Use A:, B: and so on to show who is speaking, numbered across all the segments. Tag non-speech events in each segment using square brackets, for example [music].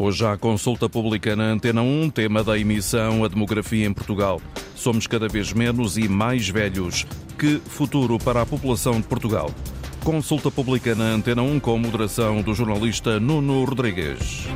A: Hoje há consulta pública na Antena 1, tema da emissão A Demografia em Portugal. Somos cada vez menos e mais velhos. Que futuro para a população de Portugal? Consulta pública na Antena 1 com moderação do jornalista Nuno Rodrigues.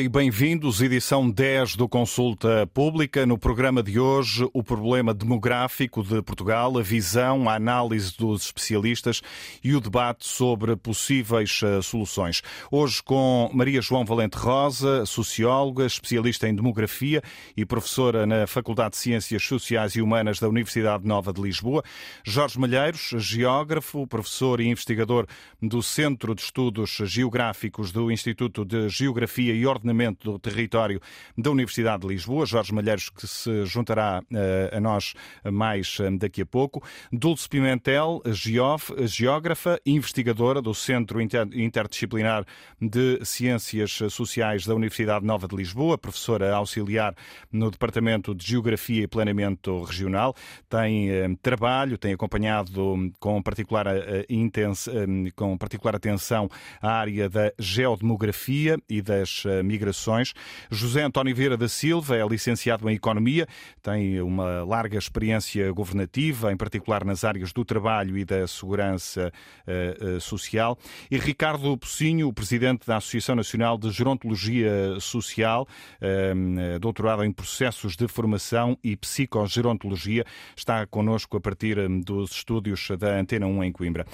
A: E bem-vindos. Edição 10 do Consulta Pública. No programa de hoje, o problema demográfico de Portugal, a visão, a análise dos especialistas e o debate sobre possíveis eh, soluções. Hoje com Maria João Valente Rosa, socióloga, especialista em demografia e professora na Faculdade de Ciências Sociais e Humanas da Universidade Nova de Lisboa. Jorge Malheiros, geógrafo, professor e investigador do Centro de Estudos Geográficos do Instituto de Geografia e Ordenamento do Território da Universidade de Lisboa, Jorge Malheiros, que se juntará uh, a nós mais uh, daqui a pouco. Dulce Pimentel, geógrafa, investigadora do Centro Inter Interdisciplinar de Ciências Sociais da Universidade Nova de Lisboa, professora auxiliar no Departamento de Geografia e Planeamento Regional. Tem uh, trabalho, tem acompanhado com particular, com particular atenção a área da geodemografia e das das migrações. José António Vieira da Silva é licenciado em Economia, tem uma larga experiência governativa, em particular nas áreas do trabalho e da segurança uh, social. E Ricardo Pocinho, presidente da Associação Nacional de Gerontologia Social, uh, doutorado em processos de formação e psicogerontologia, está connosco a partir dos estúdios da Antena 1 em Coimbra.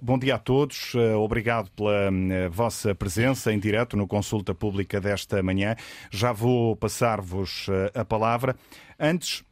A: Bom dia a todos, obrigado pela vossa presença em direto no Consulta Pública desta manhã. Já vou passar-vos eh, a palavra. Antes,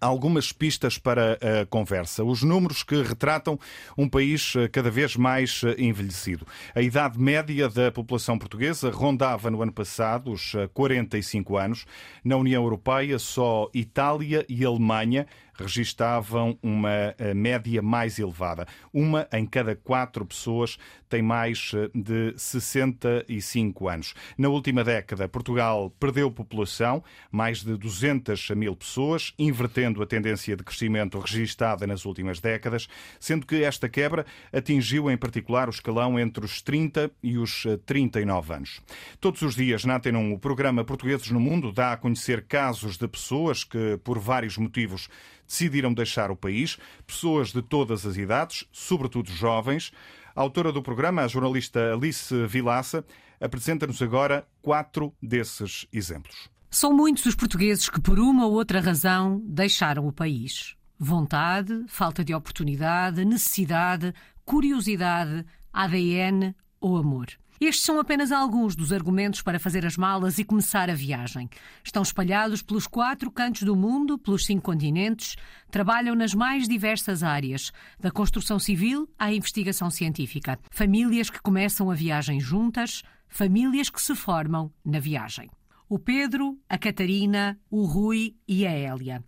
A: algumas pistas para a conversa. Os números que retratam um país eh, cada vez mais eh, envelhecido. A idade média da população portuguesa rondava no ano passado os 45 anos. Na União Europeia, só Itália e Alemanha registavam uma eh, média mais elevada. Uma em cada quatro pessoas tem mais eh, de 65 anos. Na última década, Portugal perdeu população, mais de 200 mil pessoas, invertendo a tendência de crescimento registada nas últimas décadas, sendo que esta quebra atingiu em particular o escalão entre os 30 e os 39 eh, anos. Todos os dias na Antena 1, o programa Portugueses no Mundo dá a conhecer casos de pessoas que, por vários motivos, decidiram deixar o país, pessoas de todas as idades, sobretudo jovens. A autora do programa, a jornalista Alice Vilaça, apresenta-nos agora quatro desses exemplos.
B: São muitos os portugueses que, por uma ou outra razão, deixaram o país. Vontade, falta de oportunidade, necessidade, curiosidade, ADN ou amor. Estes são apenas alguns dos argumentos para fazer as malas e começar a viagem. Estão espalhados pelos quatro cantos do mundo, pelos cinco continentes, trabalham nas mais diversas áreas, da construção civil à investigação científica. Famílias que começam a viagem juntas, famílias que se formam na viagem. O Pedro, a Catarina, o Rui e a Hélia.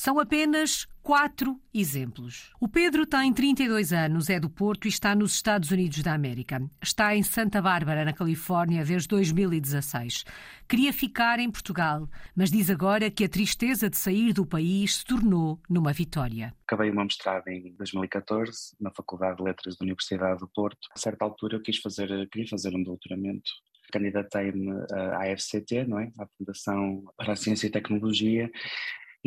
B: São apenas quatro exemplos. O Pedro tem 32 anos, é do Porto e está nos Estados Unidos da América. Está em Santa Bárbara, na Califórnia, desde 2016. Queria ficar em Portugal, mas diz agora que a tristeza de sair do país se tornou numa vitória.
C: Acabei uma mestrado em 2014 na Faculdade de Letras da Universidade do Porto. A certa altura eu quis fazer, queria fazer um doutoramento candidatei-me à FCT, não é? à Fundação para a Ciência e Tecnologia,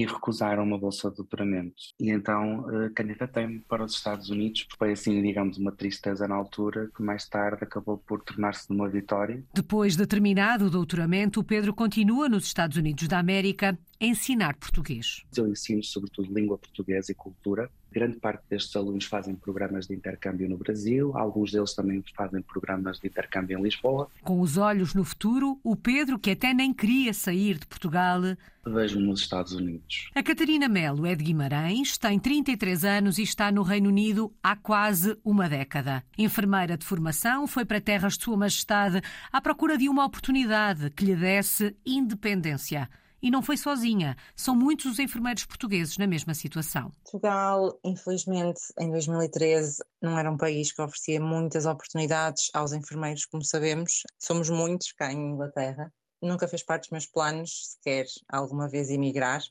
C: e recusaram uma bolsa de doutoramento. E então uh, candidatei-me para os Estados Unidos, foi assim, digamos, uma tristeza na altura, que mais tarde acabou por tornar-se numa vitória.
B: Depois de terminado o doutoramento, o Pedro continua nos Estados Unidos da América ensinar português.
C: Eu ensino sobretudo língua portuguesa e cultura. Grande parte destes alunos fazem programas de intercâmbio no Brasil, alguns deles também fazem programas de intercâmbio em Lisboa.
B: Com os olhos no futuro, o Pedro, que até nem queria sair de Portugal,
C: vejo-me nos Estados Unidos.
B: A Catarina Melo é de Guimarães, tem 33 anos e está no Reino Unido há quase uma década. Enfermeira de formação, foi para terras de Sua Majestade à procura de uma oportunidade que lhe desse independência e não foi sozinha. São muitos os enfermeiros portugueses na mesma situação.
D: Portugal, infelizmente, em 2013 não era um país que oferecia muitas oportunidades aos enfermeiros, como sabemos. Somos muitos cá em Inglaterra. Nunca fez parte dos meus planos sequer alguma vez emigrar,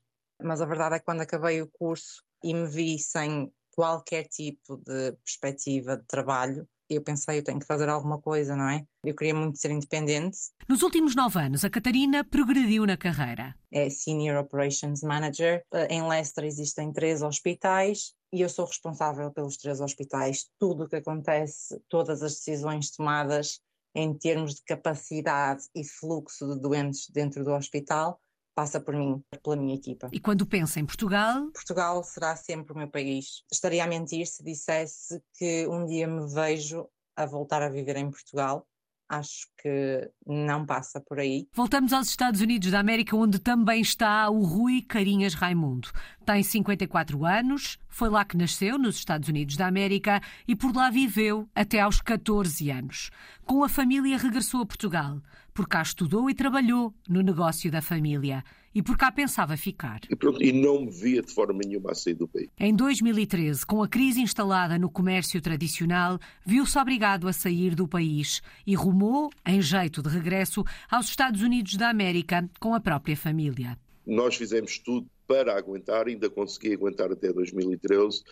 D: mas a verdade é que quando acabei o curso e me vi sem qualquer tipo de perspectiva de trabalho, eu pensei, eu tenho que fazer alguma coisa, não é? Eu queria muito ser independente.
B: Nos últimos nove anos, a Catarina progrediu na carreira.
D: É Senior Operations Manager. Em Leicester existem três hospitais e eu sou responsável pelos três hospitais. Tudo o que acontece, todas as decisões tomadas em termos de capacidade e fluxo de doentes dentro do hospital passa por mim, pela minha equipa.
B: E quando pensa em Portugal?
D: Portugal será sempre o meu país. Estaria a mentir se dissesse que um dia me vejo a voltar a viver em Portugal. Acho que não passa por aí.
B: Voltamos aos Estados Unidos da América, onde também está o Rui Carinhas Raimundo. Tem 54 anos, foi lá que nasceu, nos Estados Unidos da América, e por lá viveu até aos 14 anos. Com a família regressou a Portugal. Por cá estudou e trabalhou no negócio da família e por cá pensava ficar.
E: E, pronto, e não me via de forma nenhuma a sair do país.
B: Em 2013, com a crise instalada no comércio tradicional, viu-se obrigado a sair do país e rumou, em jeito de regresso, aos Estados Unidos da América com a própria família.
E: Nós fizemos tudo para aguentar, ainda consegui aguentar até 2013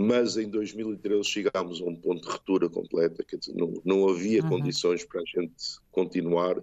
E: mas em 2013 chegámos a um ponto de ruptura completa, quer dizer, não, não havia uhum. condições para a gente continuar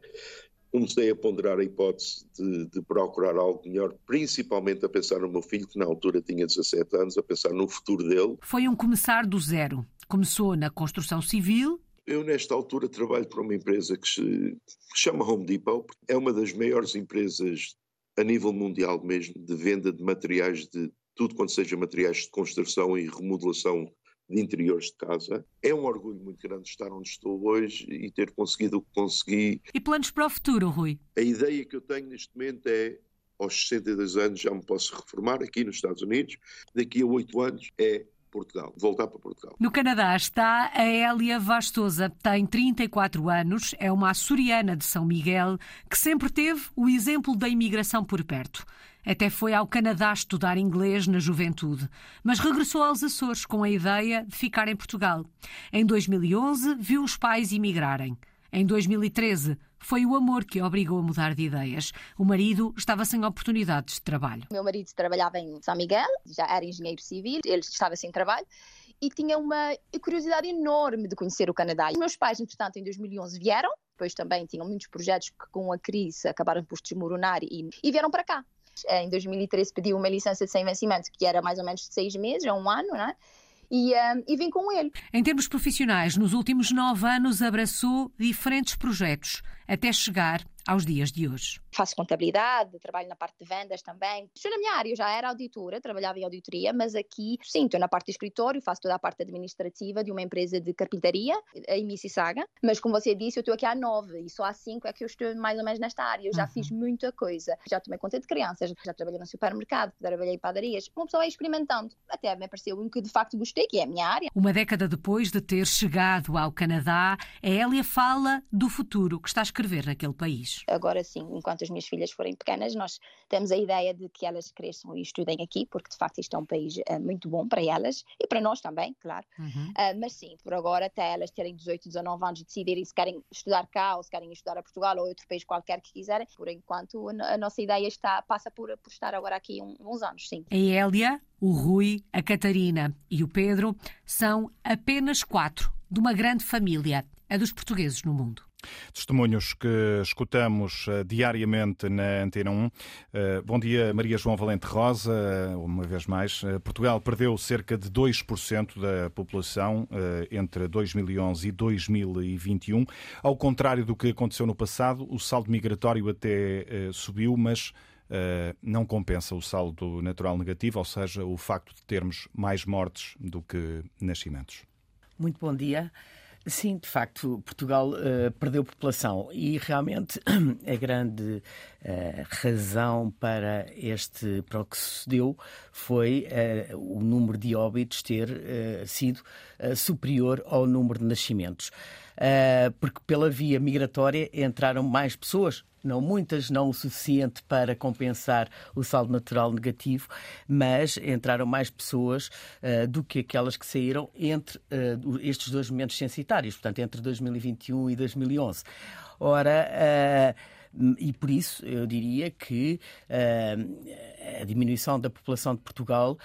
E: comecei a ponderar a hipótese de, de, procurar algo melhor, principalmente a pensar no meu filho, que na altura tinha 17 anos, a pensar no futuro dele.
B: Foi um começar do zero. Começou na construção civil.
E: Eu, nesta altura, trabalho para uma empresa que se chama Home Depot. É uma das maiores empresas a nível mundial mesmo de venda de materiais de tudo quanto seja materiais de construção e remodelação de interiores de casa. É um orgulho muito grande estar onde estou hoje e ter conseguido o que consegui.
B: E planos para o futuro, Rui?
E: A ideia que eu tenho neste momento é aos 62 anos já me posso reformar aqui nos Estados Unidos. Daqui a 8 anos é Portugal, voltar para Portugal.
B: No Canadá está a Hélia Vastosa, tem 34 anos, é uma açoriana de São Miguel que sempre teve o exemplo da imigração por perto. Até foi ao Canadá estudar inglês na juventude, mas regressou aos Açores com a ideia de ficar em Portugal. Em 2011, viu os pais imigrarem. Em 2013, foi o amor que a obrigou a mudar de ideias. O marido estava sem oportunidades de trabalho.
F: Meu marido trabalhava em São Miguel, já era engenheiro civil, ele estava sem trabalho e tinha uma curiosidade enorme de conhecer o Canadá. Os meus pais, entretanto, em 2011 vieram, depois também tinham muitos projetos que com a crise acabaram por desmoronar e, e vieram para cá. Em 2013 pedi uma licença de sem vencimento, que era mais ou menos de seis meses, ou um ano, né? E, um, e vim com ele.
B: Em termos profissionais, nos últimos nove anos abraçou diferentes projetos, até chegar aos dias de hoje
F: faço contabilidade, trabalho na parte de vendas também. Estou na minha área, eu já era auditora, trabalhava em auditoria, mas aqui, sim, estou na parte de escritório, faço toda a parte administrativa de uma empresa de carpintaria, a Mississauga, mas como você disse, eu estou aqui há nove e só há cinco é que eu estou mais ou menos nesta área. Eu já uhum. fiz muita coisa. Já tomei conta de crianças, já trabalhei no supermercado, trabalhei em padarias. Uma pessoa vai experimentando. Até me apareceu um que de facto gostei, que é a minha área.
B: Uma década depois de ter chegado ao Canadá, a Hélia fala do futuro que está a escrever naquele país.
F: Agora sim, enquanto as minhas filhas forem pequenas, nós temos a ideia de que elas cresçam e estudem aqui, porque de facto isto é um país uh, muito bom para elas e para nós também, claro. Uhum. Uh, mas sim, por agora, até elas terem 18, 19 anos e decidirem se querem estudar cá ou se querem estudar a Portugal ou outro país qualquer que quiserem, por enquanto a, a nossa ideia está, passa por, por estar agora aqui um, uns anos, sim.
B: A Hélia, o Rui, a Catarina e o Pedro são apenas quatro de uma grande família, a dos portugueses no mundo.
A: Testemunhos que escutamos uh, diariamente na Antena 1. Uh, eh, bom dia, Maria João Valente Rosa, uh, uma vez mais. Portugal perdeu cerca de 2% da população entre 2011 e 2021. Ao contrário do que aconteceu no passado, o saldo migratório até subiu, mas não compensa o saldo natural negativo, ou seja, o facto de termos mais mortes do que nascimentos.
G: Muito bom dia. Sim, de facto, Portugal uh, perdeu população e realmente [clears throat] a grande uh, razão para este para o que sucedeu foi uh, o número de óbitos ter sido superior ao número de nascimentos. porque pela via migratória entraram mais pessoas não muitas, não o suficiente para compensar o saldo natural negativo, mas entraram mais pessoas uh, do que aquelas que saíram entre uh, estes dois momentos censitários, portanto, entre 2021 e 2011. Ora, uh, e por isso eu diria que a diminuição da população de Portugal,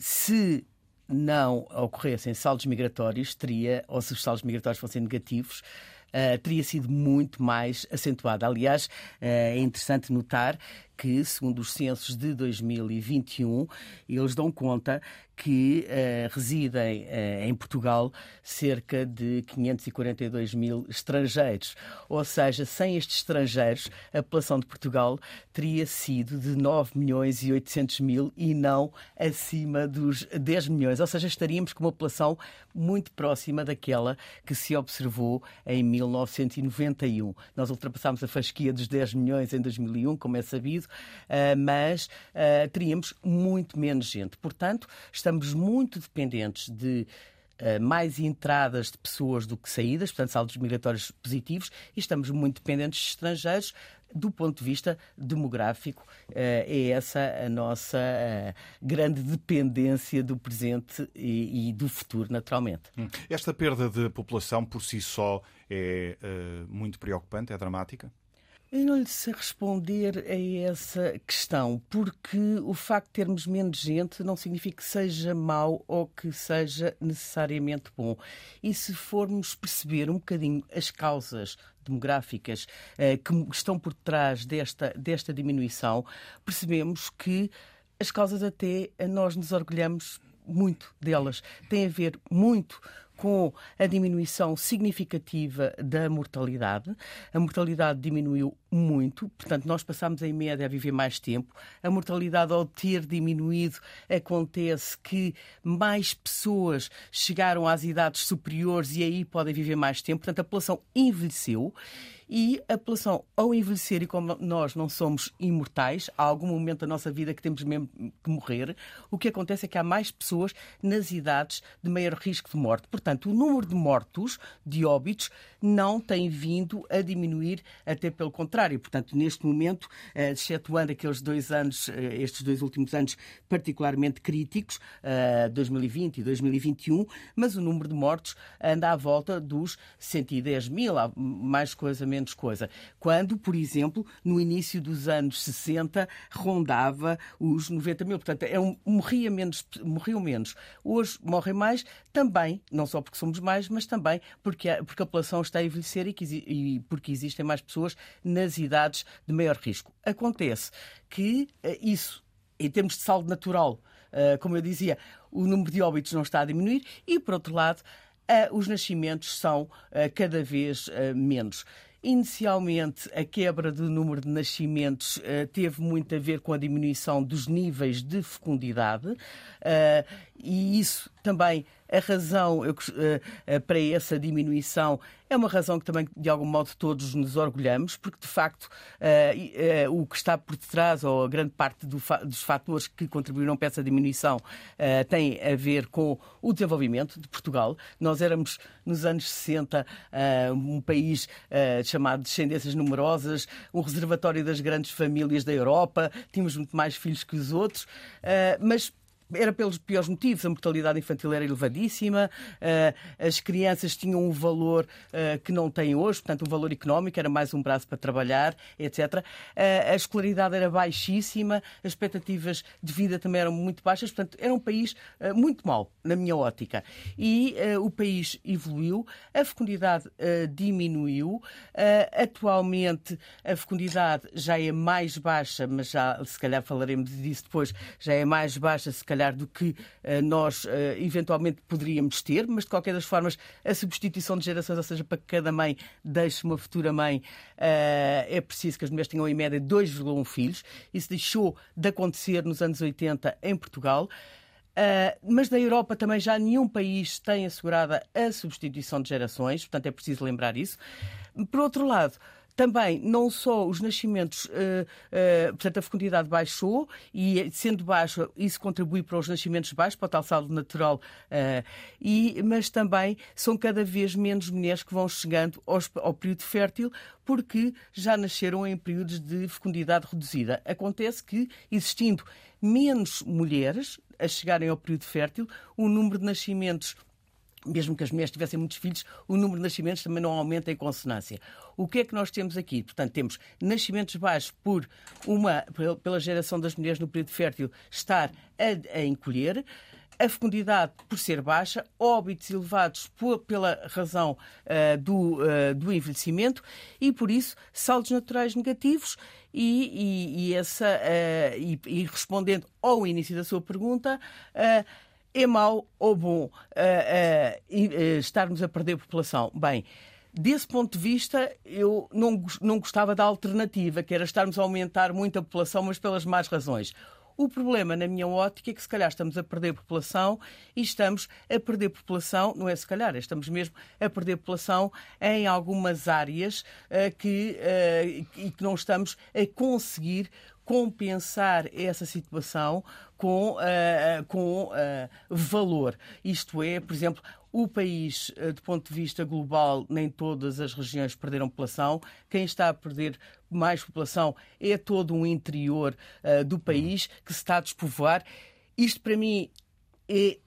G: se não ocorressem saldos migratórios, teria, ou se os saldos migratórios fossem negativos, teria sido muito mais acentuada. Aliás, uh, é interessante notar que, segundo os censos de 2021, eles dão conta que uh, residem uh, em Portugal cerca de 542 mil estrangeiros. Ou seja, sem estes estrangeiros, a população de Portugal teria sido de 9 milhões e 800 mil e não acima dos 10 milhões. Ou seja, estaríamos com uma população muito próxima daquela que se observou em 1991. Nós ultrapassámos a fasquia dos 10 milhões em 2001, como é sabido, mas teríamos muito menos gente. Portanto, estamos muito dependentes de uh, mais entradas de pessoas do que saídas, portanto, saldos migratórios positivos, e estamos muito dependentes de estrangeiros. Do ponto de vista demográfico, é essa a nossa grande dependência do presente e, e, do futuro, naturalmente.
A: Hum. Esta perda de população por si só é muito preocupante, é dramática?
G: Eu não lhe sei responder a essa questão, porque o facto de termos menos gente não significa que seja mau ou que seja necessariamente bom. E se formos perceber um bocadinho as causas demográficas eh, que estão por trás desta, desta diminuição, percebemos que as causas até nós nos orgulhamos muito delas. Tem a ver muito com a diminuição significativa da mortalidade. A mortalidade diminuiu muito, portanto, nós passamos em média a viver mais tempo. A mortalidade, ao ter diminuído, acontece que mais pessoas chegaram às idades superiores e aí podem viver mais tempo. Portanto, a população envelheceu. E a população, ao envelhecer, e como nós não somos imortais, há algum momento da nossa vida que temos mesmo que morrer, o que acontece é que há mais pessoas nas idades de maior risco de morte. Portanto, o número de mortos, de óbitos, não tem vindo a diminuir, até pelo contrário. Portanto, neste momento, eh, excetuando aqueles dois anos, eh, estes dois últimos anos particularmente críticos, 2020 eh, e 2021, mas o número de mortos anda à volta dos 110 mil, mais coisa, menos menos coisa. Quando, por exemplo, no início dos anos 60, rondava os 90 mil. Portanto, é um, morria menos, morriam menos. Hoje morrem mais, também, não só porque somos mais, mas também porque a, porque a população está a envelhecer e, que, e porque existem mais pessoas nas idades de maior risco. Acontece que uh, isso, em termos de saldo natural, uh, como eu dizia, o número de óbitos não está a diminuir e, por outro lado, uh, os nascimentos são cada vez menos. Inicialmente, a quebra do número de nascimentos uh, teve muito a ver com a diminuição dos níveis de fecundidade uh, e isso também a razão eu, uh, para essa diminuição é uma razão que também, de algum modo, todos nos orgulhamos, porque, de facto, uh, o que está por detrás, ou a grande parte dos fatores que contribuíram para essa diminuição, tem a ver com o desenvolvimento de Portugal. Nós éramos, nos anos 60, um país chamado Descendências Numerosas, um reservatório das grandes famílias da Europa, tínhamos muito mais filhos que os outros, mas era pelos piores motivos. A mortalidade infantil era elevadíssima, eh, as crianças tinham um valor eh, que não têm hoje, portanto, um valor económico, era mais um braço para trabalhar, etc. Eh, a escolaridade era baixíssima, as expectativas de vida também eram muito baixas, portanto, era um país muito mau, na minha ótica. E o país evoluiu, a fecundidade diminuiu, atualmente a fecundidade já é mais baixa, mas já se calhar falaremos disso depois, já é mais baixa, se calhar calhar, do que uh, nós uh, eventualmente poderíamos ter, mas de qualquer das formas, a substituição de gerações, ou seja, para que cada mãe deixe uma futura mãe, uh, é preciso que as mulheres tenham em média 2,1 filhos. Isso deixou de acontecer nos anos 80 em Portugal. Uh, mas da Europa também já nenhum país tem assegurada a substituição de gerações, portanto é preciso lembrar isso. Por outro lado, também, não só os nascimentos, uh, uh, portanto, a fecundidade baixou, e sendo baixa, isso contribui para os nascimentos baixos, para o tal saldo natural, uh, e, mas também são cada vez menos mulheres que vão chegando aos, ao período fértil, porque já nasceram em períodos de fecundidade reduzida. Acontece que, existindo menos mulheres a chegarem ao período fértil, o número de nascimentos mesmo que as mulheres tivessem muitos filhos, o número de nascimentos também não aumenta em consonância. O que é que nós temos aqui? Portanto, temos nascimentos baixos por uma, pela geração das mulheres no período fértil estar a, a encolher, a fecundidade por ser baixa, óbitos elevados por, pela razão uh, do, uh, do envelhecimento e, por isso, saldos naturais negativos. E, e, e essa, uh, e, e, respondendo ao início da sua pergunta, é mau ou bom uh, uh, estarmos a perder população? Bem, desse ponto de vista, eu não, não gostava da alternativa, que era estarmos a aumentar muito a população, mas pelas más razões. O problema, na minha ótica, é que se calhar estamos a perder população e estamos a perder população, não é se calhar, estamos mesmo a perder população em algumas áreas uh, que, uh, e que não estamos a conseguir compensar essa situação com, uh, com uh, valor. Isto é, por exemplo, o país, uh, do ponto de vista global, nem todas as regiões perderam população. Quem está a perder mais população é todo o interior do país que se está a despovoar. Isto, para mim, é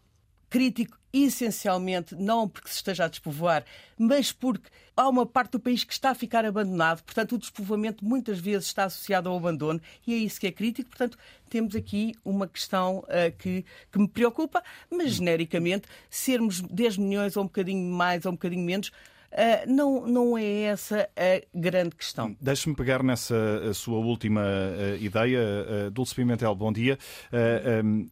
G: crítico essencialmente não porque se esteja a despovoar, mas porque há uma parte do país que está a ficar abandonado. Portanto, o despovoamento muitas vezes está associado ao abandono e é isso que é crítico. Portanto, temos aqui uma questão uh, que, que me preocupa, mas genericamente, sermos 10 milhões ou um bocadinho mais ou um bocadinho menos, não, não é essa a grande questão.
A: Deixe-me pegar nessa sua última uh, ideia, uh, Dulce Pimentel, bom dia.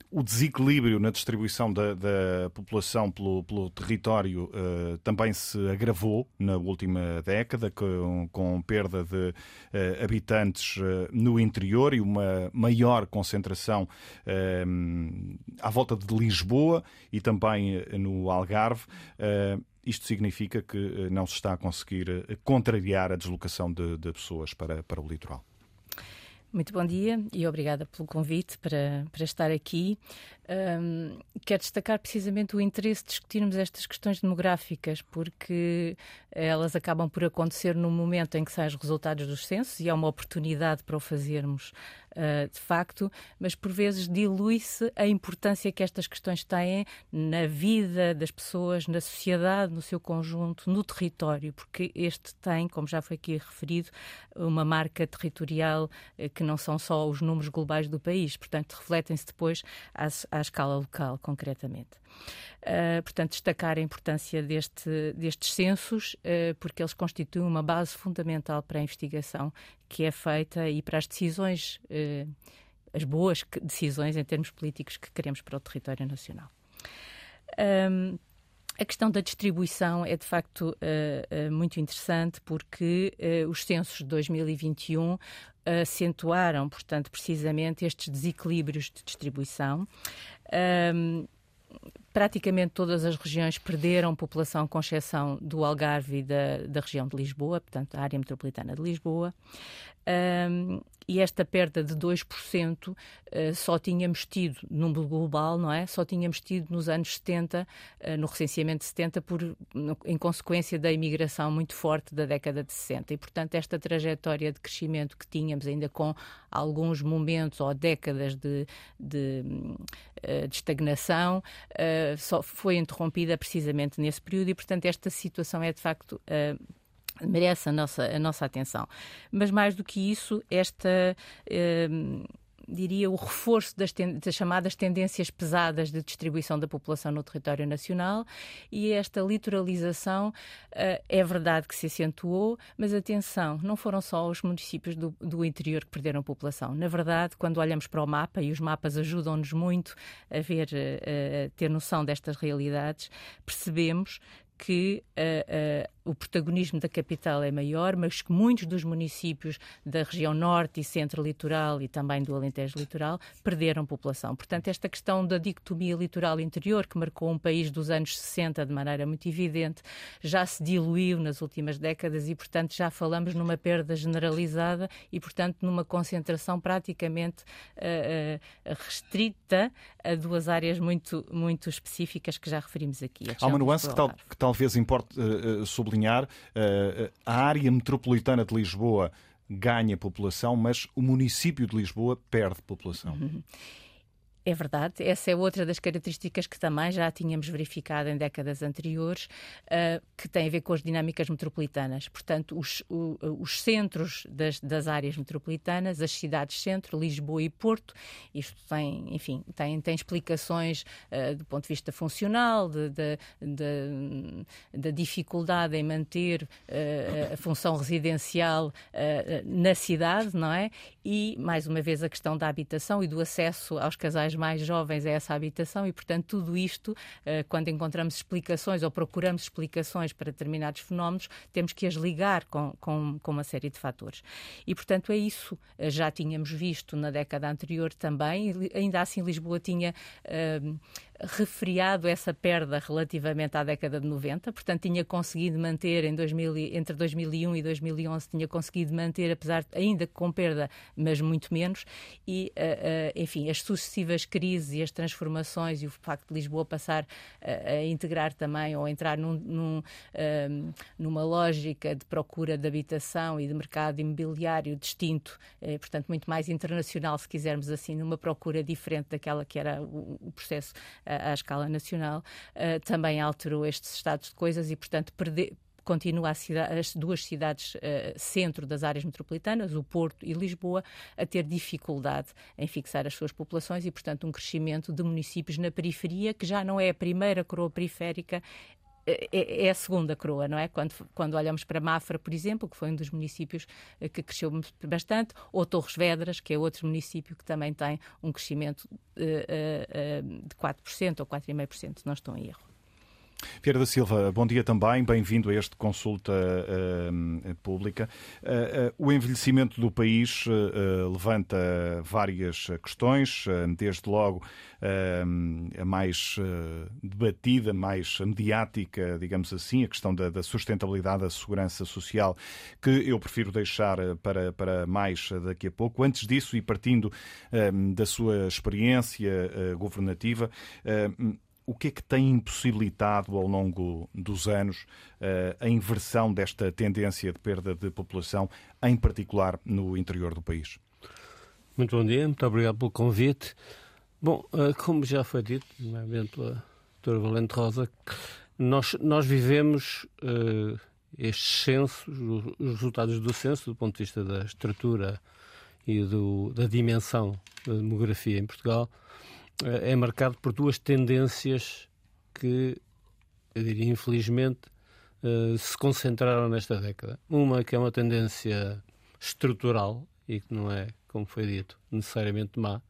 A: O desequilíbrio na distribuição da, da população pelo, pelo território também se agravou na última década, com, com perda de habitantes no interior e uma maior concentração à volta de Lisboa e também no Algarve. Isto significa que eh, não se está a conseguir eh, contrariar a deslocação de, de pessoas para, para o litoral.
H: Muito bom dia e obrigada pelo convite para, para estar aqui. Um, quero destacar precisamente o interesse de discutirmos estas questões demográficas, porque elas acabam por acontecer no momento em que saem os resultados dos censos e é uma oportunidade para o fazermos uh, de facto, mas por vezes dilui-se a importância que estas questões têm na vida das pessoas, na sociedade, no seu conjunto, no território, porque este tem, como já foi aqui referido, uma marca territorial uh, que não são só os números globais do país, portanto, refletem-se depois às, à escala local, concretamente. Uh, portanto, destacar a importância deste, destes censos, uh, porque eles constituem uma base fundamental para a investigação que é feita e para as decisões, uh, as boas decisões em termos políticos que queremos para o território nacional. Um, a questão da distribuição é de facto uh, uh, muito interessante porque uh, os censos de 2021 acentuaram, portanto, precisamente estes desequilíbrios de distribuição. Um, praticamente todas as regiões perderam população, com exceção do Algarve e da, da região de Lisboa, portanto, a área metropolitana de Lisboa. Um, e esta perda de 2% uh, eh, só tínhamos tido, número global, não é? Só tínhamos tido nos anos 70, uh, no recenseamento de 70, por, em consequência da imigração muito forte da década de 60. E, portanto, esta trajetória de crescimento que tínhamos, ainda com alguns momentos ou décadas de, de, uh, de estagnação, só foi interrompida precisamente nesse período e, portanto, esta situação é de facto merece a nossa, a nossa atenção. Mas mais do que isso, esta. Eh, diria, o reforço das, das, chamadas tendências pesadas de distribuição da população no território nacional e esta litoralização uh, é verdade que se acentuou, mas atenção, não foram só os municípios do, do interior que perderam população. Na verdade, quando olhamos para o mapa, e os mapas ajudam-nos muito a ver, uh, ter noção destas realidades, percebemos que uh, o protagonismo da capital é maior, mas que muitos dos municípios da região norte e centro litoral e também do Alentejo litoral perderam população. Portanto, esta questão da dicotomia litoral interior, que marcou um país dos anos 60 de maneira muito evidente, já se diluiu nas últimas décadas e, portanto, já falamos numa perda generalizada e, portanto, numa concentração praticamente uh, uh, restrita a duas áreas muito, muito específicas que já referimos aqui.
A: Há uma nuance que, tal, que, talvez importe uh, sublinhar. A área metropolitana de Lisboa ganha população, mas o município de Lisboa perde população. Uhum. [laughs]
H: É verdade, essa é outra das características que também já tínhamos verificado em décadas anteriores, uh, que tem a ver com as dinâmicas metropolitanas. Portanto, os, o, os centros das, das, áreas metropolitanas, as cidades-centro, Lisboa e Porto, isto tem, enfim, tem, tem explicações uh, do ponto de vista funcional, da dificuldade em manter uh, a função residencial na cidade, não é? E, mais uma vez, a questão da habitação e do acesso aos casais mais jovens a essa habitação e, portanto, tudo isto, eh, quando encontramos explicações ou procuramos explicações para determinados fenómenos, temos que as ligar com, com, com uma série de fatores. E, portanto, é isso. Eh, já tínhamos visto na década anterior também, ainda assim Lisboa tinha uh, refriado essa perda relativamente à década de 90, portanto tinha conseguido manter em 2000, entre 2001 e 2011 tinha conseguido manter, apesar ainda com perda, mas muito menos, e uh, uh, enfim, as sucessivas crises e as transformações e o facto de Lisboa passar uh, a integrar também ou entrar num, num, numa lógica de procura de habitação e de mercado imobiliário distinto, portanto muito mais internacional, se quisermos assim, numa procura diferente daquela que era o, o processo à escala nacional, também alterou estes estados de coisas e, portanto, perder continua cidade, as duas cidades uh, centro das áreas metropolitanas, o Porto e Lisboa, a ter dificuldade em fixar as suas populações e, portanto, um crescimento de municípios na periferia, que já não é a primeira coroa periférica, é, é, é, a segunda coroa, não é? Quando, quando olhamos para Mafra, por exemplo, que foi um dos municípios eh, que cresceu bastante, ou Torres Vedras, que é outro município que também tem um crescimento de 4% ou 4,5%, se não estou em erro.
A: Vieira da Silva, bom dia também, bem-vindo a este consulta uh, pública. Uh, uh, o envelhecimento do país levanta várias questões, desde logo a mais debatida, mais mediática, digamos assim, a questão da, da, sustentabilidade da segurança social, que eu prefiro deixar para, para mais daqui a pouco. Antes disso, e partindo da sua experiência governativa, o que é que tem impossibilitado ao longo dos anos eh, a inversão desta tendência de perda de população, em particular no interior do país?
I: Muito bom dia, muito obrigado pelo convite. Bom, eh, como já foi dito, nomeadamente pela doutora Valente Rosa, nós, nós vivemos uh, estes censos, os resultados do censo, do ponto de vista da estrutura e do, da dimensão da demografia em Portugal, é marcado por duas tendências que, eu diria, infelizmente, eh, se concentraram nesta década. Uma que é uma tendência estrutural e que não é, como foi dito, necessariamente má.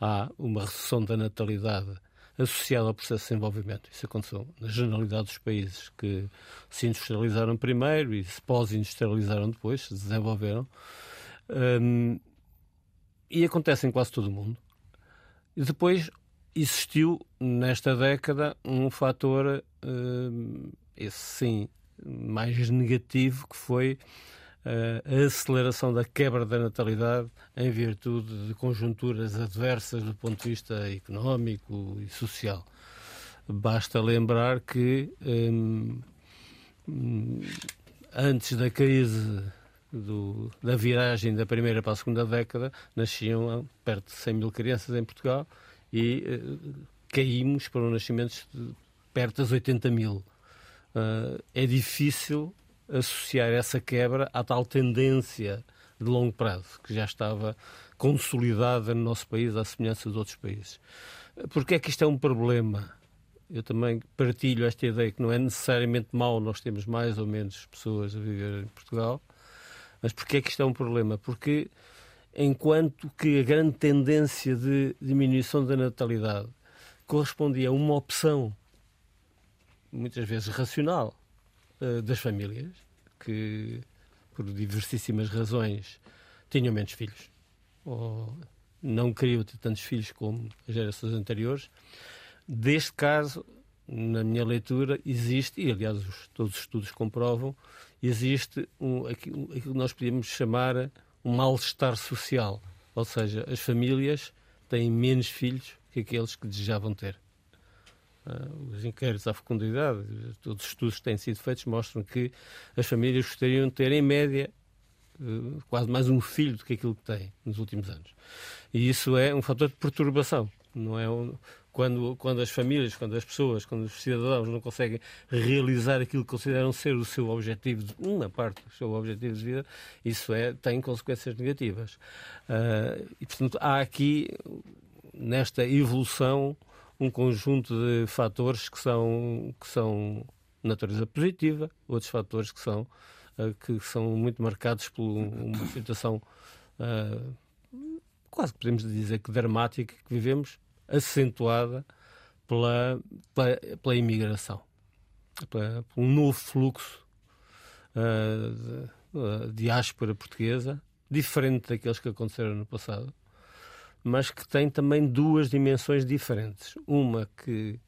I: Há uma recessão da natalidade associada ao processo de desenvolvimento. Isso aconteceu na generalidade dos países que se industrializaram primeiro e se pós-industrializaram depois, se desenvolveram. Um, e acontece em quase todo o mundo. E depois existiu, nesta década, um fator, uh, esse sim, mais negativo, que foi uh, a aceleração da quebra da natalidade em virtude de conjunturas adversas do ponto de vista económico e social. Basta lembrar que um, antes da crise do, da viragem da primeira para a segunda década, nasciam perto de 100 mil crianças em Portugal e uh, caímos para um nascimento de perto das 80 mil. Uh, é difícil associar essa quebra à tal tendência de longo prazo, que já estava consolidada no nosso país, à semelhança dos outros países. Porque é que isto é um problema? Eu também partilho esta ideia que não é necessariamente mau nós temos mais ou menos pessoas a viver em Portugal, mas porquê é que isto é um problema? Porque enquanto que a grande tendência de diminuição da natalidade correspondia a uma opção, muitas vezes racional, uh, das famílias que, por diversíssimas razões, tinham menos filhos ou não queriam ter tantos filhos como as gerações anteriores. Deste caso, na minha leitura, existe, e aliás os, todos os estudos comprovam, existe um, aquilo, aquilo que nós podemos chamar um mal-estar social. Ou seja, as famílias têm menos filhos que aqueles que desejavam ter. Uh, os inquéritos à fecundidade, todos os estudos que têm sido feitos mostram que as famílias gostariam de ter, em média, uh, quase mais um filho do que aquilo que têm nos últimos anos. E isso é um fator de perturbação. Não é um, quando, quando as famílias, quando as pessoas, quando os cidadãos não conseguem realizar aquilo que consideram ser o seu objetivo, de, uma parte do seu objetivo de vida, isso é, tem consequências negativas. Uh, e, portanto, há aqui, nesta evolução, um conjunto de fatores que são, que são natureza positiva, outros fatores que são, uh, que são muito marcados por uma situação uh, quase que podemos dizer que dramática que vivemos, acentuada pela, pela, pela imigração, pela, por um novo fluxo uh, de, uh, diáspora portuguesa, diferente daqueles que aconteceram no passado, mas que tem também duas dimensões diferentes. Uma que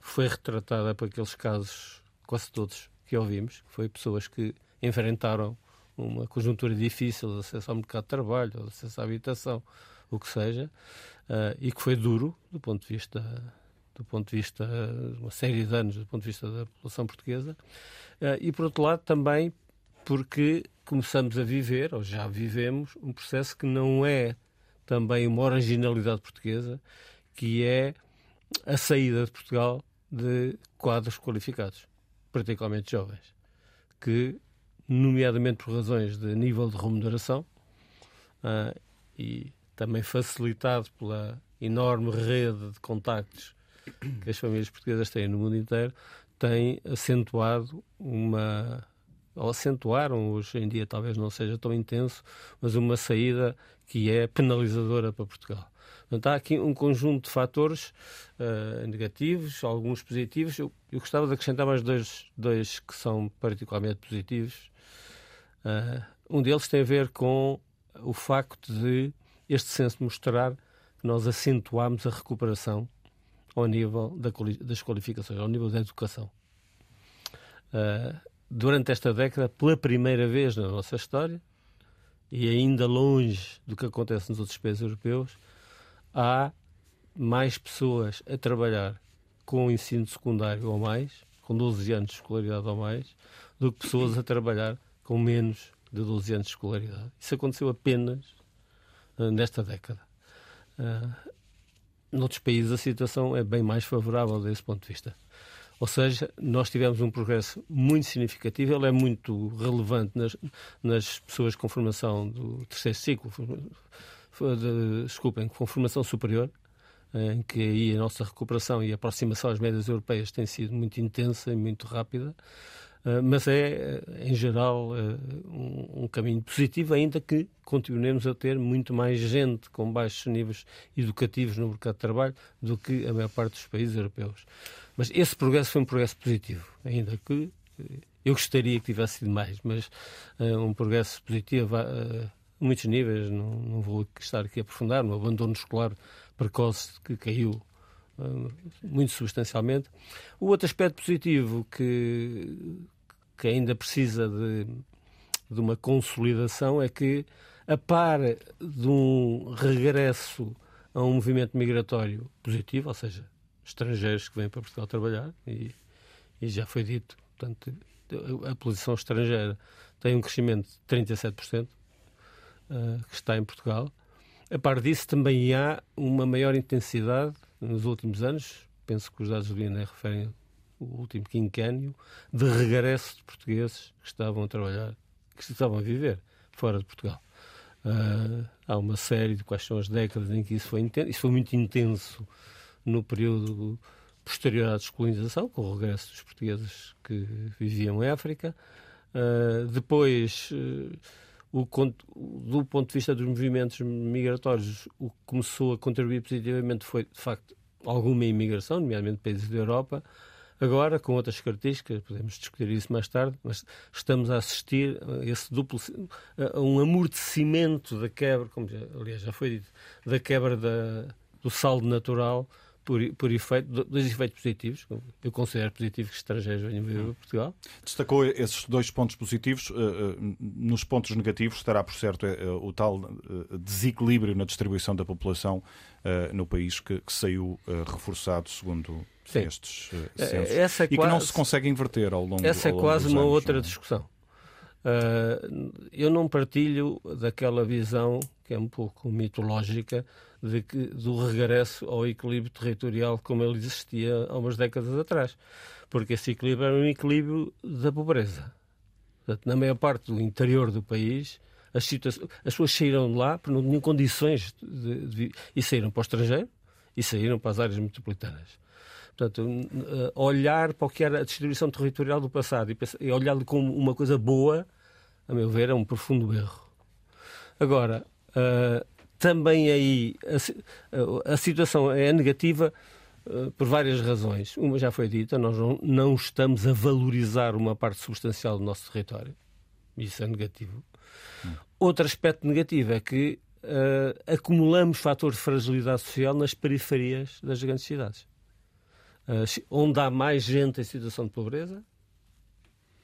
I: foi retratada por aqueles casos, quase todos, que ouvimos, que foi pessoas que enfrentaram uma conjuntura difícil de acesso ao mercado de trabalho, de acesso à habitação, o que seja, uh, e que foi duro do ponto de vista do ponto de vista de uma série de anos do ponto de vista da população portuguesa uh, e por outro lado também porque começamos a viver ou já vivemos um processo que não é também uma originalidade portuguesa que é a saída de Portugal de quadros qualificados, particularmente jovens, que nomeadamente por razões de nível de remuneração uh, e também facilitado pela enorme rede de contactos que as famílias portuguesas têm no mundo inteiro, tem acentuado uma ou acentuaram hoje em dia talvez não seja tão intenso, mas uma saída que é penalizadora para Portugal. Portanto, há aqui um conjunto de fatores uh, negativos, alguns positivos. Eu, eu, gostava de acrescentar mais dois, dois que são particularmente positivos. Uh, um deles tem a ver com o facto de este censo mostrar que nós acentuámos a recuperação ao nível da, das qualificações, ao nível da educação. Uh, durante esta década, pela primeira vez na nossa história, e ainda longe do que acontece nos outros países europeus, há mais pessoas a trabalhar com o ensino secundário ou mais, com 12 anos de escolaridade ou mais, do que pessoas a trabalhar com menos de 12 anos de escolaridade. Isso aconteceu apenas nesta década. Uh, noutros países a situação é bem mais favorável desse ponto de vista. Ou seja, nós tivemos um progresso muito significativo, ele é muito relevante nas, nas pessoas com formação do terceiro ciclo, de, desculpem, com formação superior, em que aí a nossa recuperação e aproximação às médias europeias tem sido muito intensa e muito rápida. Ah, mas é, ah, em geral, ah, um, caminho positivo, ainda que continuemos a ter muito mais gente com baixos níveis educativos no mercado de trabalho do que a maior parte dos países europeus. Mas esse progresso foi um progresso positivo, ainda que eu gostaria que tivesse sido mais, mas um progresso positivo a, muitos níveis, não, não vou estar aqui a aprofundar, no abandono escolar precoce que caiu muito substancialmente. O outro aspecto positivo que, que ainda precisa de, de uma consolidação é que, a par de um regresso a um movimento migratório positivo, ou seja, estrangeiros que vêm para Portugal trabalhar, e, e já foi dito, portanto, a posição estrangeira tem um crescimento de 37%, uh, que está em Portugal. A par disso, também há uma maior intensidade nos últimos anos, penso que os dados do INE referem o último quinquênio, de regresso de portugueses que estavam a trabalhar, que estavam a viver fora de Portugal. Uh, há uma série de quais são as décadas em que isso foi intenso. Isso foi muito intenso no período posterior à descolonização, com o regresso dos portugueses que viviam em África. Uh, depois, uh, o, do ponto de vista dos movimentos migratórios, o que começou a contribuir positivamente foi, de facto, alguma imigração, nomeadamente países da Europa. Agora, com outras características, podemos discutir isso mais tarde, mas estamos a assistir a esse duplo, a um amortecimento da quebra, como já, aliás já foi dito, da quebra da, do saldo natural por, por efeito, dois efeitos positivos. Eu considero positivo que estrangeiros venham viver a Portugal.
A: Destacou esses dois pontos positivos. Eh, eh, nos pontos negativos estará, por certo, eh, o tal desequilíbrio na distribuição da população no país que, que saiu reforçado, segundo Sim. estes censos. Essa é e quase, que não se consegue inverter ao longo
I: Essa
A: é
I: quase uma
A: anos,
I: outra discussão. eu não partilho daquela visão que é um pouco mitológica de que, do regresso ao equilíbrio territorial como ele existia há umas décadas atrás. Porque esse equilíbrio era um equilíbrio da pobreza. Portanto, na maior parte do interior do país, as, as pessoas saíram de lá porque não tinham condições de, de, e saíram para o estrangeiro e saíram para as áreas metropolitanas. Portanto, eh, olhar para o que era a distribuição territorial do passado e, olhar-lhe como uma coisa boa, a meu ver, é um profundo erro. Agora, uh, também aí a, a situação é negativa por várias razões. Uma já foi dita, nós não, não estamos a valorizar uma parte substancial do nosso território. Isso é negativo. Hum. Outro aspecto negativo é que uh, acumulamos fatores de fragilidade social nas periferias das grandes cidades. Uh, onde há mais gente em situação de pobreza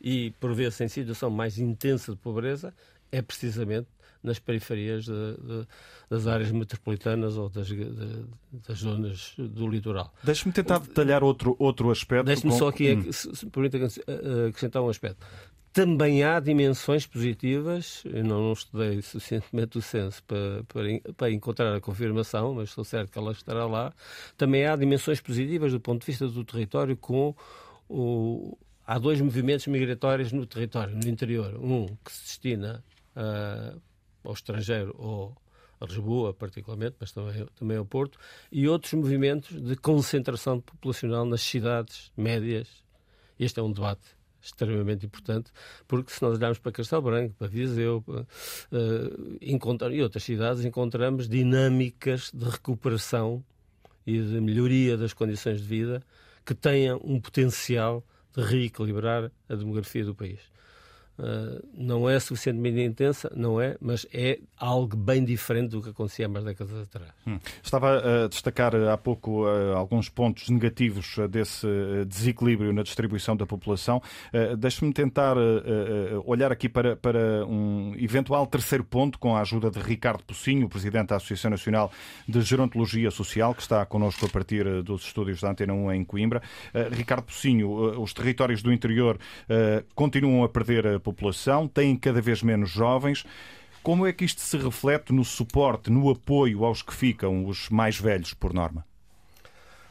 I: e, por vezes, em situação mais intensa de pobreza, é precisamente nas periferias de, de, das áreas metropolitanas ou das, de, das zonas do litoral.
A: Deixe-me tentar detalhar outro, outro aspecto.
I: Deixe-me com... só aqui, hum. acrescentar um aspecto. Também há dimensões positivas, eu não, não estudei suficientemente o censo para, para, para, encontrar a confirmação, mas estou certo que ela estará lá. Também há dimensões positivas do ponto de vista do território com o, há dois movimentos migratórios no território, no interior. Um que se destina a ao estrangeiro ou a Lisboa, particularmente, mas também, também ao Porto, e outros movimentos de concentração populacional nas cidades médias. Este é um debate extremamente importante, porque se nós olharmos para Castelo Branco, para Viseu para, uh, e outras cidades, encontramos dinâmicas de recuperação e de melhoria das condições de vida que tenham um potencial de reequilibrar a demografia do país. Uh, não é suficientemente intensa, não é, mas é algo bem diferente do que acontecia há mais décadas atrás.
A: Hum. Estava a destacar há pouco uh, alguns pontos negativos uh, desse desequilíbrio na distribuição da população. Deixe-me tentar olhar aqui para, para um eventual terceiro ponto com a ajuda de Ricardo Pocinho, presidente da Associação Nacional de Gerontologia Social, que está connosco a partir dos estúdios da Antena 1 em Coimbra. Ricardo Pocinho, os territórios do interior continuam a perder a população, têm cada vez menos jovens. Como é que isto se reflete no suporte, no apoio aos que ficam, os mais velhos, por norma?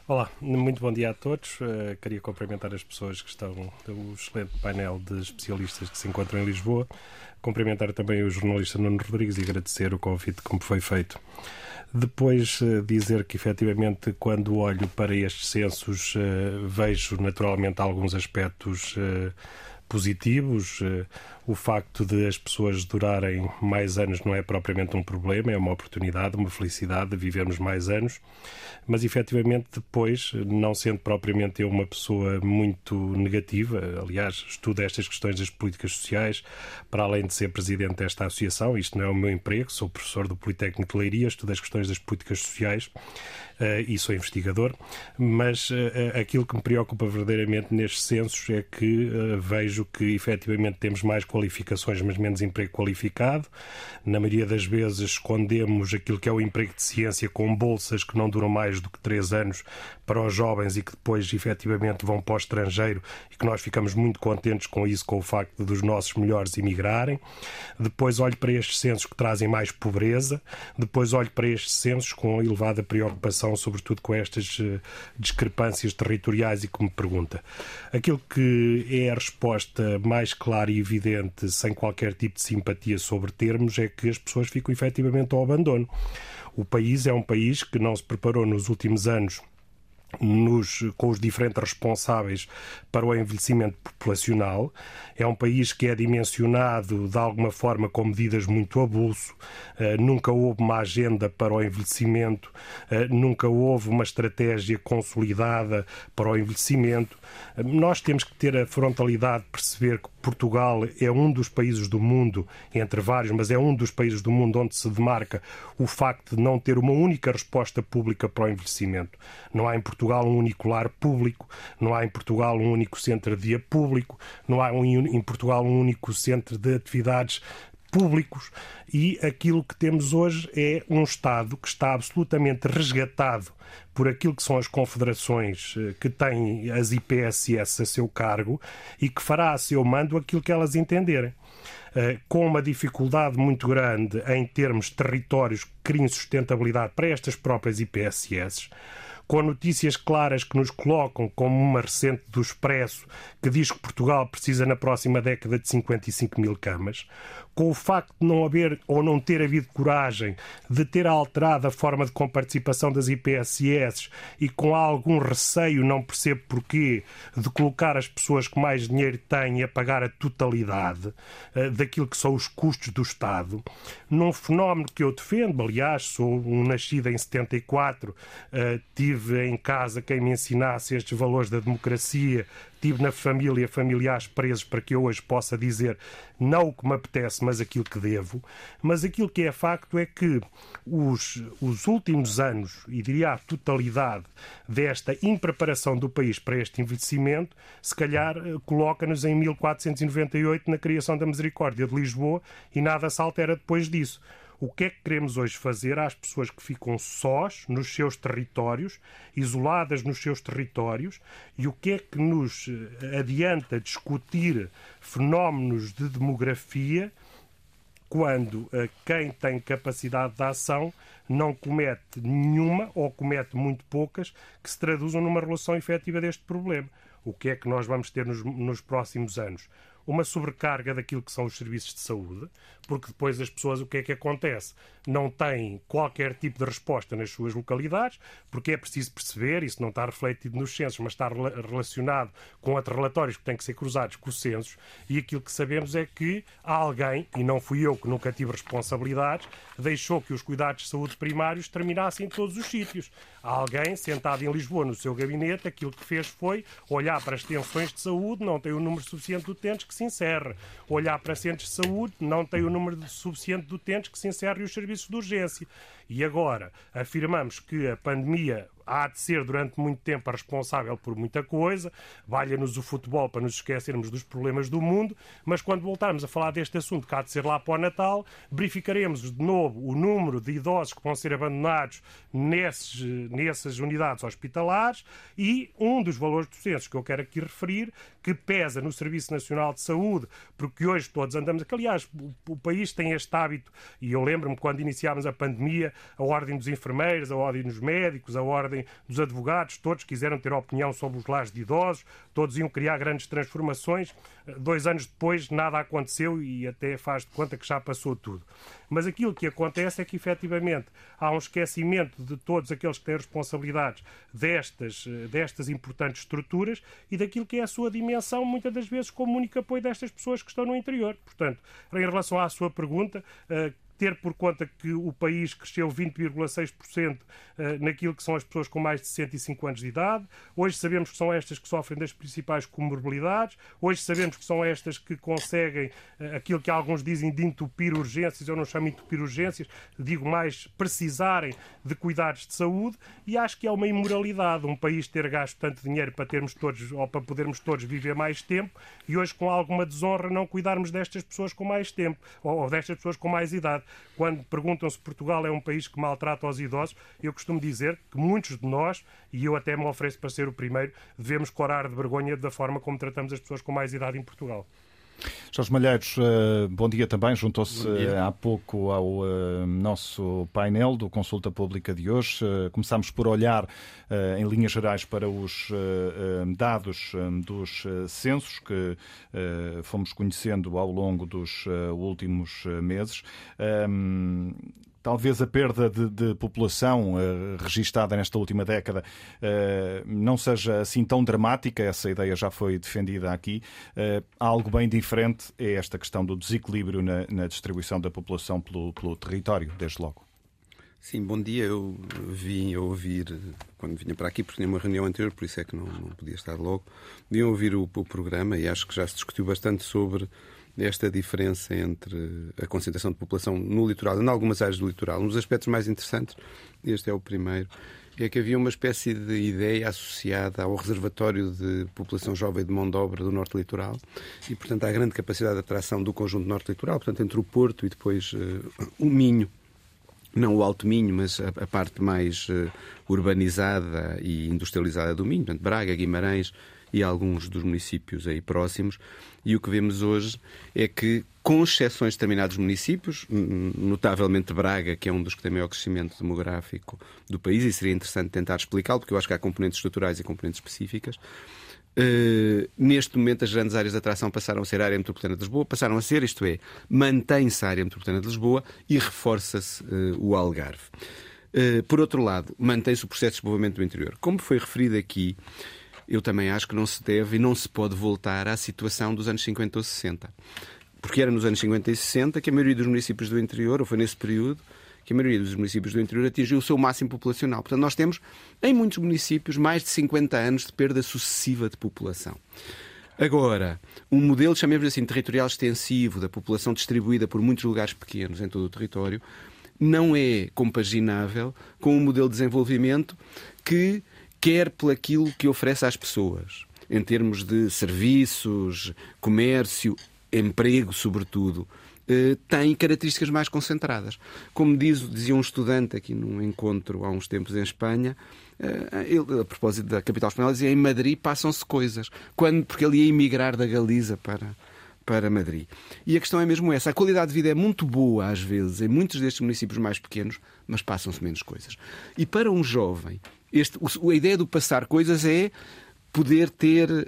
J: Olá, muito bom dia a todos. Uh, queria cumprimentar as pessoas que estão, o excelente painel de especialistas que se encontram em Lisboa. Cumprimentar também o jornalista Nuno Rodrigues e agradecer o convite que me foi feito. Depois uh, dizer que, efetivamente, quando olho para estes censos, uh, vejo naturalmente alguns aspectos positivos. Eh, o facto de as pessoas durarem mais anos não é propriamente um problema, é uma oportunidade, uma felicidade de vivermos mais anos. Mas efetivamente, depois, não sendo propriamente eu uma pessoa muito negativa, aliás, estudo estas questões das políticas sociais, para além de ser presidente desta associação, isto não é o meu emprego, sou professor do Politécnico de Leiria, estudo as questões das políticas sociais uh, e sou investigador, mas uh, aquilo que me preocupa verdadeiramente nestes censos é que vejo que efetivamente temos mais qualificações, mas menos emprego qualificado. Na maioria das vezes escondemos aquilo que é o emprego de ciência com bolsas que não duram mais do que três anos para os jovens e que depois efetivamente vão para o estrangeiro e que nós ficamos muito contentes com isso, com o facto dos nossos melhores emigrarem. Depois olho para estes censos que trazem mais pobreza. Depois olho para estes censos com elevada preocupação sobretudo, com estas eh, discrepâncias territoriais e que me pergunta. Aquilo que é a resposta mais clara e evidente, sem qualquer tipo de simpatia sobre termos, é que as pessoas ficam efetivamente ao abandono. O país é um país que não se preparou nos últimos anos nos, com os diferentes responsáveis para o envelhecimento populacional. É um país que é dimensionado de alguma forma com medidas muito a bolso. Uh, nunca houve uma agenda para o envelhecimento, uh, nunca houve uma estratégia consolidada para o envelhecimento. Uh, nós temos que ter a frontalidade de perceber que Portugal é um dos países do mundo, entre vários, mas é um dos países do mundo onde se demarca o facto de não ter uma única resposta pública para o envelhecimento. Não há em Portugal um único lar público, não há em Portugal um único centro de dia público, não há um, em Portugal um único centro de atividades públicos e aquilo que temos hoje é um Estado que está absolutamente resgatado por aquilo que são as confederações eh, que têm as IPSS a seu cargo e que fará a seu mando aquilo que elas entenderem. Eh, com uma dificuldade muito grande em termos de territórios que criem sustentabilidade para estas próprias IPSS com notícias claras que nos colocam, como uma recente do Expresso, que diz que Portugal precisa na próxima década de 55 mil camas, com o facto de não haver ou não ter havido coragem de ter alterado a forma de comparticipação das IPSS e com algum receio, não percebo porquê, de colocar as pessoas que mais dinheiro têm a pagar a totalidade uh, daquilo que são os custos do Estado, num fenómeno que eu defendo, aliás, sou um nascido em 74, uh, tive em casa quem me ensinasse estes valores da democracia, tive na família familiares presos para que eu hoje possa dizer não o que me apetece, mas aquilo que devo. Mas aquilo que é facto é que os, os últimos anos, e diria a totalidade desta impreparação do país para este envelhecimento, se calhar eh, coloca-nos em 1498 na criação da Misericórdia de Lisboa e nada se altera depois disso. O que é que queremos hoje fazer às pessoas que ficam sós nos seus territórios, isoladas nos seus territórios, e o que é que nos eh, adianta discutir fenómenos de demografia quando uh, quem tem capacidade de ação não comete nenhuma ou comete muito poucas que se traduzam numa relação efetiva deste problema. O que é que nós vamos ter nos, nos próximos anos? uma sobrecarga daquilo que são os serviços de saúde, porque depois as pessoas, o que é que acontece? Não têm qualquer tipo de resposta nas suas localidades, porque é preciso perceber, isso não está refletido nos censos, mas está relacionado com outros relatórios que têm que ser cruzados com os censos, e aquilo que sabemos é que alguém, e não fui eu que nunca tive responsabilidades, deixou que os cuidados de saúde primários terminassem em todos os sítios. Alguém, sentado em Lisboa no seu gabinete, aquilo que fez foi olhar para as tensões de saúde, não tem o número suficiente de utentes que se encerre. Olhar para centros de saúde, não tem o número suficiente de utentes que se encerre os serviços de urgência. E agora afirmamos que a pandemia há de ser durante muito tempo a responsável por muita coisa, valha-nos o futebol para nos esquecermos dos problemas do mundo, mas quando voltarmos a falar deste assunto que há de ser lá para o Natal, verificaremos de novo o número de idosos que vão ser abandonados nesses, nessas unidades hospitalares e um dos valores docentes que eu quero aqui referir, que pesa no Serviço Nacional de Saúde, porque hoje todos andamos, que aliás o, o país tem este hábito, e eu lembro-me quando iniciámos a pandemia, a ordem dos enfermeiros, a ordem dos médicos, a ordem dos advogados, todos quiseram ter opinião sobre os lares de idosos, todos iam criar grandes transformações. Dois anos depois nada aconteceu e até faz de conta que já passou tudo. Mas aquilo que acontece é que, efetivamente, há um esquecimento de todos aqueles que têm responsabilidades destas, destas importantes estruturas e daquilo que é a sua dimensão, muitas das vezes, como único apoio destas pessoas que estão no interior. Portanto, em relação à sua pergunta, eh, ter por conta que o país cresceu 20,6% eh, naquilo que são as pessoas com mais de 65 anos de idade. Hoje sabemos que são estas que sofrem das principais comorbilidades. Hoje sabemos que são estas que conseguem eh, aquilo que alguns dizem de entupir urgências. Eu não chamo entupir urgências, digo mais precisarem de cuidados de saúde. E acho que é uma imoralidade um país ter gasto tanto dinheiro para termos todos ou para podermos todos viver mais tempo e hoje com alguma desonra não cuidarmos destas pessoas com mais tempo ou destas pessoas com mais idade. Quando perguntam se Portugal é um país que maltrata os idosos, eu costumo dizer que muitos de nós, e eu até me ofereço para ser o primeiro, devemos corar de vergonha da forma como tratamos as pessoas com mais idade em Portugal.
A: Jorge Malheiros, eh, bom dia também. Juntou-se eh, há pouco ao eh, nosso painel do Consulta Pública de hoje. Começamos por olhar, em linhas gerais, para os dados dos censos que fomos conhecendo ao longo dos últimos meses. Talvez a perda de, de população uh, registada nesta última década uh, não seja assim tão dramática, essa ideia já foi defendida aqui. Uh, algo bem diferente é esta questão do desequilíbrio na, na distribuição da população pelo, pelo território, desde logo.
K: Sim, bom dia. Eu vim a ouvir, quando vinha para aqui, porque tinha uma reunião anterior, por isso é que não, não podia estar logo, vim a ouvir o, o programa e acho que já se discutiu bastante sobre esta diferença entre a concentração de população no litoral em algumas áreas do litoral. Um dos aspectos mais interessantes, este é o primeiro, é que havia uma espécie de ideia associada ao reservatório de população jovem de mão de obra do norte litoral e, portanto, à grande capacidade de atração do conjunto norte litoral, portanto, entre o Porto e depois uh, o Minho. Não o Alto Minho, mas a, a parte mais uh, urbanizada e industrializada do Minho, portanto, Braga, Guimarães, e alguns dos municípios aí próximos. E o que vemos hoje é que, com exceções de determinados municípios, notavelmente Braga, que é um dos que tem maior crescimento demográfico do país, e seria interessante tentar explicá-lo, porque eu acho que há componentes estruturais e componentes específicas. Uh, neste momento, as grandes áreas de atração passaram a ser a área metropolitana de Lisboa, passaram a ser, isto é, mantém-se a área metropolitana de Lisboa e reforça-se uh, o Algarve. Uh, por outro lado, mantém-se o processo de desenvolvimento do interior. Como foi referido aqui, eu também acho que não se deve e não se pode voltar à situação dos anos 50 ou 60. Porque era nos anos 50 e 60 que a maioria dos municípios do interior, ou foi nesse período, que a maioria dos municípios do interior atingiu o seu máximo populacional. Portanto, nós temos, em muitos municípios, mais de 50 anos de perda sucessiva de população. Agora, um modelo, chamemos assim, territorial extensivo, da população distribuída por muitos lugares pequenos em todo o território, não é compaginável com um modelo de desenvolvimento que quer pelaquilo que oferece às pessoas, em termos de serviços, comércio, emprego, sobretudo, eh, tem características mais concentradas. Como diz, dizia um estudante aqui num encontro há uns tempos em Espanha, eh, ele, a propósito da capital espanhola, dizia em Madrid passam-se coisas, quando, porque ele ia emigrar da Galiza para, para Madrid. E a questão é mesmo essa. A qualidade de vida é muito boa, às vezes, em muitos destes municípios mais pequenos, mas passam-se menos coisas. E para um jovem este, a ideia do passar coisas é poder ter uh,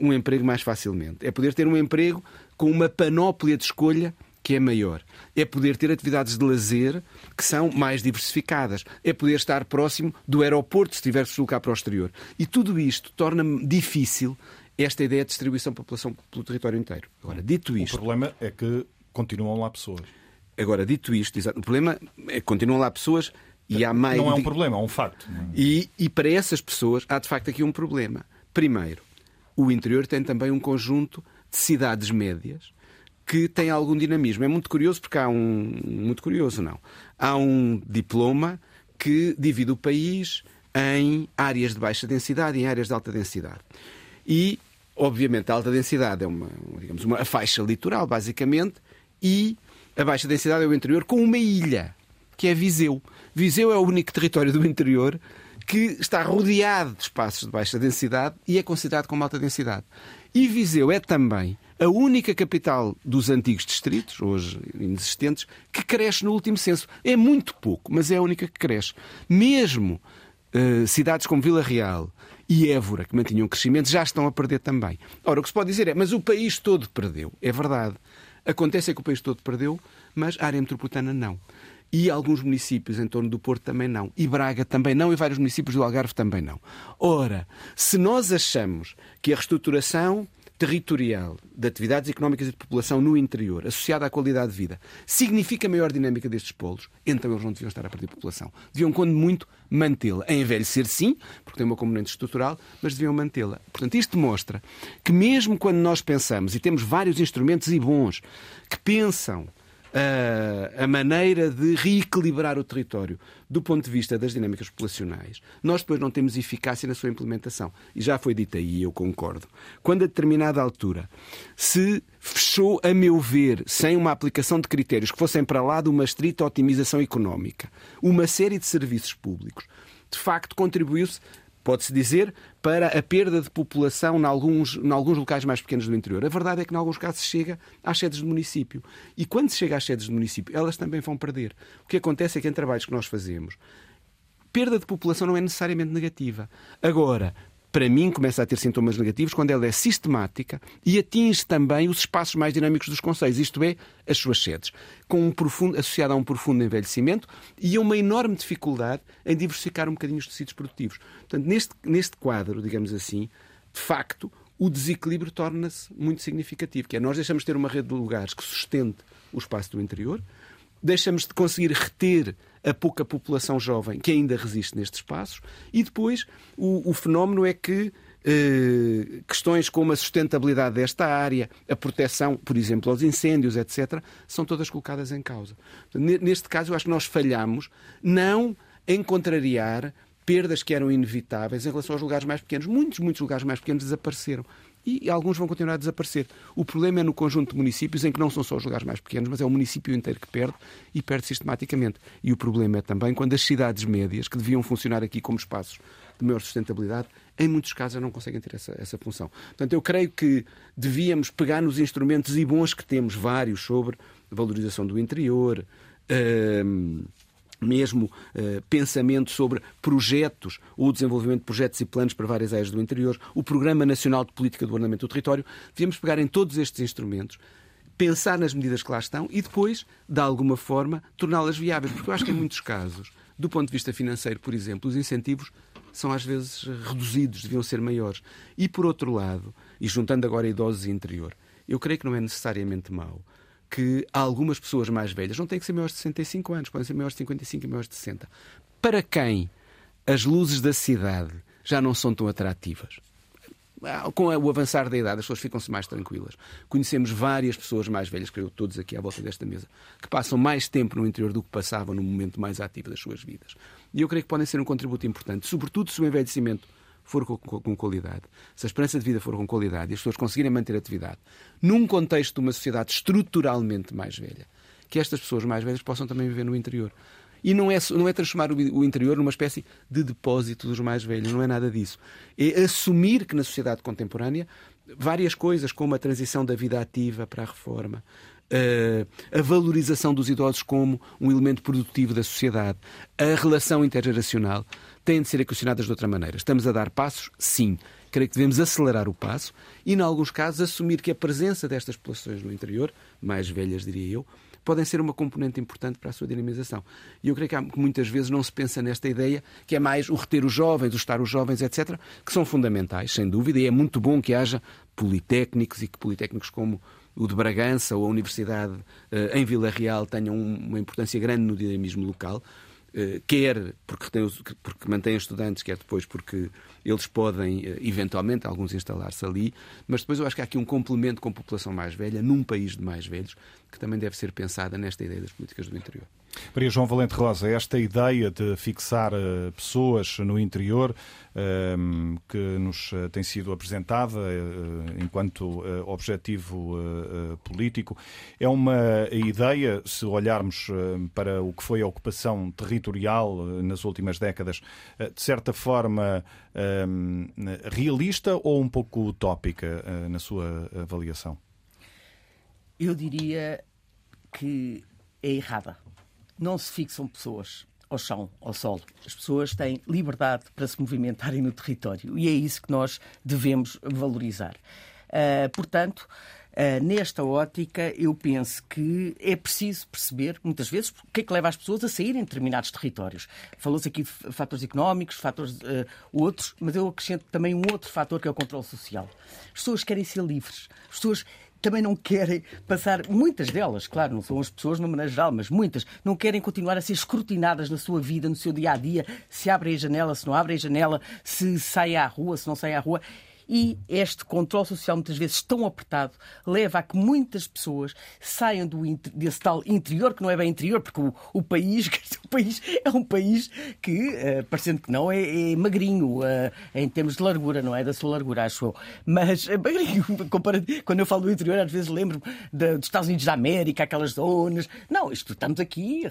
K: um emprego mais facilmente. É poder ter um emprego com uma panóplia de escolha que é maior. É poder ter atividades de lazer que são mais diversificadas. É poder estar próximo do aeroporto se tiver que deslocar para o exterior. E tudo isto torna difícil esta ideia de distribuição da população pelo território inteiro. Agora, dito isto.
A: O problema é que continuam lá pessoas.
K: Agora, dito isto, o problema é que continuam lá pessoas e há mais...
A: Não é um problema, é um facto.
K: E, e para essas pessoas há de facto aqui um problema. Primeiro, o interior tem também um conjunto de cidades médias que têm algum dinamismo. É muito curioso porque há um. Muito curioso, não. Há um diploma que divide o país em áreas de baixa densidade e em áreas de alta densidade. E, obviamente, a alta densidade é uma, digamos, uma faixa litoral, basicamente, e a baixa densidade é o interior com uma ilha, que é Viseu. Viseu é o único território do interior que está rodeado de espaços de baixa densidade e é considerado como alta densidade. E Viseu é também a única capital dos antigos distritos, hoje inexistentes, que cresce no último censo. É muito pouco, mas é a única que cresce. Mesmo uh, cidades como Vila Real e Évora, que mantinham crescimento, já estão a perder também. Ora, o que se pode dizer é, mas o país todo perdeu. É verdade. Acontece é que o país todo perdeu, mas a área metropolitana não. E alguns municípios em torno do Porto também não. E Braga também não. E vários municípios do Algarve também não. Ora, se nós achamos que a reestruturação territorial de atividades económicas e de população no interior, associada à qualidade de vida, significa maior dinâmica destes polos, então eles não deviam estar a perder população. Deviam, quando muito, mantê-la. A envelhecer, sim, porque tem uma componente estrutural, mas deviam mantê-la. Portanto, isto mostra que, mesmo quando nós pensamos, e temos vários instrumentos e bons, que pensam a, maneira de reequilibrar o território do ponto de vista das dinâmicas populacionais, nós depois não temos eficácia na sua implementação. E já foi dito aí, eu concordo. Quando a determinada altura se fechou, a meu ver, sem uma aplicação de critérios que fossem para lá de uma estrita otimização económica, uma série de serviços públicos, de facto contribuiu-se pode-se dizer, para a perda de população em alguns, em alguns locais mais pequenos do interior. A verdade é que, em alguns casos, chega às sedes do município. E quando se chega às sedes do município, elas também vão perder. O que acontece é que, em trabalhos que nós fazemos, perda de população não é necessariamente negativa. Agora, para mim, começa a ter sintomas negativos quando ela é sistemática e atinge também os espaços mais dinâmicos dos conselhos, isto é, as suas sedes, com um profundo, associada a um profundo envelhecimento e a uma enorme dificuldade em diversificar um bocadinho os tecidos produtivos. Portanto, neste, neste quadro, digamos assim, de facto, o desequilíbrio torna-se muito significativo, que é nós deixamos de ter uma rede de lugares que sustente o espaço do interior, deixamos de conseguir reter a pouca população jovem que ainda resiste nestes espaços e depois o, o fenómeno é que eh, questões como a sustentabilidade desta área, a proteção, por exemplo, aos incêndios, etc., são todas colocadas em causa. Neste caso, eu acho que nós falhamos não em contrariar perdas que eram inevitáveis em relação aos lugares mais pequenos. Muitos, muitos lugares mais pequenos desapareceram e alguns vão continuar a desaparecer. O problema é no conjunto de municípios em que não são só os lugares mais pequenos, mas é o município inteiro que perde e perde sistematicamente. E o problema é também quando as cidades médias, que deviam funcionar aqui como espaços de maior sustentabilidade, em muitos casos não conseguem ter essa, essa função. Portanto, eu creio que devíamos pegar nos instrumentos e bons que temos, vários, sobre valorização do interior. Hum, mesmo uh, pensamento sobre projetos ou desenvolvimento de projetos e planos para várias áreas do interior, o Programa Nacional de Política do Ordenamento do Território, devíamos pegar em todos estes instrumentos, pensar nas medidas que lá estão e depois, de alguma forma, torná-las viáveis. Porque eu acho que em muitos casos, do ponto de vista financeiro, por exemplo, os incentivos são às vezes reduzidos, deviam ser maiores. E por outro lado, e juntando agora idosos e interior, eu creio que não é necessariamente mau que algumas pessoas mais velhas não têm que ser maiores de 65 anos, podem ser maiores de 55 e maiores de 60. Para quem as luzes da cidade já não são tão atrativas, ah, com o avançar da idade, as pessoas ficam-se mais tranquilas. Conhecemos várias pessoas mais velhas, creio todos aqui à volta desta mesa, que passam mais tempo no interior do que passavam no momento mais ativo das suas vidas. E eu creio que podem ser um contributo importante, sobretudo se o envelhecimento for com, com, qualidade, se a esperança de vida for com qualidade e as pessoas conseguirem manter atividade, num contexto de uma sociedade estruturalmente mais velha, que estas pessoas mais velhas possam também viver no interior. E não é, não é transformar o interior numa espécie de depósito dos mais velhos, não é nada disso. É assumir que na sociedade contemporânea várias coisas, como a transição da vida ativa para a reforma, eh, a valorização dos idosos como um elemento produtivo da sociedade, a relação intergeracional, têm de ser equacionadas de outra maneira. Estamos a dar passos? Sim. Creio que devemos acelerar o passo e, em alguns casos, assumir que a presença destas populações no interior, mais velhas, diria eu, podem ser uma componente importante para a sua dinamização. E eu creio que, há, que muitas vezes não se pensa nesta ideia, que é mais o reter os jovens, o estar os jovens, etc., que são fundamentais, sem dúvida, e é muito bom que haja politécnicos e que politécnicos como o de Bragança ou a Universidade eh, em Vila Real tenham uma importância grande no dinamismo local. Eh, quer porque, tem, porque mantém estudantes, quer depois porque eles podem, eh, eventualmente, alguns instalar-se ali, mas depois eu acho que há aqui um complemento com a população mais velha, num país de mais velhos, que também deve ser pensada nesta ideia das políticas do interior.
A: Maria João Valente Rosa, esta ideia de fixar uh, pessoas no interior uh, que nos uh, tem sido apresentada enquanto objetivo político é uma ideia, se olharmos para o que foi a ocupação territorial nas últimas décadas, de certa forma realista ou um pouco utópica na sua avaliação?
G: Eu diria que é errada não se fixam pessoas ao chão, ao solo. As pessoas têm liberdade para se movimentarem no território e é isso que nós devemos valorizar. Uh, portanto, Uh, nesta ótica, eu penso que é preciso perceber, muitas vezes, o que é que leva as pessoas a saírem de determinados territórios. Falou-se aqui de fatores económicos, fatores uh, outros, mas eu acrescento também um outro fator que é o controle social. As pessoas querem ser livres. As pessoas também não querem passar, muitas delas, claro, não são as pessoas no maneira geral, mas muitas, não querem continuar a ser escrutinadas na sua vida, no seu dia a dia, se abrem a janela, se não abrem a janela, se saem à rua, se não saem à rua. E este controle social, muitas vezes tão apertado, leva a que muitas pessoas saiam do, desse tal interior, que não é bem interior, porque o, o país, [laughs] o país é um país que, uh, parecendo que não, é, é magrinho uh, em termos de largura, não é da sua largura, acho eu. Mas é magrinho, [laughs] quando eu falo do interior, às vezes lembro dos Estados Unidos da América, aquelas zonas. Não, isto, estamos aqui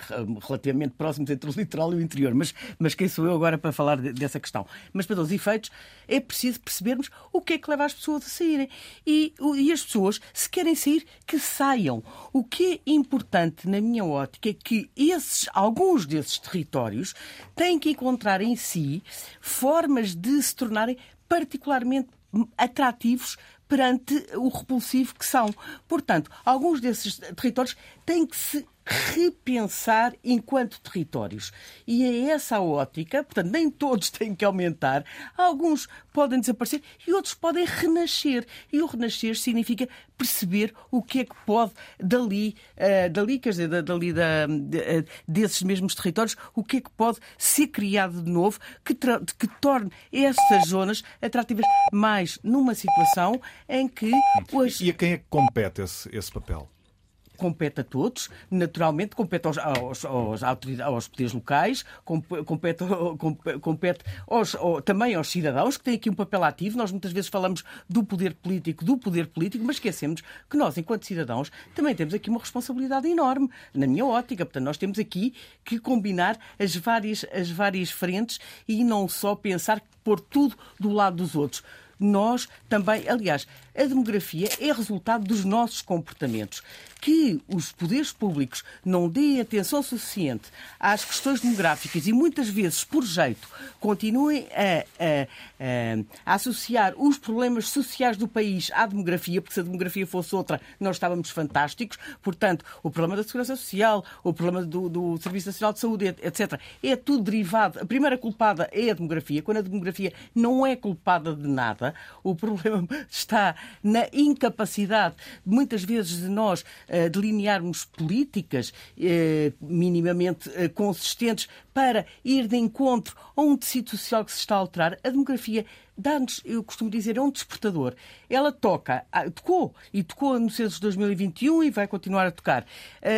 G: relativamente próximos entre o litoral e o interior, mas, mas quem sou eu agora para falar de, dessa questão? Mas para os efeitos, é preciso percebermos o que é que leva as pessoas a saírem. E, e as pessoas, se querem sair, que saiam. O que é importante, na minha ótica, é que esses, alguns desses territórios têm que encontrar em si formas de se tornarem particularmente atrativos perante o repulsivo que são. Portanto, alguns desses territórios têm que se repensar enquanto territórios. E é essa a ótica, portanto, nem todos [laughs] têm que aumentar, alguns podem desaparecer e outros podem renascer. E o renascer significa perceber o que é que pode dali, uh, dali quer dizer, dali da, de, uh, desses mesmos territórios, o que é que pode ser criado de novo que, que torne essas zonas atrativas mais numa situação em que...
A: Hoje... E a quem é que compete esse, esse papel?
G: Compete a todos, naturalmente compete aos, aos, aos, aos poderes locais, compete, compete aos, também aos cidadãos, que têm aqui um papel ativo. Nós muitas vezes falamos do poder político, do poder político, mas esquecemos que nós, enquanto cidadãos, também temos aqui uma responsabilidade enorme, na minha ótica. Portanto, nós temos aqui que combinar as várias, as várias frentes e não só pensar pôr tudo do lado dos outros nós também, aliás, a demografia é resultado dos nossos comportamentos que os poderes públicos não deem atenção suficiente às questões demográficas e muitas vezes, por jeito, continuem a, a, a, associar os problemas sociais do país à demografia, porque se a demografia fosse outra, nós estávamos fantásticos. Portanto, o problema da segurança social, o problema do, do Serviço Nacional de Saúde, etc., é tudo derivado. A primeira culpada é a demografia. Quando a demografia não é culpada de nada, o problema [laughs] está na incapacidade, muitas vezes, de nós delinearmos políticas eh, minimamente eh, consistentes para ir de encontro a um tecido social que se está a alterar, a demografia dá-nos, eu costumo dizer, é um despertador. Ela toca, ah, tocou, e tocou no censo de 2021 e vai continuar a tocar.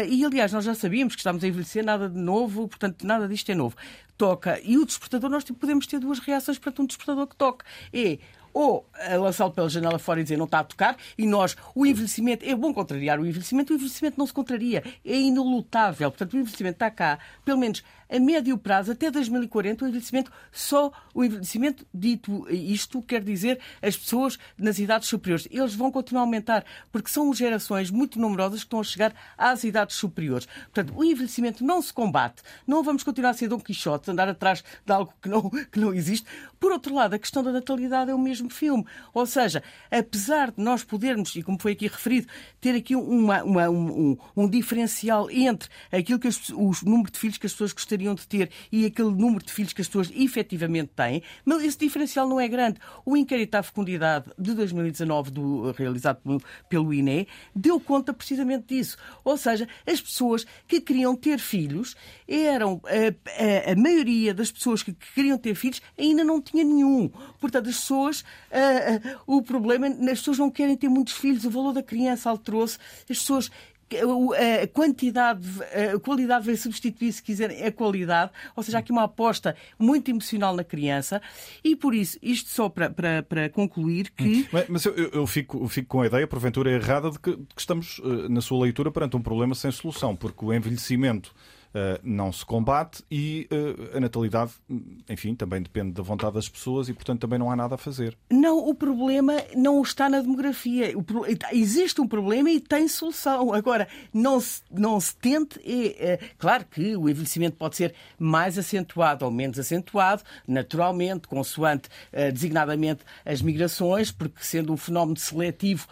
G: E, aliás, nós já sabíamos que estamos a envelhecer, nada de novo, portanto, nada disto é novo. Toca. E o despertador, nós podemos ter duas reações para um despertador que toque. É ou lançá-lo pela janela fora e dizer não está a tocar, e nós, o envelhecimento, é bom contrariar o envelhecimento, o envelhecimento não se contraria, é inelutável. Portanto, o envelhecimento está cá, pelo menos a médio prazo, até 2040, o envelhecimento, só o envelhecimento, dito isto, quer dizer as pessoas nas idades superiores. Eles vão continuar a aumentar, porque são gerações muito numerosas que estão a chegar às idades superiores. Portanto, o envelhecimento não se combate. Não vamos continuar a ser Dom Quixote, andar atrás de algo que não, que não existe. Por outro lado, a questão da natalidade é o mesmo filme. Ou seja, apesar de nós podermos, e como foi aqui referido, ter aqui uma, uma, um, um, diferencial entre aquilo que as, o número de filhos que as pessoas gostariam gostariam de ter e aquele número de filhos que as pessoas efetivamente têm, mas esse diferencial não é grande. O inquérito à fecundidade de 2019, do, realizado pelo INE, deu conta precisamente disso. Ou seja, as pessoas que queriam ter filhos eram a, a, a maioria das pessoas que queriam ter filhos ainda não tinha nenhum. Portanto, as pessoas, a, o problema, as pessoas não querem ter muitos filhos, o valor da criança alterou-se, as pessoas a quantidade, a qualidade vai substituir, se quiserem, a qualidade, ou seja, há aqui uma aposta muito emocional na criança e por isso, isto só para, para, para concluir que.
A: Hum. Mas eu, eu, fico, eu fico com a ideia, porventura errada, de que, de que estamos, eh, na sua leitura, perante um problema sem solução, porque o envelhecimento não se combate e uh, a natalidade, enfim, também depende da vontade das pessoas e, portanto, também não há nada a fazer.
G: Não, o problema não está na demografia. O, existe um problema e tem solução. Agora, não se, não se tente. É, claro que o envelhecimento pode ser mais acentuado ou menos acentuado, naturalmente, consoante uh, designadamente as migrações, porque sendo um fenómeno seletivo,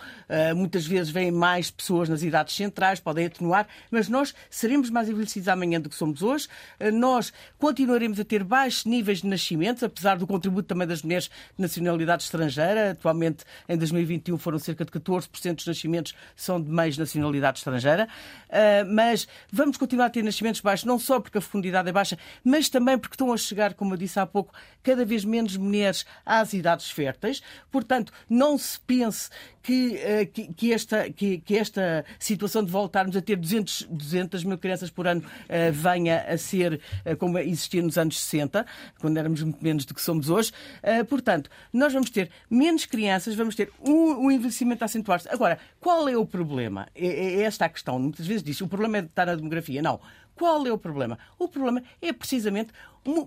G: muitas vezes vêm mais pessoas nas idades centrais, podem atenuar, mas nós seremos mais envelhecidos amanhã amanhã do que somos hoje. Eh, nós continuaremos a ter baixos níveis de nascimentos, apesar do contributo também das mulheres de nacionalidade estrangeira. Atualmente, em 2021, foram cerca de 14% dos nascimentos são de de nacionalidade estrangeira. Eh, mas vamos continuar a ter nascimentos baixos, não só porque a fecundidade é baixa, mas também porque estão a chegar, como eu disse há pouco, cada vez menos mulheres às idades férteis. Portanto, não se pense que, eh, que, que, esta, que, que, esta situação de voltarmos a ter 200, 200 mil crianças por ano venha a ser uh, como existia nos anos 60, quando éramos muito menos do que somos hoje. Uh, portanto, nós vamos ter menos crianças, vamos ter um, um envelhecimento a acentuar-se. Agora, qual é o problema? É, é, é esta a questão. Muitas vezes diz o problema é estar na demografia. Não. Qual é o problema? O problema é precisamente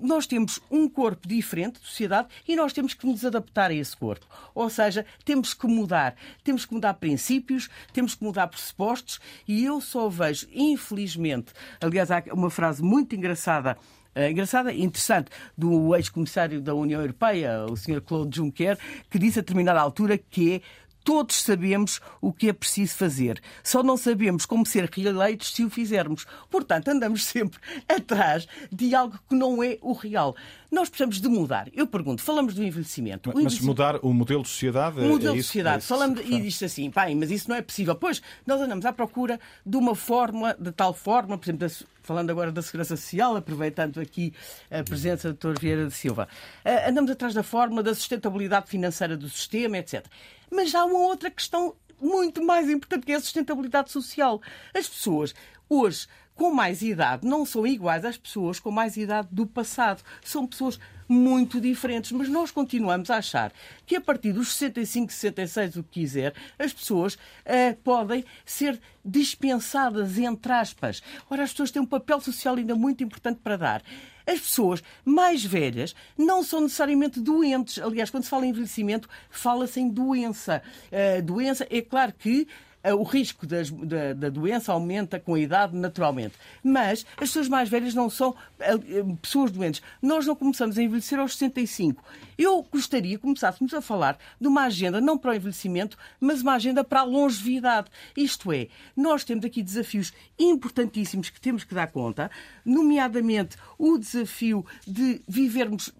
G: nós temos um corpo diferente de sociedade e nós temos que nos adaptar a esse corpo. Ou seja, temos que mudar. Temos que mudar princípios, temos que mudar pressupostos e eu só vejo, infelizmente, aliás, há uma frase muito engraçada uh, engraçada e interessante do ex-comissário da União Europeia, o Sr. Claude Juncker, que disse a determinada altura que é Todos sabemos o que é preciso fazer, só não sabemos como ser reeleitos se o fizermos. Portanto, andamos [laughs] sempre atrás de algo que não é o real. Nós precisamos de mudar. Eu pergunto, falamos do envelhecimento.
A: Mas, envelhecimento... mudar o modelo de sociedade?
G: O modelo é de sociedade. É falamos e diz assim, pai, mas isso não é possível. Pois, nós andamos à procura de uma fórmula, de tal forma, por exemplo, falando agora da Segurança Social, aproveitando aqui a presença do Dr. Vieira de Silva, eh, andamos atrás da fórmula da sustentabilidade financeira do sistema, etc. Mas há uma outra questão muito mais importante que é a sustentabilidade social. As pessoas hoje com mais idade não são iguais às pessoas com mais idade do passado. São pessoas muito diferentes, mas nós continuamos a achar que a partir dos 65, 66, o que quiser, as pessoas uh, podem ser dispensadas, entre aspas. Ora, as pessoas têm um papel social ainda muito importante para dar. As pessoas mais velhas não são necessariamente doentes. Aliás, quando se fala em envelhecimento, fala-se em doença. Uh, doença, é claro que o risco das, da, da, doença aumenta com a idade naturalmente. Mas as pessoas mais velhas não são eh, pessoas doentes. Nós não começamos a envelhecer aos 65. Eu gostaria que começássemos a falar de uma agenda não para o envelhecimento, mas uma agenda para a longevidade. Isto é, nós temos aqui desafios importantíssimos que temos que dar conta, nomeadamente o desafio de vivermos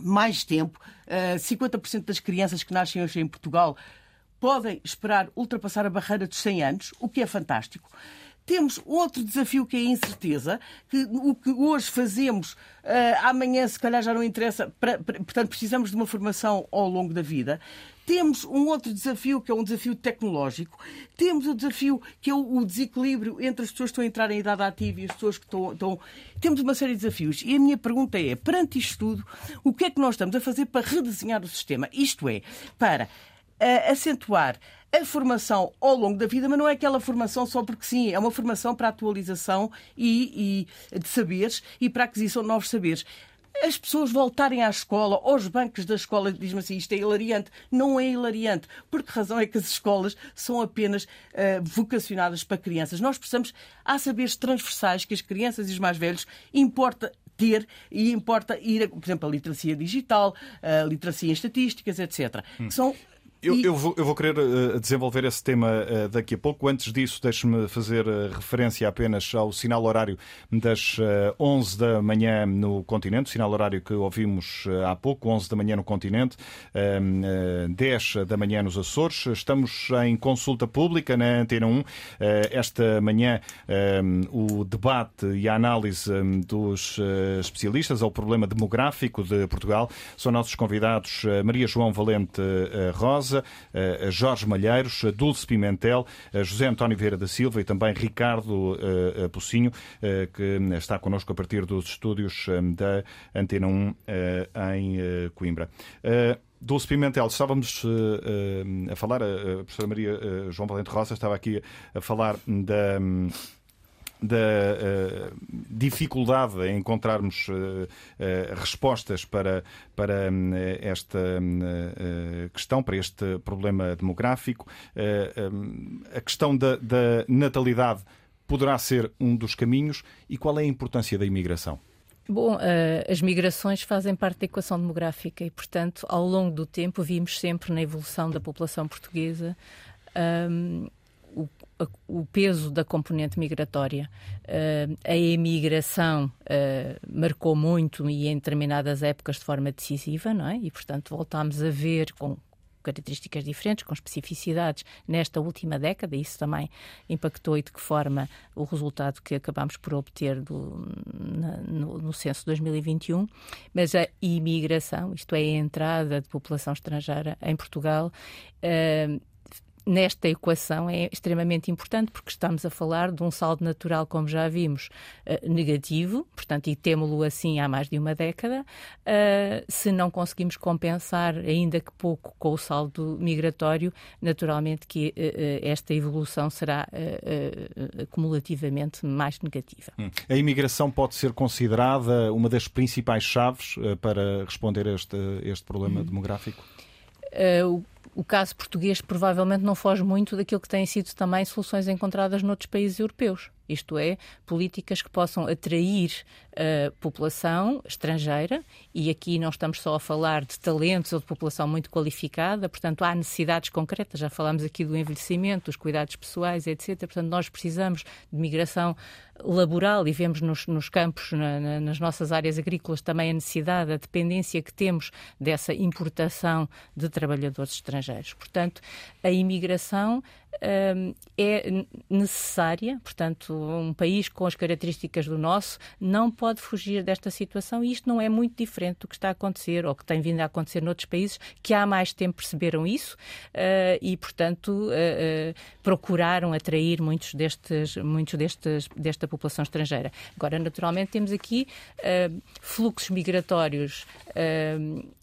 G: mais tempo. 50% eh, das crianças que nascem hoje em Portugal podem esperar ultrapassar a barreira dos 100 anos, o que é fantástico. Temos outro desafio que é a incerteza, que o que hoje fazemos, uh, amanhã se calhar já não interessa, pra, pra, portanto precisamos de uma formação ao longo da vida. Temos um outro desafio que é um desafio tecnológico. Temos o desafio que é o, desequilíbrio entre as pessoas que estão a entrar em idade ativa e as pessoas que estão, estão. Temos uma série de desafios. E a minha pergunta é: perante isto tudo, o que é que nós estamos a fazer para redesenhar o sistema? Isto é, para uh, acentuar a formação ao longo da vida, mas não é aquela formação só porque sim, é uma formação para atualização e, e de saberes e para a aquisição de novos saberes as pessoas voltarem à escola, aos bancos da escola, diz-me assim, isto é hilariante. Não é hilariante. Por que razão é que as escolas são apenas uh, vocacionadas para crianças? Nós precisamos, há saberes transversais que as crianças e os mais velhos importa ter e importa ir, por exemplo, a literacia digital, a literacia em estatísticas, etc. Hum. São
A: eu, e... eu, vou, eu, vou, querer uh, desenvolver esse tema uh, daqui a pouco. Antes disso, deixe-me fazer uh, referência apenas ao sinal horário das 11 da manhã no continente, sinal horário que ouvimos há pouco, 11 da manhã no continente, 10 da manhã nos Açores. Estamos em consulta pública na Antena 1. Esta manhã, o debate e a análise dos especialistas ao problema demográfico de Portugal são nossos convidados Maria João Valente Rosa. Rosa, Jorge Malheiros, Dulce Pimentel, José António Vieira da Silva e também Ricardo Pocinho, que está connosco a partir dos estúdios da Antena 1 em Coimbra. Dulce Pimentel, estávamos a falar, a professora Maria João Valente Rosa estava aqui a falar da. Um, da uh, dificuldade em encontrarmos uh, uh, respostas para, para esta questão, para este problema demográfico. Um, a questão da, da natalidade poderá ser um dos caminhos e qual é a importância da imigração?
H: Bom, as migrações fazem parte da equação demográfica e, portanto, ao longo do tempo vimos sempre na evolução da população portuguesa um, o, peso da componente migratória. Uh, a emigração uh, marcou muito e em determinadas épocas de forma decisiva, não é? E, portanto, voltámos a ver com características diferentes, com especificidades nesta última década. Isso também impactou e de que forma o resultado que acabamos por obter do, na, no, no censo 2021. Mas a imigração, isto é, a entrada de população estrangeira em Portugal, uh, nesta equação é extremamente importante porque estamos a falar de um saldo natural, como já vimos, uh, negativo, portanto, e temo-lo assim há mais de uma década. Uh, se não conseguimos compensar, ainda que pouco, com o saldo migratório, naturalmente que uh, esta evolução será acumulativamente mais negativa. Hum.
A: A imigração pode ser considerada uma das principais chaves para responder a este, este problema hum. demográfico?
H: Uh, o caso português provavelmente não foge muito daquilo que têm sido também soluções encontradas noutros países europeus. Isto é, políticas que possam atrair a população estrangeira, e aqui não estamos só a falar de talentos ou de população muito qualificada, portanto, há necessidades concretas, já falámos aqui do envelhecimento, dos cuidados pessoais, etc. Portanto, nós precisamos de migração laboral e vemos nos, nos campos, na, na, nas nossas áreas agrícolas, também a necessidade, a dependência que temos dessa importação de trabalhadores estrangeiros. Portanto, a imigração é necessária, portanto, um país com as características do nosso não pode fugir desta situação e isto não é muito diferente do que está a acontecer ou que tem vindo a acontecer noutros países que há mais tempo perceberam isso uh, e, portanto, uh, uh, procuraram atrair muitos destes, muitos destes, desta população estrangeira. Agora, naturalmente, temos aqui fluxos migratórios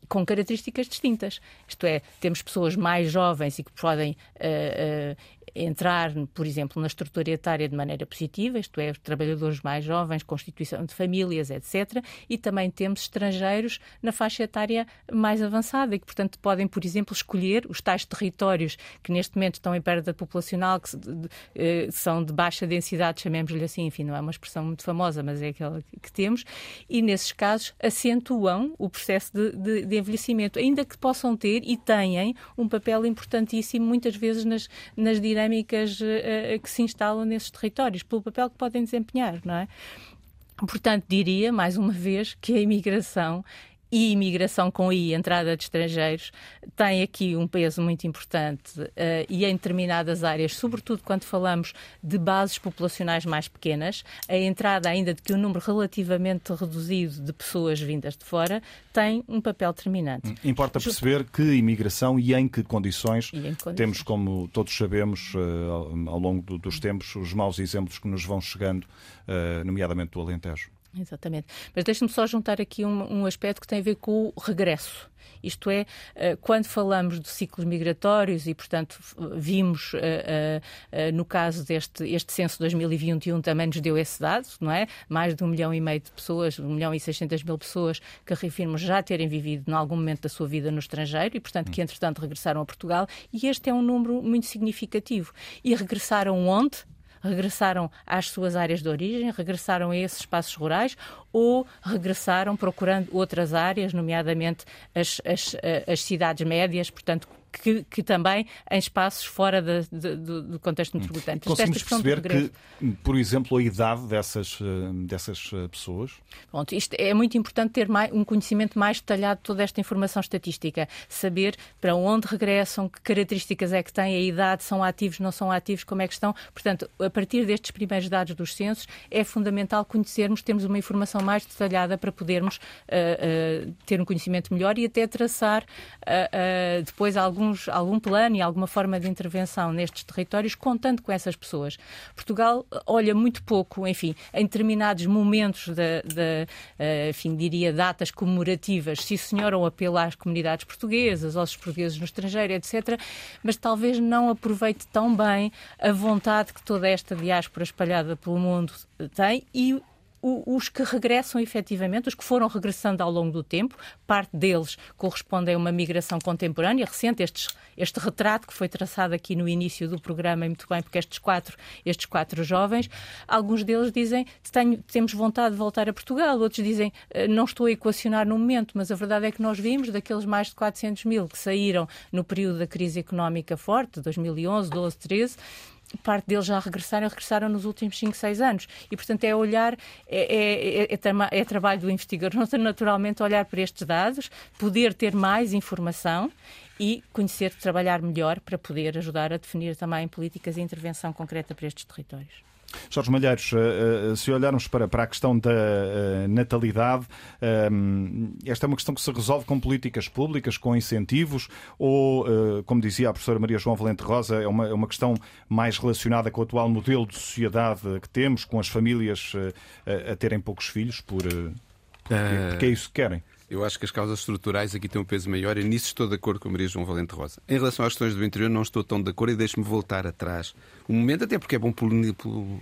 H: com características distintas. Isto é, temos pessoas mais jovens e que podem uh, uh, entrar, por exemplo, na estrutura etária de maneira positiva, isto é, trabalhadores mais jovens, constituição de famílias, etc. E também temos estrangeiros na faixa etária mais avançada e que, portanto, podem, por exemplo, escolher os tais territórios que neste momento estão em perda populacional, que eh, são de baixa densidade, chamemos-lhe assim, enfim, não é uma expressão muito famosa, mas é aquela que temos, e nesses casos acentuam o processo de, de, de envelhecimento, ainda que possam ter e têm um papel importantíssimo muitas vezes nas, nas dinâmicas dinâmicas uh, que se instalam nesses territórios, pelo papel que podem desempenhar, não é? Portanto, diria, mais uma vez, que a imigração e imigração com I, entrada de estrangeiros, tem aqui um peso muito importante uh, e em determinadas áreas, sobretudo quando falamos de bases populacionais mais pequenas, a entrada ainda de que um número relativamente reduzido de pessoas vindas de fora tem um papel determinante.
A: Hum, importa perceber que imigração e em que condições, em condições. temos, como todos sabemos, uh, ao longo do, dos tempos, os maus exemplos que nos vão chegando, uh, nomeadamente do Alentejo.
H: Exatamente. Mas deixe-me só juntar aqui um, um, aspecto que tem a ver com o regresso. Isto é, eh, quando falamos de ciclos migratórios e, portanto, vimos eh, eh, no caso deste este censo 2021 também nos deu esse dado, não é? Mais de um milhão e meio de pessoas, um milhão e seiscentas mil pessoas que reafirmam já terem vivido em algum momento da sua vida no estrangeiro e, portanto, que entretanto regressaram a Portugal e este é um número muito significativo. E regressaram onde? Regressaram às suas áreas de origem, regressaram a esses espaços rurais ou regressaram procurando outras áreas, nomeadamente as, as, as cidades médias, portanto, que, que também em espaços fora de, de, do contexto metropolitano.
A: Conseguimos perceber que, por exemplo, a idade dessas, eh, dessas eh, pessoas?
H: Pronto, isto é muito importante ter mais, um conhecimento mais detalhado de toda esta informação estatística, saber para onde regressam, que características é que têm, a idade, são ativos, não são ativos, como é que estão. Portanto, a partir destes primeiros dados dos censos, é fundamental conhecermos, termos uma informação mais detalhada para podermos uh, uh, ter um conhecimento melhor e até traçar uh, depois algum alguns, algum plano e alguma forma de intervenção nestes territórios, contando com essas pessoas. Portugal olha muito pouco, enfim, em determinados momentos da, de, uh, enfim, diria, datas comemorativas, se senhor ou apelo às comunidades portuguesas, aos portugueses no estrangeiro, etc., mas talvez não aproveite tão bem a vontade que toda esta diáspora espalhada pelo mundo tem e os que regressam efetivamente, os que foram regressando ao longo do tempo, parte deles correspondem a uma migração contemporânea recente. Estes, este retrato que foi traçado aqui no início do programa, muito bem, porque estes quatro, estes quatro jovens, alguns deles dizem tenho, temos vontade de voltar a Portugal, outros dizem eh, não estou a equacionar no momento, mas a verdade é que nós vimos daqueles mais de 400 mil que saíram no período da crise económica forte, 2011, 12, 13 parte deles já regressaram, regressaram nos últimos 5, 6 anos. E, portanto, é olhar, é, é, é, é, é trabalho do investigador, [laughs] naturalmente, olhar para estes dados, poder ter mais informação e conhecer, trabalhar melhor para poder ajudar a definir também políticas de intervenção concreta para estes territórios.
A: Jorge Malheiros, eh, eh, se olharmos para, para a questão da eh, natalidade, esta é uma questão que se resolve com políticas públicas, com incentivos, ou, como dizia a professora Maria João Valente Rosa, é uma, é uma questão mais relacionada com o atual modelo de sociedade que temos, com as famílias a terem poucos filhos, por, porque é isso que querem?
K: Eu acho que as causas estruturais aqui têm um peso maior e nisso estou de acordo com a Maria João Valente Rosa. Em relação às questões do interior, não estou tão de acordo e deixe-me voltar atrás um momento, até porque é bom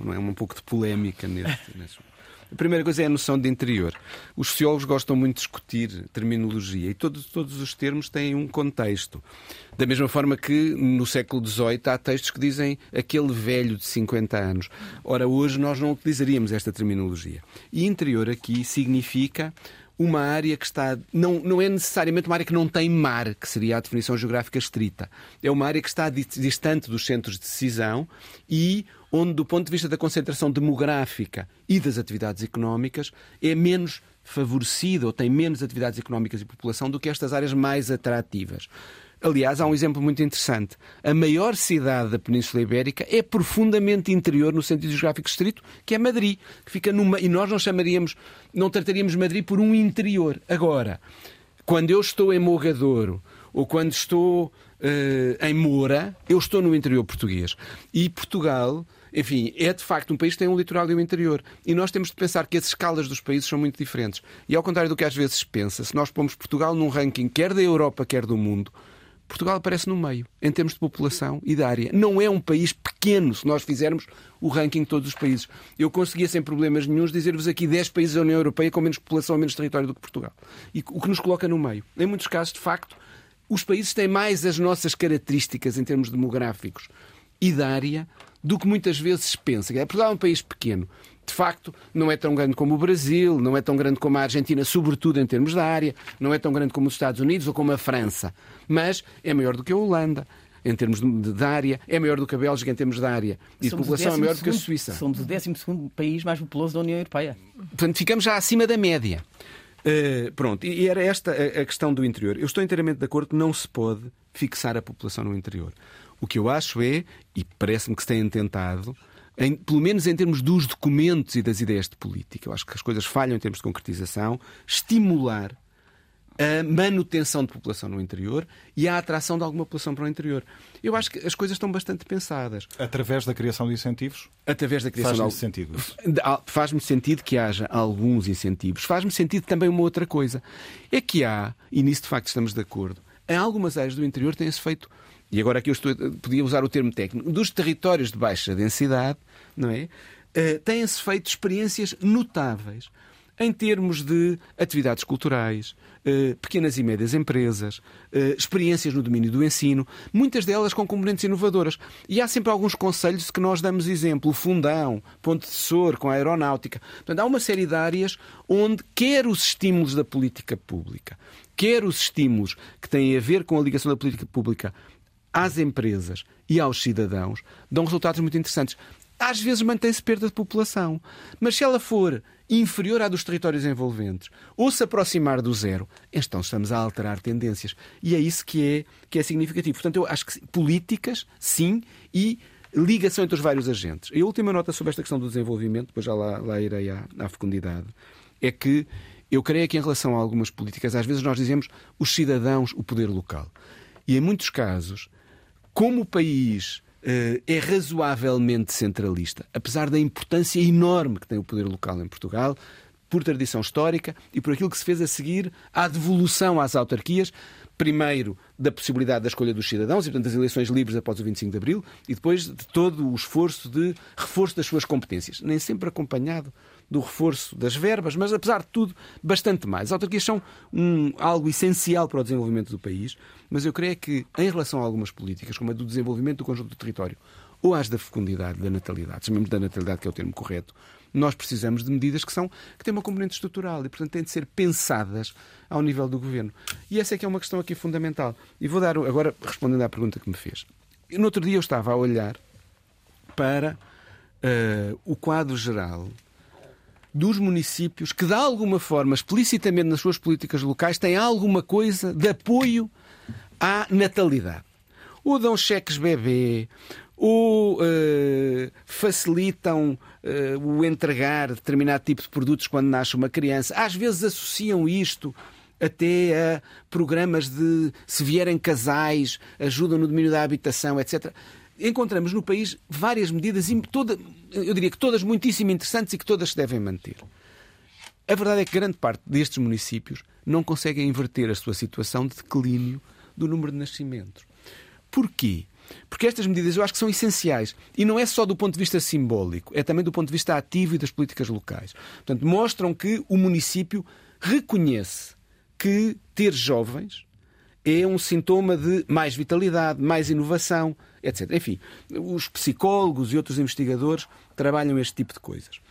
K: não é, um pouco de polémica neste, [laughs] neste A primeira coisa é a noção de interior. Os sociólogos gostam muito de discutir terminologia e todos, todos os termos têm um contexto. Da mesma forma que no século XVIII há textos que dizem aquele velho de 50 anos. Ora, hoje nós não utilizaríamos esta terminologia. E interior aqui significa uma área que está. Não, não é necessariamente uma área que não tem mar, que seria a definição geográfica estrita. É uma área que está distante dos centros de decisão e onde, do ponto de vista da concentração demográfica e das atividades económicas, é menos favorecida ou tem menos atividades económicas e população do que estas áreas mais atrativas. Aliás, há um exemplo muito interessante. A maior cidade da Península Ibérica é profundamente interior no sentido geográfico estrito, que é Madrid, que fica numa e nós não chamaríamos, não trataríamos Madrid por um interior. Agora, quando eu estou em Mogadouro ou quando estou uh, em Moura, eu estou no interior português. E Portugal enfim, é de facto um país que tem um litoral e um interior. E nós temos de pensar que as escalas dos países são muito diferentes. E ao contrário do que às vezes pensa, se nós pomos Portugal num ranking quer da Europa, quer do mundo, Portugal aparece no meio, em termos de população e de área. Não é um país pequeno se nós fizermos o ranking de todos os países. Eu conseguia, sem problemas nenhums, dizer-vos aqui 10 países da União Europeia com menos população e menos território do que Portugal. E o que nos coloca no meio. Em muitos casos, de facto, os países têm mais as nossas características em termos demográficos e de área do que muitas vezes pensa. Portugal é um país pequeno de facto, não é tão grande como o Brasil, não é tão grande como a Argentina, sobretudo em termos da área, não é tão grande como os Estados Unidos ou como a França, mas é maior do que a Holanda. Em termos de, de área, é maior do que a Bélgica em termos de área e de população é maior do que a Suíça.
G: Somos o 12 país mais populoso da União Europeia.
K: Portanto, ficamos já acima da média. Uh, pronto, e era esta a, a questão do interior. Eu estou inteiramente de acordo que não se pode fixar a população no interior. O que eu acho é, e parece-me que se têm tentado, em, pelo menos em termos dos documentos e das ideias de política. Eu acho que as coisas falham em termos de concretização. Estimular a manutenção de população no interior e a atração de alguma população para o interior. Eu acho que as coisas estão bastante pensadas.
A: Através da criação de incentivos?
K: Através da criação
A: Faz-me
K: de...
A: sentido.
K: Faz-me sentido que haja alguns incentivos. Faz-me sentido também uma outra coisa. É que há, e nisso de facto estamos de acordo, em algumas áreas do interior tem-se feito e agora aqui eu estou, podia usar o termo técnico, dos territórios de baixa densidade, não é? Uh, têm-se feito experiências notáveis em termos de atividades culturais, uh, pequenas e médias empresas, uh, experiências no domínio do ensino, muitas delas com componentes inovadoras. E há sempre alguns conselhos que nós damos exemplo, o Fundão, Ponte de Sor, com a aeronáutica. Portanto, há uma série de áreas onde quer os estímulos da política pública, quer os estímulos que têm a ver com a ligação da política pública às empresas e aos cidadãos dão resultados muito interessantes. Às vezes mantém-se perda de população, mas se ela for inferior à dos territórios envolventes ou se aproximar do zero, então estamos a alterar tendências. E é isso que é, que é significativo. Portanto, eu acho que políticas, sim, e ligação entre os vários agentes. E a última nota sobre esta questão do desenvolvimento, depois já lá, lá irei à, à fecundidade, é que eu creio que em relação a algumas políticas, às vezes nós dizemos os cidadãos, o poder local. E em muitos casos, como o país uh, é razoavelmente centralista, apesar da importância enorme que tem o poder local em Portugal, por tradição histórica e por aquilo que se fez a seguir à devolução às autarquias, primeiro da possibilidade da escolha dos cidadãos e, portanto, das eleições livres após o 25 de Abril e depois de todo o esforço de reforço das suas competências, nem sempre acompanhado do reforço das verbas, mas apesar de tudo, bastante mais. As autarquias são um, algo essencial para o desenvolvimento do país, mas eu creio que, em relação a algumas políticas, como a do desenvolvimento do conjunto do território, ou às da fecundidade, da natalidade, chamemos da natalidade, que é o termo correto, nós precisamos de medidas que são que têm uma componente estrutural e, portanto, têm de ser pensadas ao nível do governo. E essa é que é uma questão aqui fundamental. E vou dar agora respondendo à pergunta que me fez. No outro dia eu estava a olhar para uh, o quadro geral dos municípios que, de alguma forma, explicitamente nas suas políticas locais, têm alguma coisa de apoio à natalidade. Ou dão cheques bebê, ou uh, facilitam uh, o entregar determinado tipo de produtos quando nasce uma criança. Às vezes associam isto até a programas de se vierem casais, ajudam no domínio da habitação, etc encontramos no país várias medidas, toda, eu diria que todas muitíssimo interessantes e que todas se devem manter. A verdade é que grande parte destes municípios não conseguem inverter a sua situação de declínio do número de nascimentos. Porquê? Porque estas medidas eu acho que são essenciais. E não é só do ponto de vista simbólico, é também do ponto de vista ativo e das políticas locais. Portanto, mostram que o município reconhece que ter jovens é um sintoma de mais vitalidade, mais inovação, etc. Enfim, os psicólogos e outros investigadores trabalham este tipo de coisas.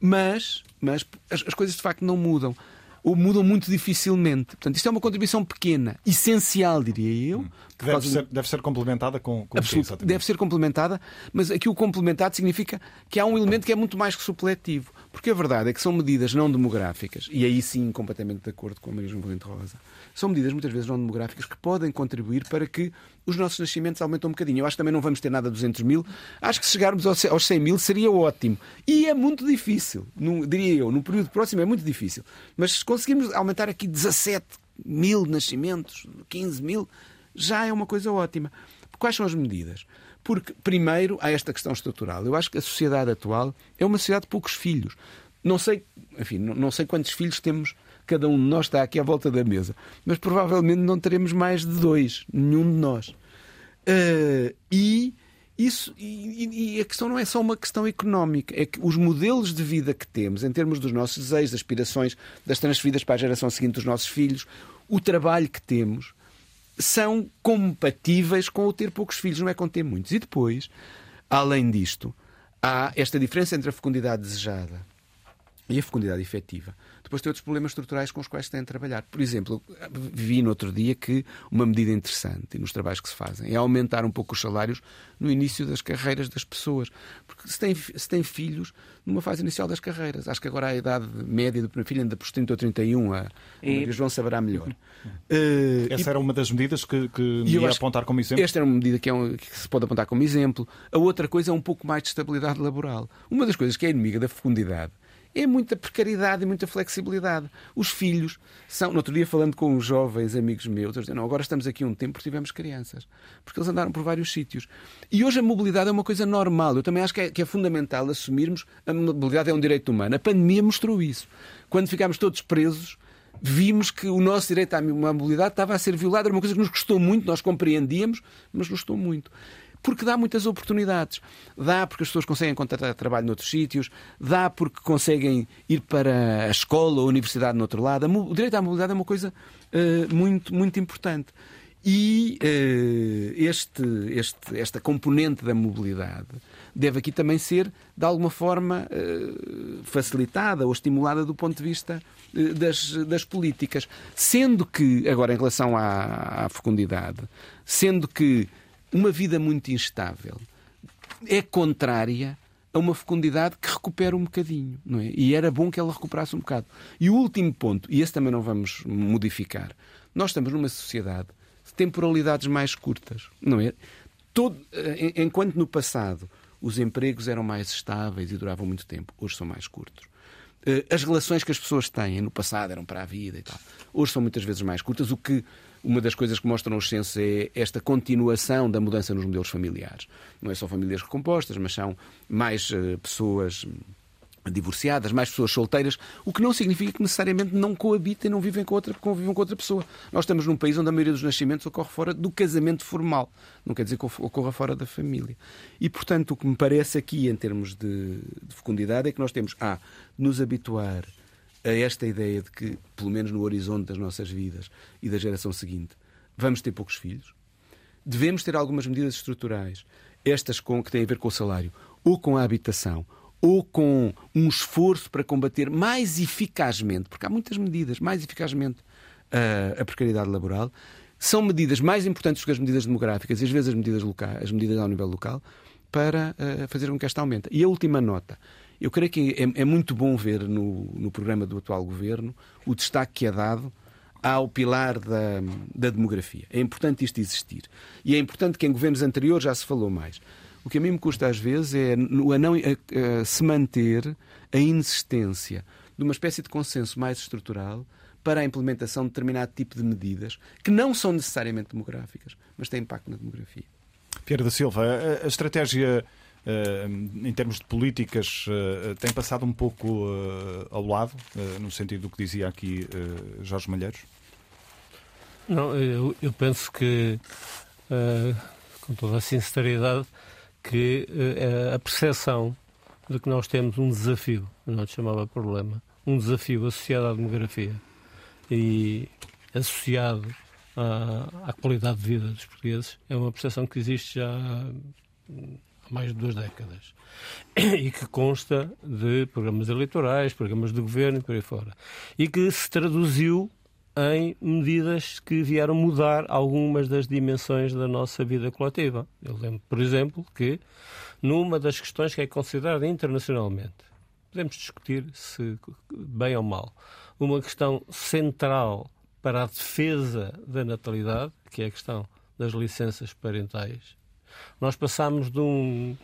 K: Mas, mas as, as coisas de facto não mudam ou mudam muito dificilmente. Portanto, isto é uma contribuição pequena, essencial, diria eu.
A: Que deve, ser, deve ser complementada com, com
K: Absoluto, Deve ser complementada, mas aqui o complementado significa que há um elemento que é muito mais que supletivo. Porque a verdade é que são medidas não demográficas, e aí sim completamente de acordo com a Maria João Valente Rosa, são medidas muitas vezes não demográficas que podem contribuir para que os nossos nascimentos aumentem um bocadinho. Eu acho que também não vamos ter nada a 200 mil. Acho que se chegarmos aos 100 mil seria ótimo. E é muito difícil, diria eu, no período próximo é muito difícil. Mas se conseguirmos aumentar aqui 17 mil nascimentos, 15 mil, já é uma coisa ótima. Quais são as medidas? Porque, primeiro, há esta questão estrutural. Eu acho que a sociedade atual é uma sociedade de poucos filhos. Não sei, enfim, não sei quantos filhos temos cada um de nós está aqui à volta da mesa. Mas provavelmente não teremos mais de dois, nenhum de nós. Uh, e isso e, e, a questão não é só uma questão económica, é que os modelos de vida que temos, em termos dos nossos desejos, aspirações, das transferidas para a geração seguinte dos nossos filhos, o trabalho que temos, são compatíveis com o ter poucos filhos, não é com ter muitos. E depois, além disto, há esta diferença entre a fecundidade desejada e a fecundidade efetiva depois tem outros problemas estruturais com os quais se tem de trabalhar. Por exemplo, vi no outro dia que uma medida interessante nos trabalhos que se fazem é aumentar um pouco os salários no início das carreiras das pessoas. Porque se tem, se tem filhos numa fase inicial das carreiras, acho que agora a idade média do primeiro filho anda por 30 ou 31, a, e... a João saberá melhor.
A: Uh, Essa e... era uma das medidas que, que ia apontar como exemplo?
K: Esta era uma medida que, é um, que se pode apontar como exemplo. A outra coisa é um pouco mais de estabilidade laboral. Uma das coisas que é inimiga da fecundidade é muita precariedade e muita flexibilidade. Os filhos são. No outro dia, falando com os jovens amigos meus, eles não, agora estamos aqui um tempo porque tivemos crianças. Porque eles andaram por vários sítios. E hoje a mobilidade é uma coisa normal. Eu também acho que é, que é fundamental assumirmos a mobilidade é um direito humano. A pandemia mostrou isso. Quando ficámos todos presos, vimos que o nosso direito à mobilidade estava a ser violado. Era uma coisa que nos custou muito, nós compreendíamos, mas nos custou muito porque dá muitas oportunidades. Dá porque as pessoas conseguem encontrar trabalho noutros sítios, dá porque conseguem ir para a escola ou a universidade no outro lado. O direito à mobilidade é uma coisa uh, muito, muito importante. E uh, este, este, esta componente da mobilidade deve aqui também ser, de alguma forma, uh, facilitada ou estimulada do ponto de vista uh, das, das políticas. Sendo que, agora em relação à, à fecundidade, sendo que uma vida muito instável é contrária a uma fecundidade que recupera um bocadinho, não é? E era bom que ela recuperasse um bocado. E o último ponto, e esse também não vamos modificar, nós estamos numa sociedade de temporalidades mais curtas, não é? Todo, eh, enquanto no passado os empregos eram mais estáveis e duravam muito tempo, hoje são mais curtos. Eh, as relações que as pessoas têm no passado eram para a vida e tal, hoje são muitas vezes mais curtas, o que uma das coisas que mostram os censos é esta continuação da mudança nos modelos familiares. Não é só famílias recompostas, mas são mais uh, pessoas divorciadas, mais pessoas solteiras, o que não significa que necessariamente não coabitem, não vivem com outra, convivam com outra pessoa. Nós estamos num país onde a maioria dos nascimentos ocorre fora do casamento formal, não quer dizer que ocorra fora da família. E, portanto, o que me parece aqui, em termos de, de fecundidade, é que nós temos, a nos habituar a esta ideia de que, pelo menos no horizonte das nossas vidas e da geração seguinte, vamos ter poucos filhos, devemos ter algumas medidas estruturais, estas com, que têm a ver com o salário, ou com a habitação, ou com um esforço para combater mais eficazmente, porque há muitas medidas, mais eficazmente a, a precariedade laboral, são medidas mais importantes que as medidas demográficas e às vezes as medidas locais, as medidas ao nível local, para uh, fazer com que esta aumente. E a última nota. Eu creio que é, é muito bom ver no, no programa do atual governo o destaque que é dado ao pilar da, da demografia. É importante isto existir. E é importante que em governos anteriores já se falou mais. O que a mim me custa às vezes é a não, a, a, se manter a insistência de uma espécie de consenso mais estrutural para a implementação de determinado tipo de medidas que não são necessariamente demográficas, mas têm impacto na demografia.
A: Pierre da Silva, a, a estratégia em termos de políticas, uh, tem passado um pouco uh, ao lado, no sentido do que dizia aqui Jorge Malheiros?
I: Não, eu, eu penso que, com toda a sinceridade, que uh, a percepção de que nós temos um desafio, não te chamava problema, um desafio associado à demografia e associado à, à, qualidade de vida dos portugueses, é uma percepção que existe já há mais de duas décadas [clears throat] e que consta de programas eleitorais, programas de governo e por aí fora. E que se traduziu em medidas que vieram mudar algumas das dimensões da nossa vida coletiva. Eu lembro, por exemplo, que numa das questões que é considerada internacionalmente, podemos discutir se bem ou mal, uma questão central para a defesa da natalidade, que é a questão das licenças parentais. Nós passámos de um,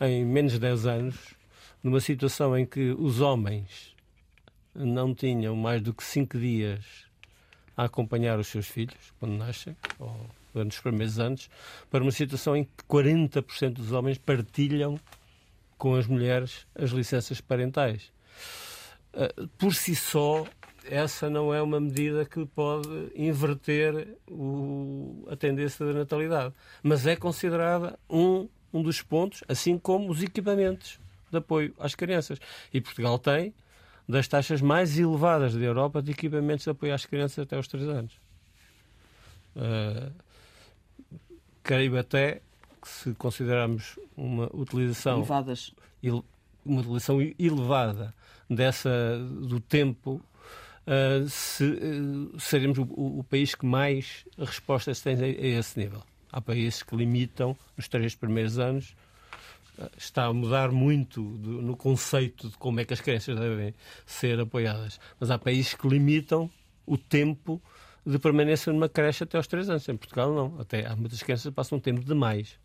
I: em menos de 10 anos, numa situação em que os homens não tinham mais do que 5 dias a acompanhar os seus filhos quando nascem, ou nos primeiros anos, para uma situação em que 40% dos homens partilham com as mulheres as licenças parentais. Ah, por si só, essa não é uma medida que pode inverter o, a tendência da natalidade, mas é considerada um, um dos pontos, assim como os equipamentos de apoio às crianças. E Portugal tem das taxas mais elevadas da Europa de equipamentos de apoio às crianças até aos 3 anos. Uh, creio até que se considerarmos uma utilização
G: elevadas
I: uma utilização elevada dessa do tempo uh, se, uh, seremos o, o, país que mais respostas tem a, a, esse nível. Há países que limitam nos três primeiros anos está a mudar muito do, no conceito de como é que as crianças devem ser apoiadas. Mas há países que limitam o tempo de permanência numa creche até aos 3 anos. Em Portugal, não. Até há muitas crianças que passam um tempo demais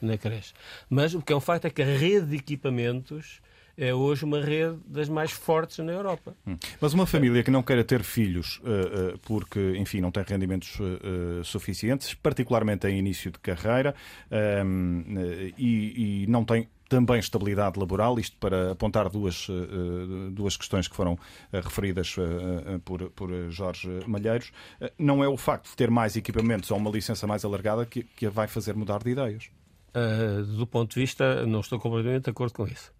I: na creche. Mas o que é um facto é que a rede de equipamentos é hoje uma rede das mais fortes na Europa.
A: Hum. Mas uma família que não queira ter filhos uh, uh, porque, enfim, não tem rendimentos uh, suficientes, particularmente em início de carreira, ehm, e, e não tem também estabilidade laboral, isto para apontar duas, duas questões que foram referidas por, por Jorge Malheiros. Não é o facto de ter mais equipamentos ou uma licença mais alargada que, que a vai fazer mudar de ideias?
I: Uh, do ponto de vista, não estou completamente de acordo com isso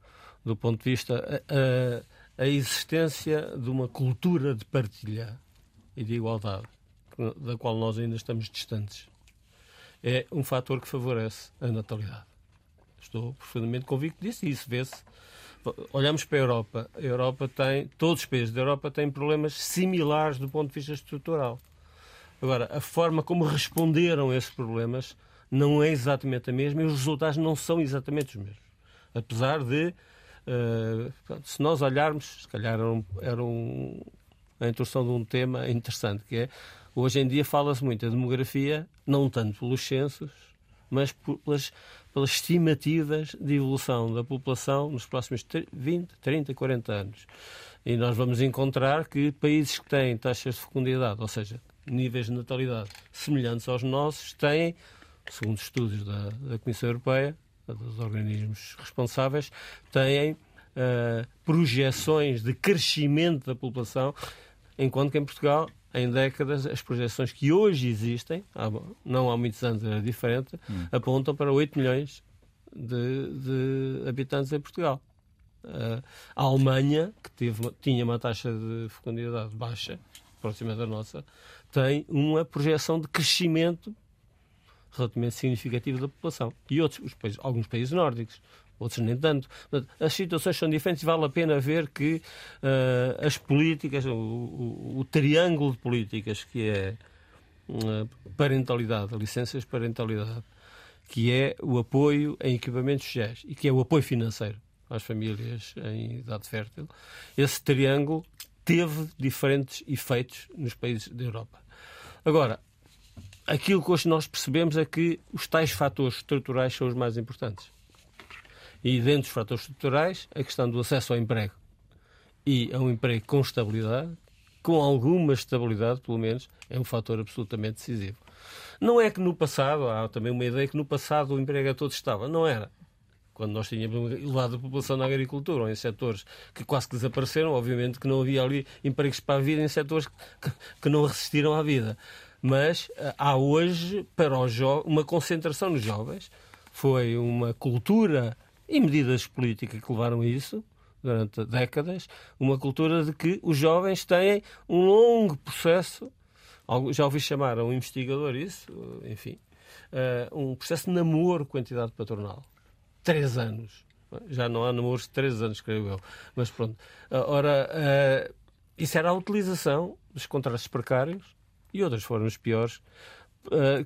I: do ponto de vista a, a, existência de uma cultura de partilha e de igualdade, da qual nós ainda estamos distantes, é um fator que favorece a natalidade. Estou profundamente convicto disso e isso vê-se. Olhamos para a Europa. A Europa tem, todos os países da Europa têm problemas similares do ponto de vista estrutural. Agora, a forma como responderam a esses problemas não é exatamente a mesma e os resultados não são exatamente os mesmos. Apesar de Uh, se nós olharmos, se calhar era, um, era um, a introdução de um tema interessante, que é hoje em dia fala-se muito da demografia, não tanto pelos censos, mas pelas, pelas estimativas de evolução da população nos próximos 20, 30, 40 anos. E nós vamos encontrar que países que têm taxas de fecundidade, ou seja, níveis de natalidade semelhantes aos nossos, têm, segundo estudos da, da Comissão Europeia, dos organismos responsáveis, têm uh, projeções de crescimento da população, enquanto que em Portugal, em décadas, as projeções que hoje existem, não há muitos anos era diferente, hum. apontam para 8 milhões de, de habitantes em Portugal. Uh, a Alemanha, que teve, tinha uma taxa de fecundidade baixa, próxima da nossa, tem uma projeção de crescimento relativamente significativo da população. E outros, países, alguns países nórdicos, outros nem tanto. As situações são diferentes e vale a pena ver que uh, as políticas, o, o, o, triângulo de políticas que é uh, parentalidade, licenças de parentalidade, que é o apoio em equipamentos sociais e que é o apoio financeiro às famílias em idade fértil, esse triângulo teve diferentes efeitos nos países da Europa. Agora, aquilo que hoje nós percebemos é que os tais fatores estruturais são os mais importantes. E dentro dos fatores estruturais, a questão do acesso ao emprego e a um emprego com estabilidade, com alguma estabilidade, pelo menos, é um fator absolutamente decisivo. Não é que no passado, há também uma ideia que no passado o emprego a todos estava. Não era. Quando nós tínhamos elevada população na agricultura ou em setores que quase que desapareceram, obviamente que não havia ali empregos para a vida em setores que, que não resistiram à vida. Mas uh, há hoje para uma concentração nos jovens. Foi uma cultura e medidas políticas que levaram a isso durante décadas, uma cultura de que os jovens têm um longo processo, já ouvi chamar a um investigador isso, enfim, uh, um processo de namoro com a entidade patronal. Três anos. Já não há namoros de três anos, creio eu. Mas pronto. Uh, ora, isso era a utilização dos contratos precários e outros foram os piores,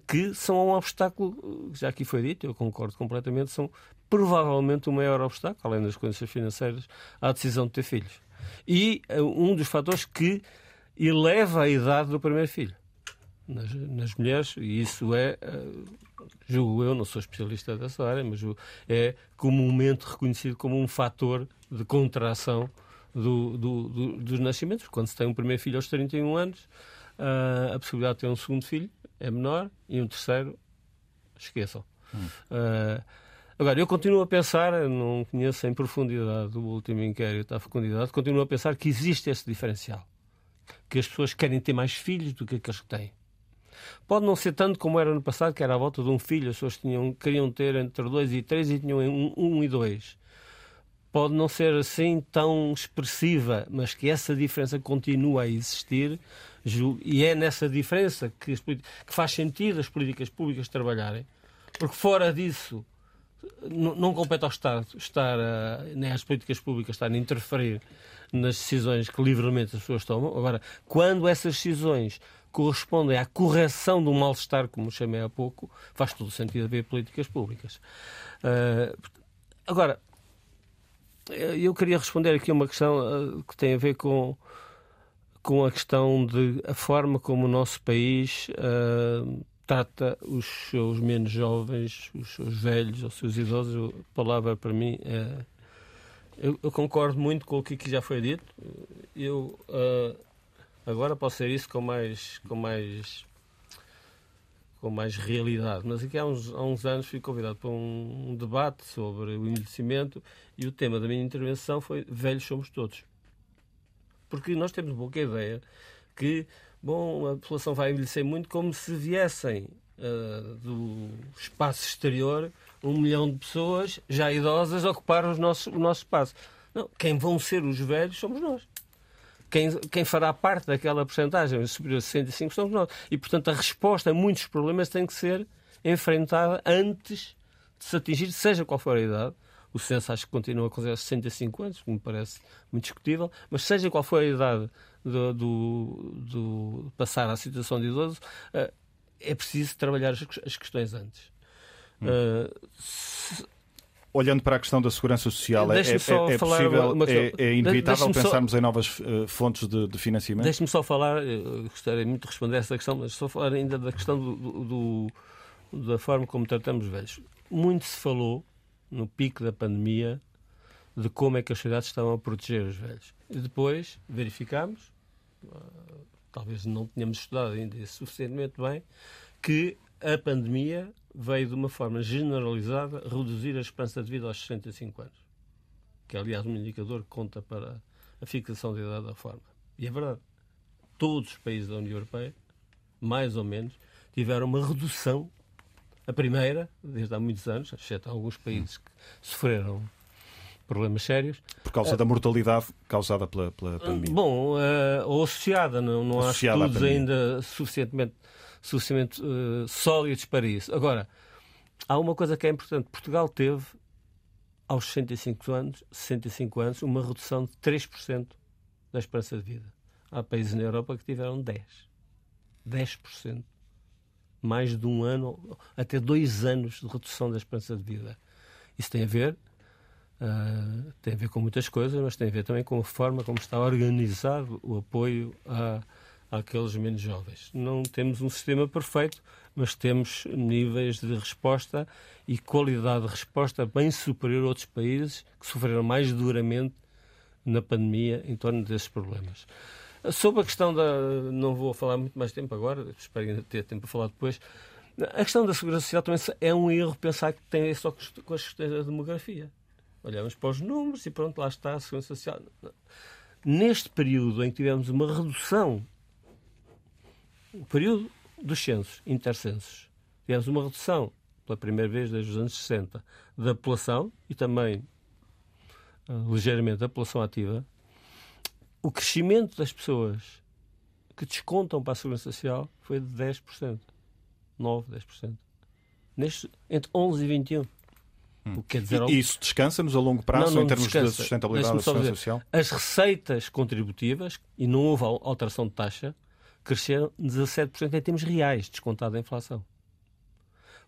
I: que são um obstáculo, já aqui foi dito, eu concordo completamente, são provavelmente o maior obstáculo, além das condições financeiras, à decisão de ter filhos. E um dos fatores que eleva a idade do primeiro filho nas, nas mulheres, e isso é, uh, julgo eu, não sou especialista dessa área, mas é comumente reconhecido como um fator de contração do, do, do, dos nascimentos. Quando se tem um primeiro filho aos 31 anos, uh, a possibilidade de ter um segundo filho é menor e um terceiro, esqueçam. Hum. Uh, agora, eu continuo a pensar, não conheço em profundidade o último inquérito à fecundidade, continuo a pensar que existe esse diferencial. Que as pessoas querem ter mais filhos do que aqueles que têm. Pode não ser tanto como era no passado, que era à volta de um filho, as pessoas tinham, queriam ter entre dois e três e tinham um, um e dois. Pode não ser assim tão expressiva, mas que essa diferença continua a existir e é nessa diferença que, que faz sentido as políticas públicas trabalharem, porque fora disso não, compete ao Estado estar, nem às políticas públicas estar a interferir nas decisões que livremente as pessoas tomam. Agora, quando essas decisões correspondem à correção do mal-estar, como chamei há pouco, faz todo sentido haver políticas públicas. Uh, agora, eu queria responder aqui a uma questão uh, que tem a ver com, com a questão de a forma como o nosso país uh, trata os seus menos jovens, os seus velhos, os seus idosos. A palavra para mim é. Eu, eu concordo muito com o que já foi dito. Eu Agora posso ser isso com mais, com mais, com mais realidade. Mas aqui há uns, há uns anos fui convidado para um, um debate sobre o envelhecimento e o tema da minha intervenção foi velhos somos todos. Porque nós temos pouca ideia que, bom, a população vai envelhecer muito como se viessem uh, do espaço exterior um milhão de pessoas já idosas ocupar os nossos, o nosso espaço. Não, quem vão ser os velhos somos nós quem, quem fará parte daquela porcentagem superior a 65 somos nós. E, portanto, a resposta a muitos problemas tem que ser enfrentada antes de se atingir, seja qual for a idade. O censo acho que continua a considerar 65 anos, que me parece muito discutível, mas seja qual for a idade do, do, do passar à situação de idoso, uh, é preciso trabalhar as, questões antes. Uh,
A: se, Olhando para a questão da segurança social, é, é, é, possível, uma... é, é inevitável pensarmos só... em novas uh, fontes de, de financiamento?
I: Deixe-me só falar, gostaria muito de responder a essa questão, mas só falar ainda da questão do, do, da forma como tratamos os velhos. Muito se falou, no pico da pandemia, de como é que as cidades estavam a proteger os velhos. E depois verificámos, uh, talvez não tenhamos estudado ainda suficientemente bem, que a pandemia veio de uma forma generalizada reduzir a esperança de vida aos 65 anos, que é, aliás, um indicador que conta para a fixação da idade da forma. E é verdade. Todos os países da União Europeia, mais ou menos, tiveram uma redução. A primeira, desde há muitos anos, exceto alguns países que sofreram problemas sérios.
A: Por causa uh, da mortalidade causada pela, pela pandemia?
I: Bom, uh, ou associada, não, não associada há estudos ainda suficientemente suficientemente uh, sólidos para isso. Agora, há uma coisa que é importante. Portugal teve, aos 65 anos, 65 anos uma redução de 3% da esperança de vida. Há países na Europa que tiveram 10%. 10%. Mais de um ano, até dois anos de redução da esperança de vida. Isso tem a ver Uh, tem a ver com muitas coisas, mas tem a ver também com a forma como está organizado o apoio a, àqueles menos jovens. Não temos um sistema perfeito, mas temos níveis de resposta e qualidade de resposta bem superior a outros países que sofreram mais duramente na pandemia em torno desses problemas. Sobre a questão da. Não vou falar muito mais tempo agora, espero ainda ter tempo para falar depois. A questão da segurança social também é um erro pensar que tem só com as questões da demografia. Olhamos para os números e pronto, lá está a segurança social. Neste período em que tivemos uma redução o período dos censos, intercensos. Tivemos uma redução, pela primeira vez desde os anos 60, da população e também uh, ligeiramente da população ativa. O crescimento das pessoas que descontam para a Segurança Social foi de 10%. 9%, 10%. Neste, entre 11 e 21.
A: Hum. O que quer dizer, e isso descansa-nos a longo prazo não, não em termos descansa. de sustentabilidade da Segurança Social?
I: As receitas contributivas, e não houve alteração de taxa, cresceram 17% em termos reais, descontado a inflação.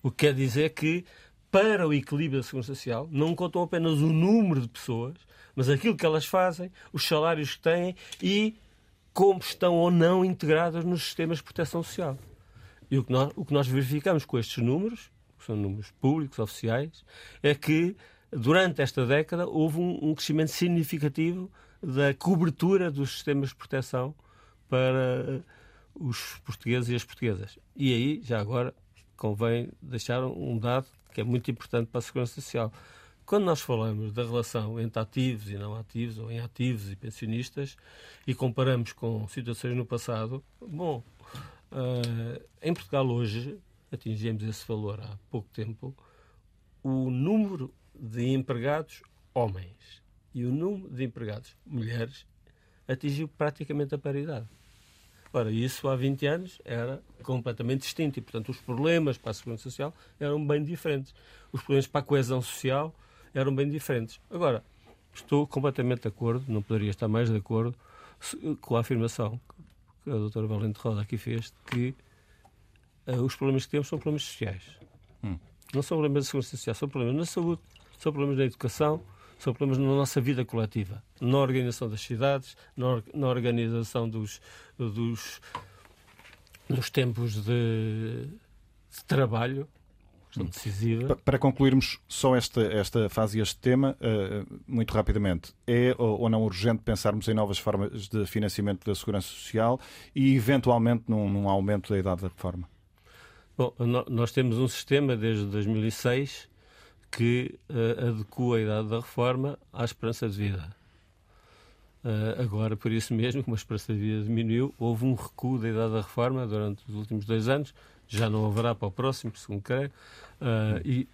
I: O que quer dizer que, para o equilíbrio da Segurança Social, não contam apenas o número de pessoas, mas aquilo que elas fazem, os salários que têm e como estão ou não integradas nos sistemas de proteção social. E o que nós, o que nós verificamos com estes números, que são números públicos, oficiais, é que durante esta década houve um, um crescimento significativo da cobertura dos sistemas de proteção para os portugueses e as portuguesas. E aí, já agora, convém deixar um dado que é muito importante para a Segurança Social. Quando nós falamos da relação entre ativos e não ativos, ou em ativos e pensionistas, e comparamos com situações no passado, bom, uh, em Portugal hoje, atingimos esse valor há pouco tempo, o número de empregados homens e o número de empregados mulheres atingiu praticamente a paridade. Ora, isso há 20 anos era completamente distinto e, portanto, os problemas para a Segurança Social eram bem diferentes. Os problemas para a coesão social eram bem diferentes. Agora, estou completamente de acordo, não poderia estar mais de acordo com a afirmação que a doutora Valente Roda aqui fez, de que uh, os problemas que temos são problemas sociais. Hum. Não são problemas de segurança social, são problemas na saúde, são problemas na educação, são problemas na nossa vida coletiva, na organização das cidades, na, na organização dos, dos, dos tempos de, de trabalho, questão decisiva.
A: Para concluirmos só esta, esta fase e este tema, uh, muito rapidamente, é ou, ou, não urgente pensarmos em novas formas de financiamento da segurança social e, eventualmente, num, num aumento da idade da reforma?
I: Bom, nós temos um sistema desde 2006 que uh, adequa a idade da reforma à esperança de vida. Uh, agora, por isso mesmo, [laughs] como a esperança de vida diminuiu, houve um recuo da idade da reforma durante os últimos dois anos, já não haverá para o próximo, segundo creio. Uh,
A: e,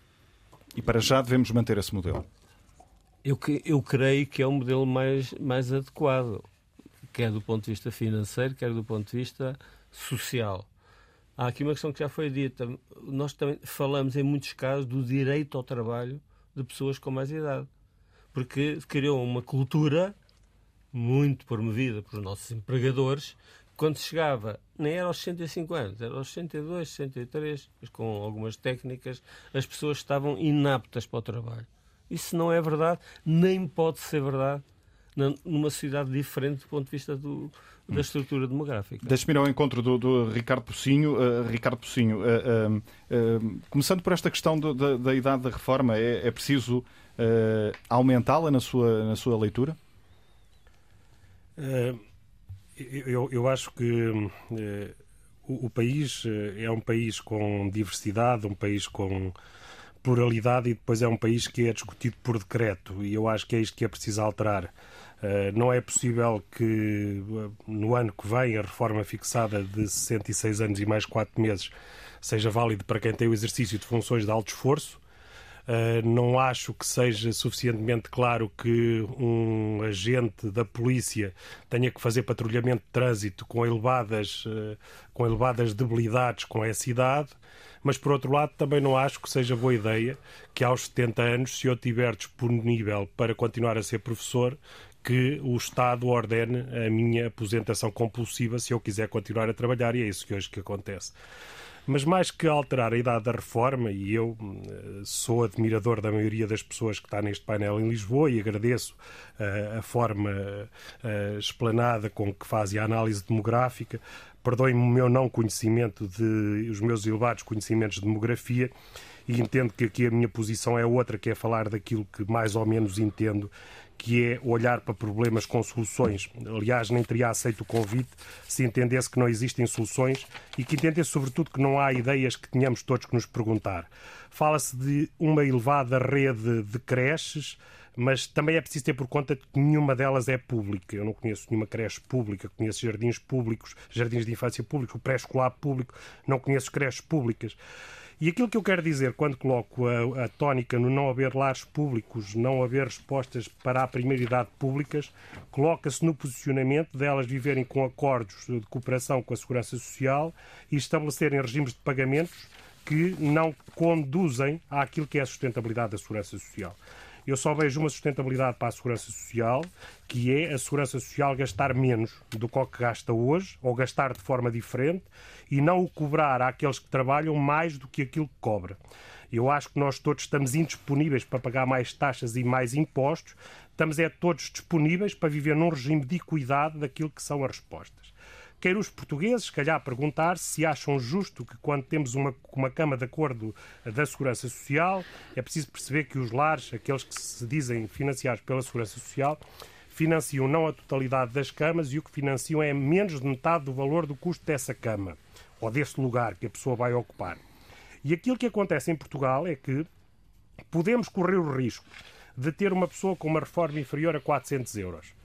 A: e para já devemos manter esse modelo?
I: Eu, eu creio que é um modelo mais, mais adequado, quer do ponto de vista financeiro, quer do ponto de vista social. Há aqui uma questão que já foi dita. Nós também falamos, em muitos casos, do direito ao trabalho de pessoas com mais idade. Porque criou uma cultura muito promovida pelos nossos empregadores quando chegava, nem era aos 65 anos, era aos 62, 63, mas com algumas técnicas, as pessoas estavam inaptas para o trabalho. Isso não é verdade, nem pode ser verdade numa sociedade diferente do ponto de vista do, da estrutura demográfica.
A: Deixe-me ir ao encontro do, do Ricardo Pocinho. Uh, Ricardo Pocinho, uh, uh, começando por esta questão do, da, da, idade da reforma, é, é preciso aumentá-la na sua, na sua leitura?
J: Eu, eu acho que uh, o, o, país eh, é um país com diversidade, um país com pluralidade e depois é um país que é discutido por decreto e eu acho que é isto que é preciso alterar. Uh, não é possível que no ano que vem a reforma fixada de 66 anos e mais 4 meses seja válida para quem tem o exercício de funções de alto esforço não acho que seja suficientemente claro que um agente da polícia tenha que fazer patrulhamento de trânsito com elevadas, uh, com elevadas debilidades com essa idade, mas por outro lado também não acho que seja boa ideia que aos 70 anos, se eu tiver disponível para continuar a ser professor, que o Estado ordene a minha aposentação compulsiva se eu quiser continuar a trabalhar e é isso que hoje que acontece. Mas mais que alterar a idade da reforma, e eu eh, sou admirador da maioria das pessoas que está neste painel em Lisboa e agradeço uh, a forma uh, explanada com que fazem a análise demográfica, perdoem-me o meu não conhecimento de os meus elevados conhecimentos de demografia e entendo que aqui a minha posição é outra, que é falar daquilo que mais ou menos entendo que é olhar para problemas com soluções. Aliás, nem teria aceito o convite se entendesse que não existem soluções e que entendesse, sobretudo, que não há ideias que tenhamos todos que nos perguntar. Fala-se de uma elevada rede de creches, mas também é preciso ter por conta que nenhuma delas é pública. Eu não conheço nenhuma creche pública, conheço jardins públicos, jardins de infância públicos, pré-escolar público, não conheço creches públicas. E aquilo que eu quero dizer quando coloco a, a tónica no não haver lares públicos, não haver respostas para a primeira idade públicas, coloca-se no posicionamento delas viverem com acordos de cooperação com a Segurança Social e estabelecerem regimes de pagamentos que não conduzem àquilo que é a sustentabilidade da Segurança Social. Eu só vejo uma sustentabilidade para a segurança social, que é a segurança social gastar menos do que gasta hoje, ou gastar de forma diferente, e não o cobrar àqueles que trabalham mais do que aquilo que cobra. Eu acho que nós todos estamos indisponíveis para pagar mais taxas e mais impostos, estamos é todos disponíveis para viver num regime de equidade daquilo que são as respostas. Quer os portugueses, se calhar, perguntar se acham justo que, quando temos uma, uma cama de acordo da Segurança Social, é preciso perceber que os lares, aqueles que se dizem financiados pela Segurança Social, financiam não a totalidade das camas e o que financiam é menos de metade do valor do custo dessa cama ou desse lugar que a pessoa vai ocupar. E aquilo que acontece em Portugal é que podemos correr o risco de ter uma pessoa com uma reforma inferior a 400 euros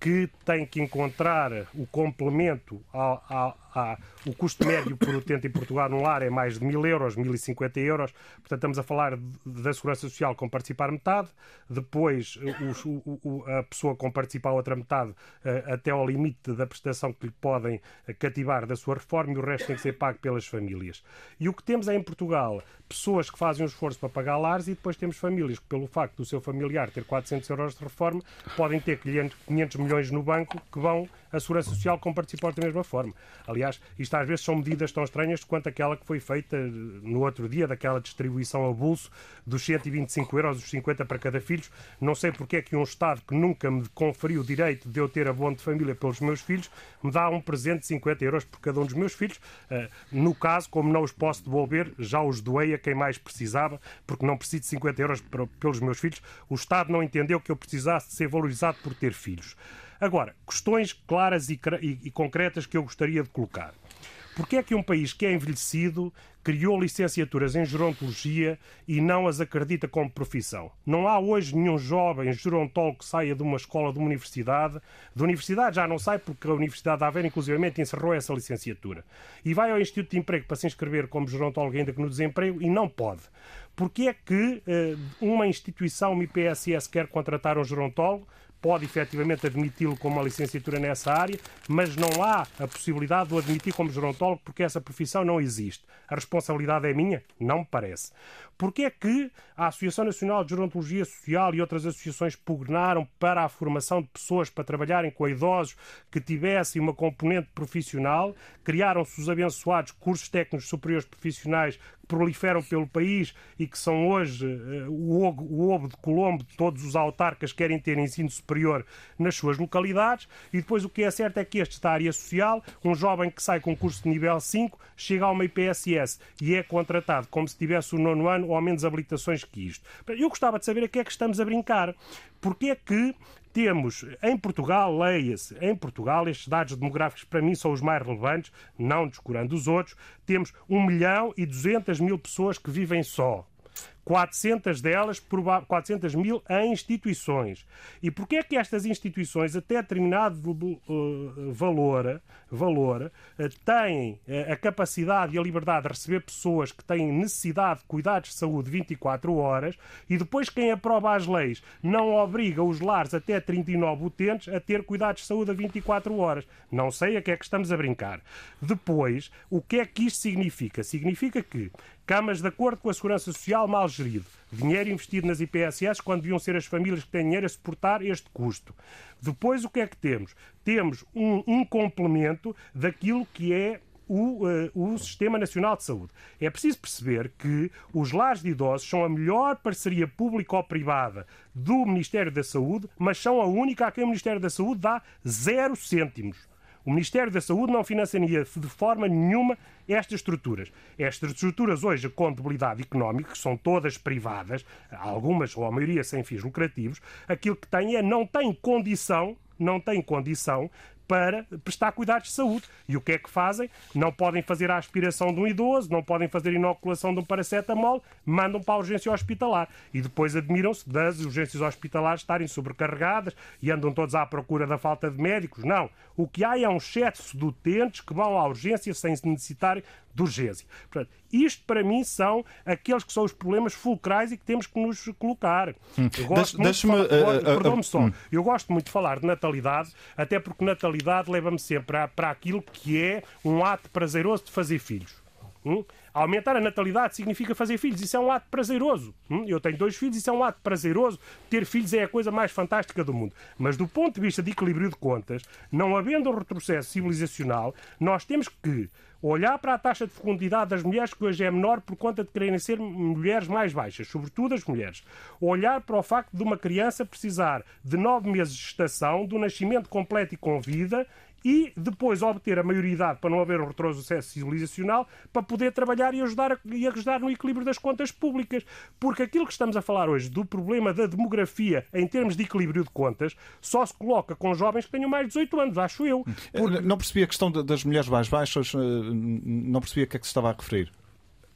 J: que tem que encontrar o complemento ao, ao, o custo médio por utente em Portugal num lar é mais de mil euros, 1050 euros. Portanto, estamos a falar da Segurança Social com participar metade, depois o, o, a pessoa com participar outra metade eh, até ao limite da prestação que lhe podem eh, cativar da sua reforma e o resto tem que ser pago pelas famílias. E o que temos é em Portugal pessoas que fazem um esforço para pagar lares e depois temos famílias que, pelo facto do seu familiar ter 400 euros de reforma, podem ter 500 milhões no banco que vão à Segurança Social com participar da mesma forma. Aliás, isto às vezes são medidas tão estranhas quanto aquela que foi feita no outro dia, daquela distribuição a bolso dos 125 euros, dos 50 para cada filho. Não sei porque é que um Estado que nunca me conferiu o direito de eu ter abono de família pelos meus filhos me dá um presente de 50 euros por cada um dos meus filhos. Ah, no caso, como não os posso devolver, já os doei a quem mais precisava, porque não preciso de 50 euros pelos meus filhos. O Estado não entendeu que eu precisasse de ser valorizado por ter filhos. Agora, questões claras e, e, e concretas que eu gostaria de colocar. Porquê é que um país que é envelhecido criou licenciaturas em gerontologia e não as acredita como profissão? Não há hoje nenhum jovem gerontólogo que saia de uma escola, de uma universidade. Da universidade já não sai porque a Universidade de Aveiro, inclusivamente, encerrou essa licenciatura. E vai ao Instituto de Emprego para se inscrever como gerontólogo ainda que no desemprego e não pode. Porquê é que eh, uma instituição, uma IPSS, quer contratar um gerontólogo? Pode efetivamente admiti-lo com uma licenciatura nessa área, mas não há a possibilidade de o admitir como gerontólogo porque essa profissão não existe. A responsabilidade é minha? Não me parece. Porquê é que a Associação Nacional de Gerontologia Social e outras associações pugnaram para a formação de pessoas para trabalharem com idosos que tivessem uma componente profissional? Criaram-se os abençoados cursos técnicos superiores profissionais que proliferam pelo país e que são hoje uh, o, ovo de Colombo de todos os autarcas que querem ter ensino superior nas suas localidades. E depois o que é certo é que este da área social, um jovem que sai com curso de nível 5, chega a uma IPSS e é contratado como se tivesse o nono ano ou menos habilitações que isto. Eu gostava de saber a que é que estamos a brincar. Porque é que temos em Portugal, leia-se, em Portugal, estes dados demográficos para mim são os mais relevantes, não descurando os outros, temos 1 milhão e 200 mil pessoas que vivem só. 400 delas, 400 mil em instituições. E porquê é que estas instituições, até determinado uh, valor, valor uh, têm uh, a capacidade e a liberdade de receber pessoas que têm necessidade de cuidados de saúde 24 horas e depois quem aprova as leis não obriga os lares até 39 utentes a ter cuidados de saúde a 24 horas? Não sei a que é que estamos a brincar. Depois, o que é que isto significa? Significa que Camas de acordo com a Segurança Social mal gerido. Dinheiro investido nas IPSS quando deviam ser as famílias que têm dinheiro a suportar este custo. Depois, o que é que temos? Temos um, um complemento daquilo que é o, uh, o, Sistema Nacional de Saúde. É preciso perceber que os lares de idosos são a melhor parceria pública ou privada do Ministério da Saúde, mas são a única a quem o Ministério da Saúde dá zero cêntimos. O Ministério da Saúde não financiaria de forma nenhuma estas estruturas. Estas estruturas hoje, a contabilidade económica, que são todas privadas, algumas ou a maioria sem fins lucrativos, aquilo que têm é não têm condição não têm condição para prestar cuidados de saúde. E o que é que fazem? Não podem fazer a aspiração de um idoso, não podem fazer a inoculação de um paracetamol, mandam para a urgência hospitalar. E depois admiram-se das urgências hospitalares estarem sobrecarregadas e andam todos à procura da falta de médicos. Não. O que há é um excesso de utentes que vão à urgência sem necessitarem de urgência. Portanto, isto para mim são aqueles que são os problemas fulcrais e que temos que nos colocar. Hum. Eu gosto muito de falar, uh, uh, uh, só. Hum. Eu gosto muito de falar de natalidade, até porque natalidade leva-me sempre para, para aquilo que é um ato prazeroso de fazer filhos. Hum? Aumentar a natalidade significa fazer filhos. Isso é um ato prazeroso. Hum? Eu tenho dois filhos, isso é um ato prazeroso. Ter filhos é a coisa mais fantástica do mundo. Mas do ponto de vista de equilíbrio de contas, não havendo um retrocesso civilizacional, nós temos que olhar para a taxa de fecundidade das mulheres, que hoje é menor por conta de quererem ser mulheres mais baixas, sobretudo as mulheres. Olhar para o facto de uma criança precisar de nove meses de gestação, do nascimento completo e com vida e depois obter a maioridade para não haver um retrocesso civilizacional para poder trabalhar e ajudar, e ajudar no equilíbrio das contas públicas. Porque aquilo que estamos a falar hoje do problema da demografia em termos de equilíbrio de contas só se coloca com jovens que tenham mais de 18 anos, acho eu.
A: Porque... Não percebi a questão das mulheres mais baixas, eh, não percebi a que é que se estava a referir.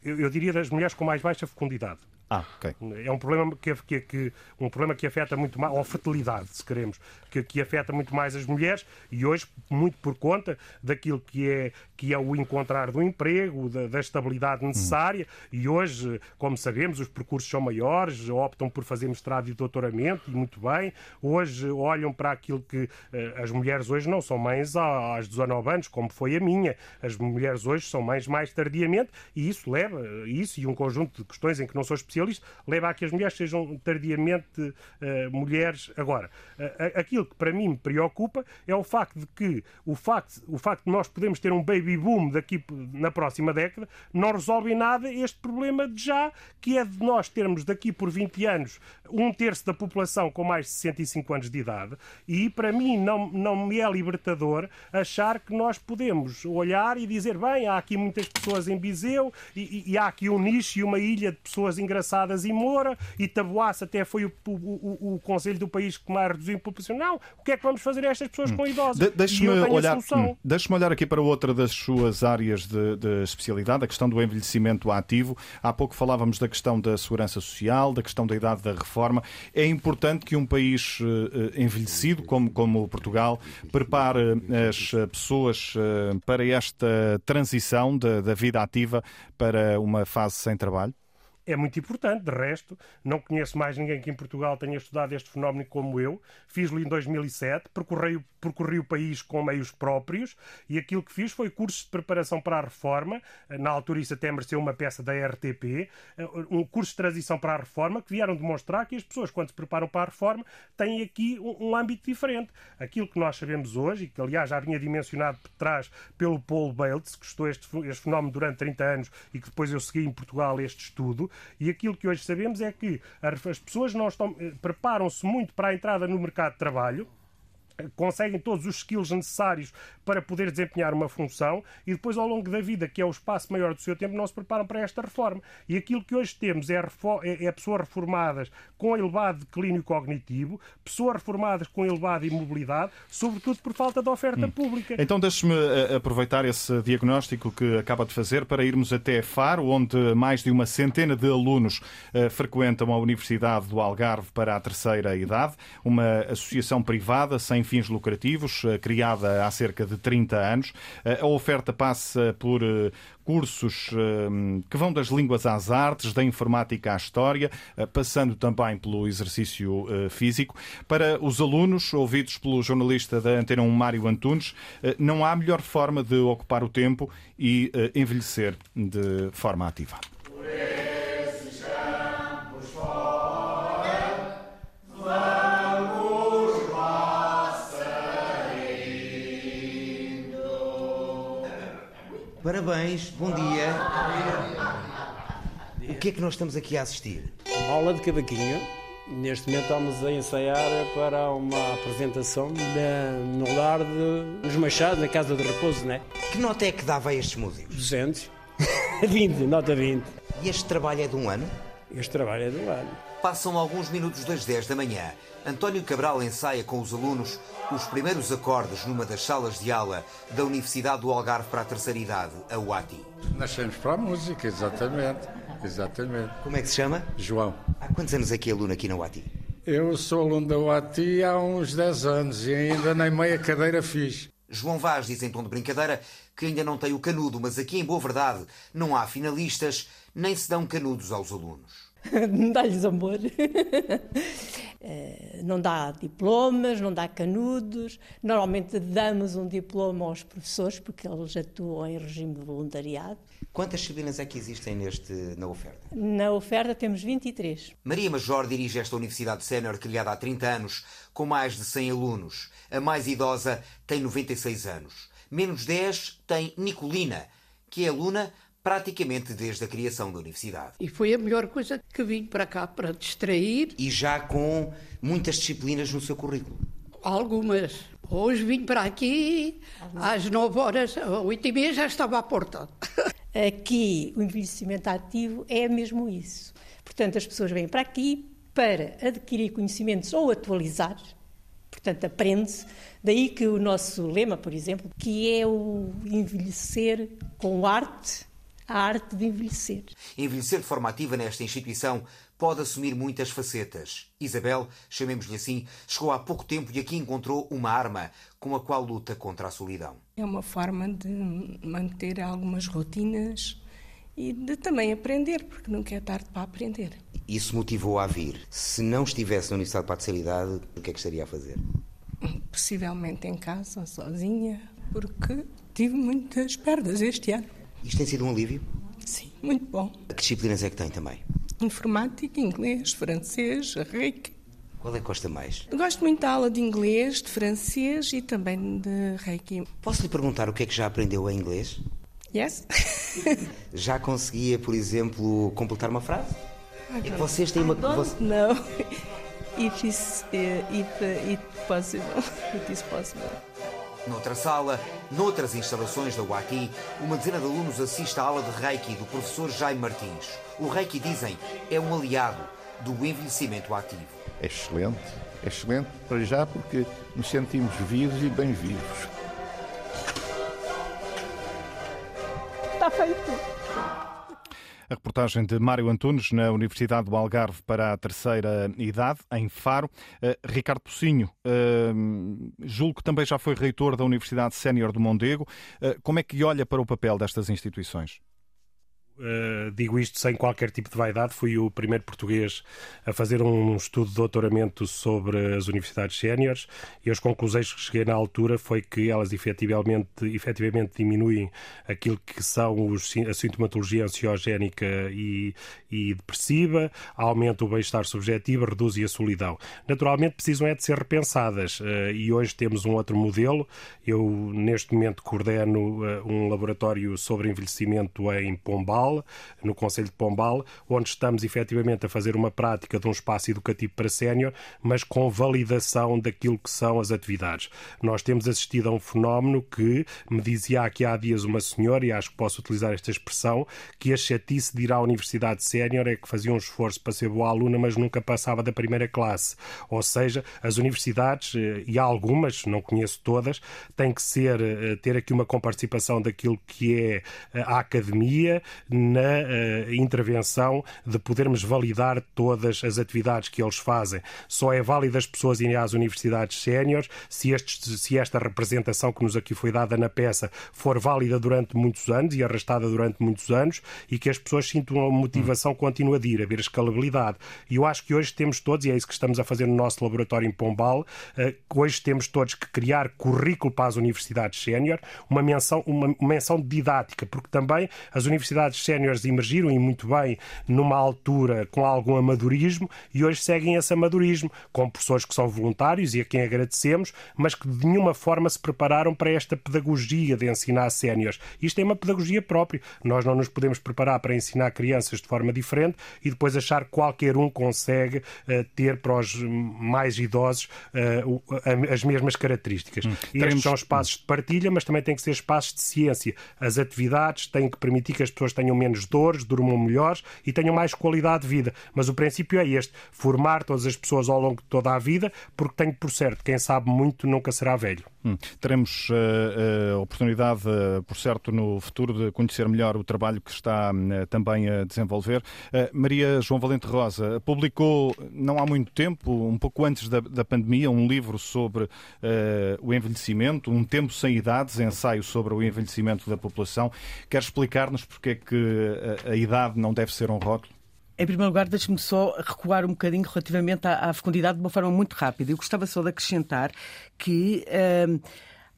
J: Eu, eu diria das mulheres com mais baixa fecundidade.
A: Ah, ok.
J: É um problema que, que, que, um problema que afeta muito mais, ou fertilidade, se queremos, que, que afeta muito mais as mulheres e hoje, muito por conta daquilo que é, que é o encontrar do emprego, da, da estabilidade necessária. Hum. E hoje, como sabemos, os percursos são maiores, optam por fazer mestrado e doutoramento, e muito bem. Hoje olham para aquilo que uh, as mulheres hoje não são mães aos 19 anos, como foi a minha. As mulheres hoje são mães mais tardiamente e isso leva, isso e um conjunto de questões em que não sou especialista socialista leva a que as mulheres sejam tardiamente uh, mulheres. Agora, uh, aquilo que para mim me preocupa é o facto de que o facto, o facto de nós podemos ter um baby boom daqui na próxima década não resolve em nada este problema de já, que é de nós termos daqui por 20 anos um terço da população com mais de 65 anos de idade e para mim não, não me é libertador achar que nós podemos olhar e dizer bem, há aqui muitas pessoas em Viseu e, e, e há aqui um nicho e uma ilha de pessoas engraçadas passadas e Moura, e Taboaço até foi o, o, o, o Conselho do país que mais reduziu a população. Não, o que é que vamos fazer a estas pessoas hum. com idosos? De,
A: Deixe-me olhar, hum, deixe olhar aqui para outra das suas áreas de, de, especialidade, a questão do envelhecimento ativo. Há pouco falávamos da questão da segurança social, da questão da idade da reforma. É importante que um país uh, envelhecido, como, como Portugal, prepare as pessoas para esta transição da, da vida ativa para uma fase sem trabalho?
J: É muito importante. De resto, não conheço mais ninguém que em Portugal tenha estudado este fenómeno como eu. Fiz-lo em 2007, percorri, percorri o país com meios próprios e aquilo que fiz foi cursos de preparação para a reforma. Na altura, isso até mereceu uma peça da RTP, um curso de transição para a reforma que vieram demonstrar que as pessoas, quando se preparam para a reforma, têm aqui um, um âmbito diferente. Aquilo que nós sabemos hoje, e que aliás já vinha dimensionado por trás pelo Paul Bates, que estudou este, este fenómeno durante 30 anos e que depois eu segui em Portugal este estudo, e aquilo que hoje sabemos é que as pessoas não estão eh, preparam-se muito para a entrada no mercado de trabalho conseguem todos os skills necessários para poder desempenhar uma função e depois, ao longo da vida, que é o espaço maior do seu tempo, não se preparam para esta reforma. E aquilo que hoje temos é, é, é pessoas reformadas com elevado declínio cognitivo, pessoas reformadas com elevada imobilidade, sobretudo por falta de oferta hum. pública.
A: Então, deixe-me eh, aproveitar esse diagnóstico que acaba de fazer para irmos até Faro, onde mais de uma centena de alunos uh, frequentam a Universidade do Algarve para a terceira idade, uma associação privada sem fins lucrativos, uh, criada há cerca de 30 anos. A oferta passa por eh, cursos eh, que vão das línguas às artes, da informática à história, eh, passando também pelo exercício físico. Para os alunos, ouvidos pelo jornalista da Antena 1, Mário Antunes, não há melhor forma de ocupar o tempo e envelhecer de forma ativa.
L: Parabéns, bom dia. O que é que nós estamos aqui a assistir?
I: Uma aula de cavaquinho
L: Neste momento estamos a ensaiar para uma apresentação de, no lar de, dos Machados, na Casa de Repouso, né?
M: Que nota é que dava a estes músicos?
L: 200. 20, [laughs] nota 20.
M: E este trabalho é de um ano?
L: Este trabalho é de um ano.
M: Passam alguns minutos das 10 da manhã. António Cabral ensaia com os alunos os primeiros acordes numa das salas de aula da Universidade do Algarve para a Terceira Idade, a UATI.
N: Nascemos para a música, exatamente. Exatamente.
M: Como é que se chama?
N: João.
M: Há quantos anos é que é aluno aqui na UATI?
N: Eu sou aluno da UATI há uns 10 anos e ainda nem meia cadeira fiz.
M: João Vaz diz em tom de brincadeira que ainda não tem o canudo, mas aqui em Boa Verdade não há finalistas, nem se dão canudos aos alunos. [laughs]
O: Dá-lhes amor. Eh, não dá diplomas, não dá canudos. Normalmente damos um diploma aos professores porque eles atuam em regime de voluntariado.
M: Quantas disciplinas é que existem neste, na oferta?
O: Na oferta temos 23.
M: Maria Major dirige esta Universidade Sénior criada há 30 anos, com mais de 100 alunos. A mais idosa tem 96 anos. Menos 10 tem Nicolina, que é aluna praticamente desde a criação da universidade.
P: E foi a melhor coisa que vim para cá para distrair.
M: E já com muitas disciplinas no seu currículo?
P: Algumas. Hoje vim para aqui às 9 horas, às 8 e meia já estava à porta. [laughs]
O: Aqui o envelhecimento ativo é mesmo isso. Portanto, as pessoas vêm para aqui para adquirir conhecimentos ou atualizar, portanto, aprende-se. Daí que o nosso lema, por exemplo, que é o envelhecer com arte, a arte de envelhecer.
M: Envelhecer de forma ativa nesta instituição pode assumir muitas facetas. Isabel, chamemos-lhe assim, chegou há pouco tempo e aqui encontrou uma arma com a qual luta contra a solidão.
Q: É uma forma de manter algumas rotinas e de também aprender, porque nunca é tarde para aprender.
M: Isso motivou a vir. Se não estivesse na Universidade de Parceriedade, o que é que estaria a fazer?
Q: Possivelmente em casa, sozinha, porque tive muitas perdas este ano.
M: Isto tem sido um alívio?
Q: Sim, muito bom.
M: Que disciplinas é que tem também?
Q: Informática, inglês, francês, reiki.
M: Qual é que gosta mais?
Q: Gosto muito da aula de inglês, de francês e também de reiki.
M: Posso lhe perguntar o que é que já aprendeu em inglês?
Q: Yes. [laughs]
M: já conseguia, por exemplo, completar uma frase? É que vocês têm uma.
Q: Não. [laughs] If it's, uh, if uh, it possible, [laughs] it is possible.
M: Noutra sala, noutras instalações da UATI, uma dezena de alunos assiste à aula de Reiki do professor Jaime Martins. O Reiki, dizem, é um aliado do envelhecimento ativo.
R: É excelente, é excelente para já porque nos sentimos vivos e bem vivos.
O: Está feito.
A: A reportagem de Mário Antunes na Universidade do Algarve para a terceira idade, em Faro. Uh, Ricardo Pocinho, uh, julgo que também já foi reitor da Universidade Sénior do Mondego. Uh, como é que olha para o papel destas instituições?
J: Uh, digo isto sem qualquer tipo de vaidade, fui o primeiro português a fazer um estudo de doutoramento sobre as universidades séniores e as conclusões que cheguei na altura foi que elas efetivamente, efetivamente diminuem aquilo que são os, a sintomatologia ansiogénica e, e depressiva, aumentam o bem-estar subjetivo, reduzem a solidão. Naturalmente precisam é de ser repensadas uh, e hoje temos um outro modelo. Eu neste momento coordeno uh, um laboratório sobre envelhecimento em Pombal, no Conselho de Pombal, onde estamos efetivamente a fazer uma prática de um espaço educativo para sénior, mas com validação daquilo que são as atividades. Nós temos assistido a um fenómeno que me dizia aqui há dias uma senhora, e acho que posso utilizar esta expressão, que a chatice de ir à universidade sénior é que fazia um esforço para ser boa aluna, mas nunca passava da primeira classe. Ou seja, as universidades, eh, e há algumas, não conheço todas, têm que ser, eh, ter aqui uma comparticipação daquilo que é eh, a academia, na uh, intervenção de podermos validar todas as atividades que eles fazem. Só é válido as pessoas irem às universidades séniores se, se esta representação que nos aqui foi dada na peça for válida durante muitos anos e arrastada durante muitos anos e que as pessoas sintam a motivação contínua de ir, haver escalabilidade. E eu acho que hoje temos todos, e é isso que estamos a fazer no nosso laboratório em Pombal, uh, hoje temos todos que criar currículo para as universidades sénior, uma menção, uma menção didática, porque também as universidades estes séniores emergiram e muito bem numa altura com algum amadorismo e hoje seguem esse amadorismo, com professores que são voluntários e a quem agradecemos, mas que de nenhuma forma se prepararam para esta pedagogia de ensinar séniores. Isto é uma pedagogia própria. Nós não nos podemos preparar para ensinar crianças de forma diferente e depois achar que qualquer um consegue uh, ter para os mais idosos uh, as mesmas características. Hum, Estes teremos... são espaços de partilha, mas também têm que ser espaços de ciência. As atividades têm que permitir que as pessoas tenham menos dores, durmam melhores e tenham mais qualidade de vida. Mas o princípio é este: formar todas as pessoas ao longo de toda a vida, porque tenho por certo, quem sabe muito nunca será velho.
A: Hum. Teremos uh, uh, oportunidade, uh, por certo, no futuro de conhecer melhor o trabalho que está também a desenvolver. Maria João Valente Rosa publicou, não há muito tempo, um pouco antes da, da pandemia, um livro sobre o envelhecimento, Um Tempo Sem Idades, ensaio sobre o envelhecimento da população. Quer explicar-nos porque é que a, a idade não deve ser um rótulo?
G: Em primeiro lugar, deixe-me só recuar um bocadinho relativamente à, à, fecundidade de uma forma muito rápida. Eu gostava só de acrescentar que. Hum,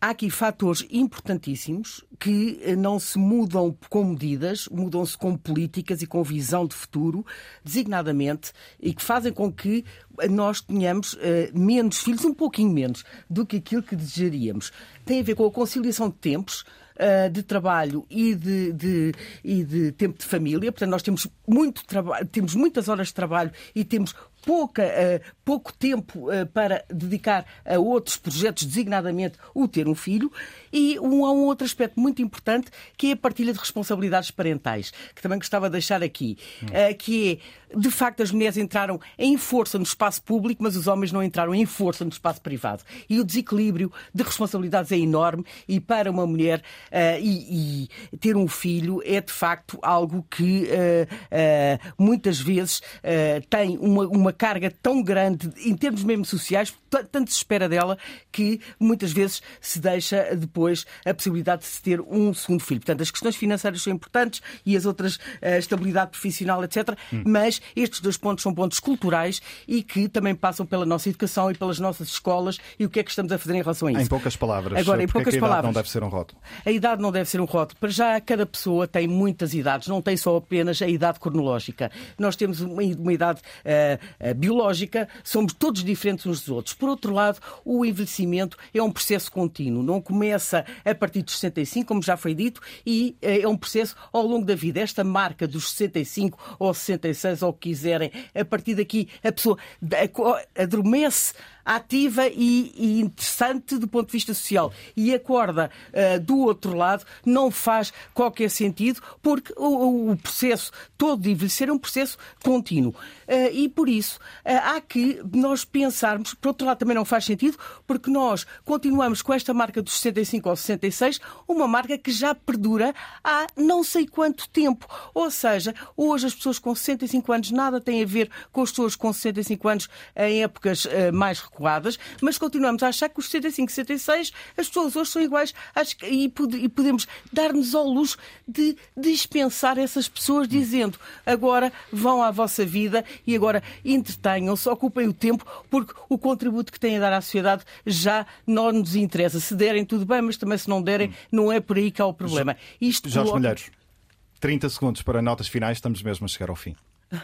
G: há aqui fatores importantíssimos que eh, não se mudam com medidas, mudam-se com políticas e com visão de futuro, designadamente, e que fazem com que nós tenhamos uh, menos filhos, um pouquinho menos, do que aquilo que desejaríamos. Tem a ver com a conciliação de tempos, uh, de trabalho e de, de, e de tempo de família. Portanto, nós temos muito temos muitas horas de trabalho e temos pouca, uh, pouco tempo uh, para dedicar a outros projetos, designadamente o ter um filho, e um, há um outro aspecto muito importante que é a partilha de responsabilidades parentais, que também gostava de deixar aqui, uh, que é, de facto, as mulheres entraram em força no espaço público, mas os homens não entraram em força no espaço privado. E o desequilíbrio de responsabilidades é enorme, e para uma mulher e, e, ter um filho é, de facto, algo que muitas vezes tem uma, uma uma carga tão grande em termos mesmo sociais, tanto se espera dela, que muitas vezes se deixa depois a possibilidade de se ter um segundo filho. Portanto, as questões financeiras são importantes e as outras, a estabilidade profissional, etc. Hum. Mas estes dois pontos são pontos culturais e que também passam pela nossa educação e pelas nossas escolas e o que é que estamos a fazer em relação a isso.
A: Em poucas palavras.
G: Agora, em poucas
A: é a
G: palavras.
A: não deve ser um rótulo.
G: A idade não deve ser um rótulo. Para já, cada pessoa tem muitas idades, não tem só apenas a idade cronológica. Nós temos uma, uma idade uh, biológica, somos todos diferentes uns dos outros. Por outro lado, o envelhecimento é um processo contínuo, não começa a partir dos 65, como já foi dito, e eh, é um processo ao longo da vida. Esta marca dos 65 ou 66, ou o que quiserem, a partir daqui a pessoa adormece ativa e, e, interessante do ponto de vista social. E a corda uh, do outro lado não faz qualquer sentido, porque o, o processo todo de envelhecer é um processo contínuo. Uh, e por isso uh, há que nós pensarmos, por outro lado também não faz sentido, porque nós continuamos com esta marca dos 65 ou 66, uma marca que já perdura há não sei quanto tempo. Ou seja, hoje as pessoas com 65 anos nada têm a ver com as pessoas com 65 anos em épocas mais recuadas, mas continuamos a achar que os 65 e 66 as pessoas hoje são iguais e podemos dar-nos ao luxo de dispensar essas pessoas dizendo agora vão à vossa vida e agora entretenham-se, ocupem o tempo, porque o contributo que têm a dar à sociedade já não nos interessa. Se derem, tudo bem, mas também se não derem, não é por aí que há o problema.
A: Isto Jorge coloca... Mulheres, 30 segundos para notas finais, estamos mesmo a chegar ao fim.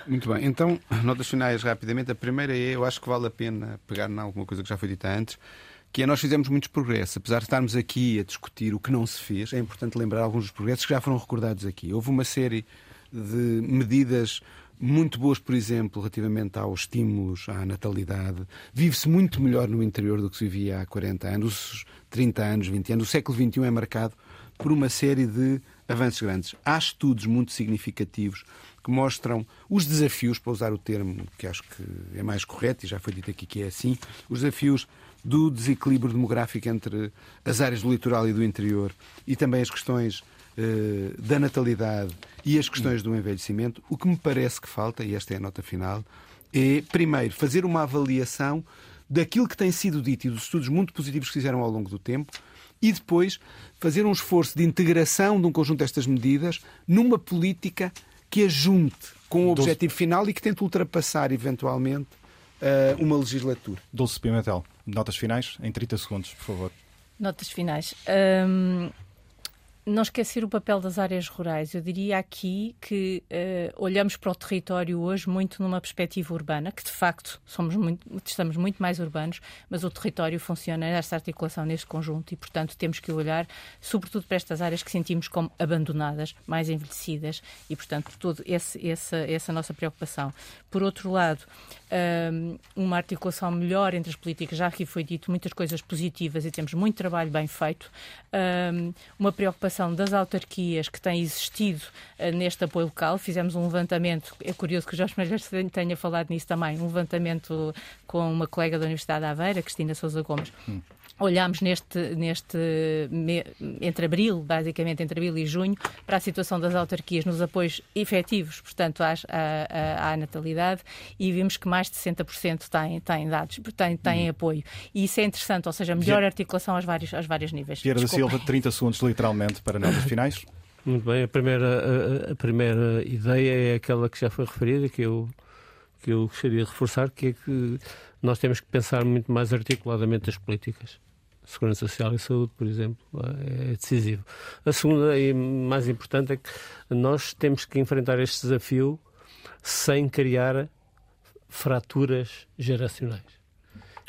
K: Muito bem, então, notas finais rapidamente. A primeira é, eu acho que vale a pena pegar em alguma coisa que já foi dita antes, que é nós fizemos muitos progressos. Apesar de estarmos aqui a discutir o que não se fez, é importante lembrar alguns dos progressos que já foram recordados aqui. Houve uma série de medidas muito boas, por exemplo, relativamente aos estímulos à natalidade. Vive-se muito melhor no interior do que se vivia há 40 anos, 30 anos, 20 anos. O século XXI é marcado por uma série de avanços grandes. Há estudos muito significativos que mostram os desafios, para usar o termo que acho que é mais correto, e já foi dito aqui que é assim, os desafios do desequilíbrio demográfico entre as áreas do litoral e do interior e também as questões eh, da natalidade e as questões do envelhecimento. O que me parece que falta, e esta é a nota final, é, primeiro, fazer uma avaliação daquilo que tem sido dito e dos estudos muito positivos que fizeram ao longo do tempo, e depois fazer um esforço de integração de um conjunto destas medidas numa política que a junte com o objetivo final e que tente ultrapassar, eventualmente, eh, uma legislatura.
A: Dulce Pimentel, notas finais em 30 segundos, por favor.
H: Notas finais. Hum, não esquecer o papel das áreas rurais. Eu diria aqui que uh, olhamos para o território hoje muito numa perspectiva urbana, que de facto somos muito, estamos muito mais urbanos, mas o território funciona nesta articulação, neste conjunto, e portanto temos que olhar sobretudo para estas áreas que sentimos como abandonadas, mais envelhecidas, e portanto todo esse, essa, essa nossa preocupação. Por outro lado, um, uma articulação melhor entre as políticas, já aqui foi dito muitas coisas positivas e temos muito trabalho bem feito, um, uma preocupação das autarquias que tem existido uh, neste apoio local. Fizemos um levantamento, é curioso que o Jorge Malheiros tenha falado nisso também, um levantamento com uma colega da Universidade de Aveira, Cristina Sousa Gomes. Hum olhámos neste, neste entre abril, basicamente entre abril e junho, para a situação das autarquias nos apoios efetivos, portanto, à, à, à natalidade, e vimos que mais de 60% têm, têm dados, têm, têm uhum. apoio. E isso é interessante, ou seja, melhor articulação aos vários, aos vários níveis.
A: Vieira da Silva, 30 segundos literalmente para notas finais. [laughs]
I: Muito bem, a primeira, a, a primeira ideia é aquela que já foi referida, que eu, que eu gostaria de reforçar, que é que nós temos que pensar muito mais articuladamente as políticas. Segurança Social e Saúde, por exemplo, é decisivo. A segunda e mais importante é que nós temos que enfrentar este desafio sem criar fraturas geracionais.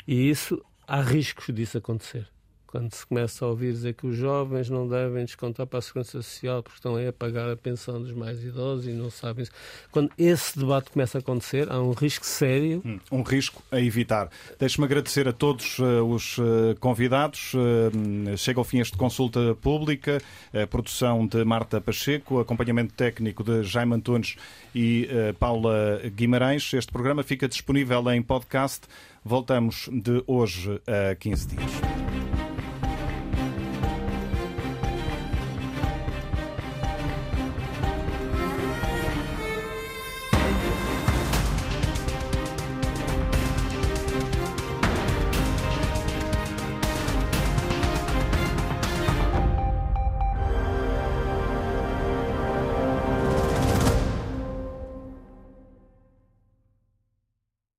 I: E isso, há riscos disso acontecer quando se começa a ouvir dizer que os jovens não devem descontar para a Segurança Social porque estão aí a pagar a pensão dos mais idosos e não sabem isso. Quando esse debate começa a acontecer, há um risco sério.
A: Hum, um risco a evitar. Deixe-me agradecer a todos uh, os uh, convidados. Uh, chega ao fim este consulta pública, a produção de Marta Pacheco, acompanhamento técnico de Jaime Antunes e Paula Guimarães. Este programa fica disponível em podcast. Voltamos de hoje a 15 dias.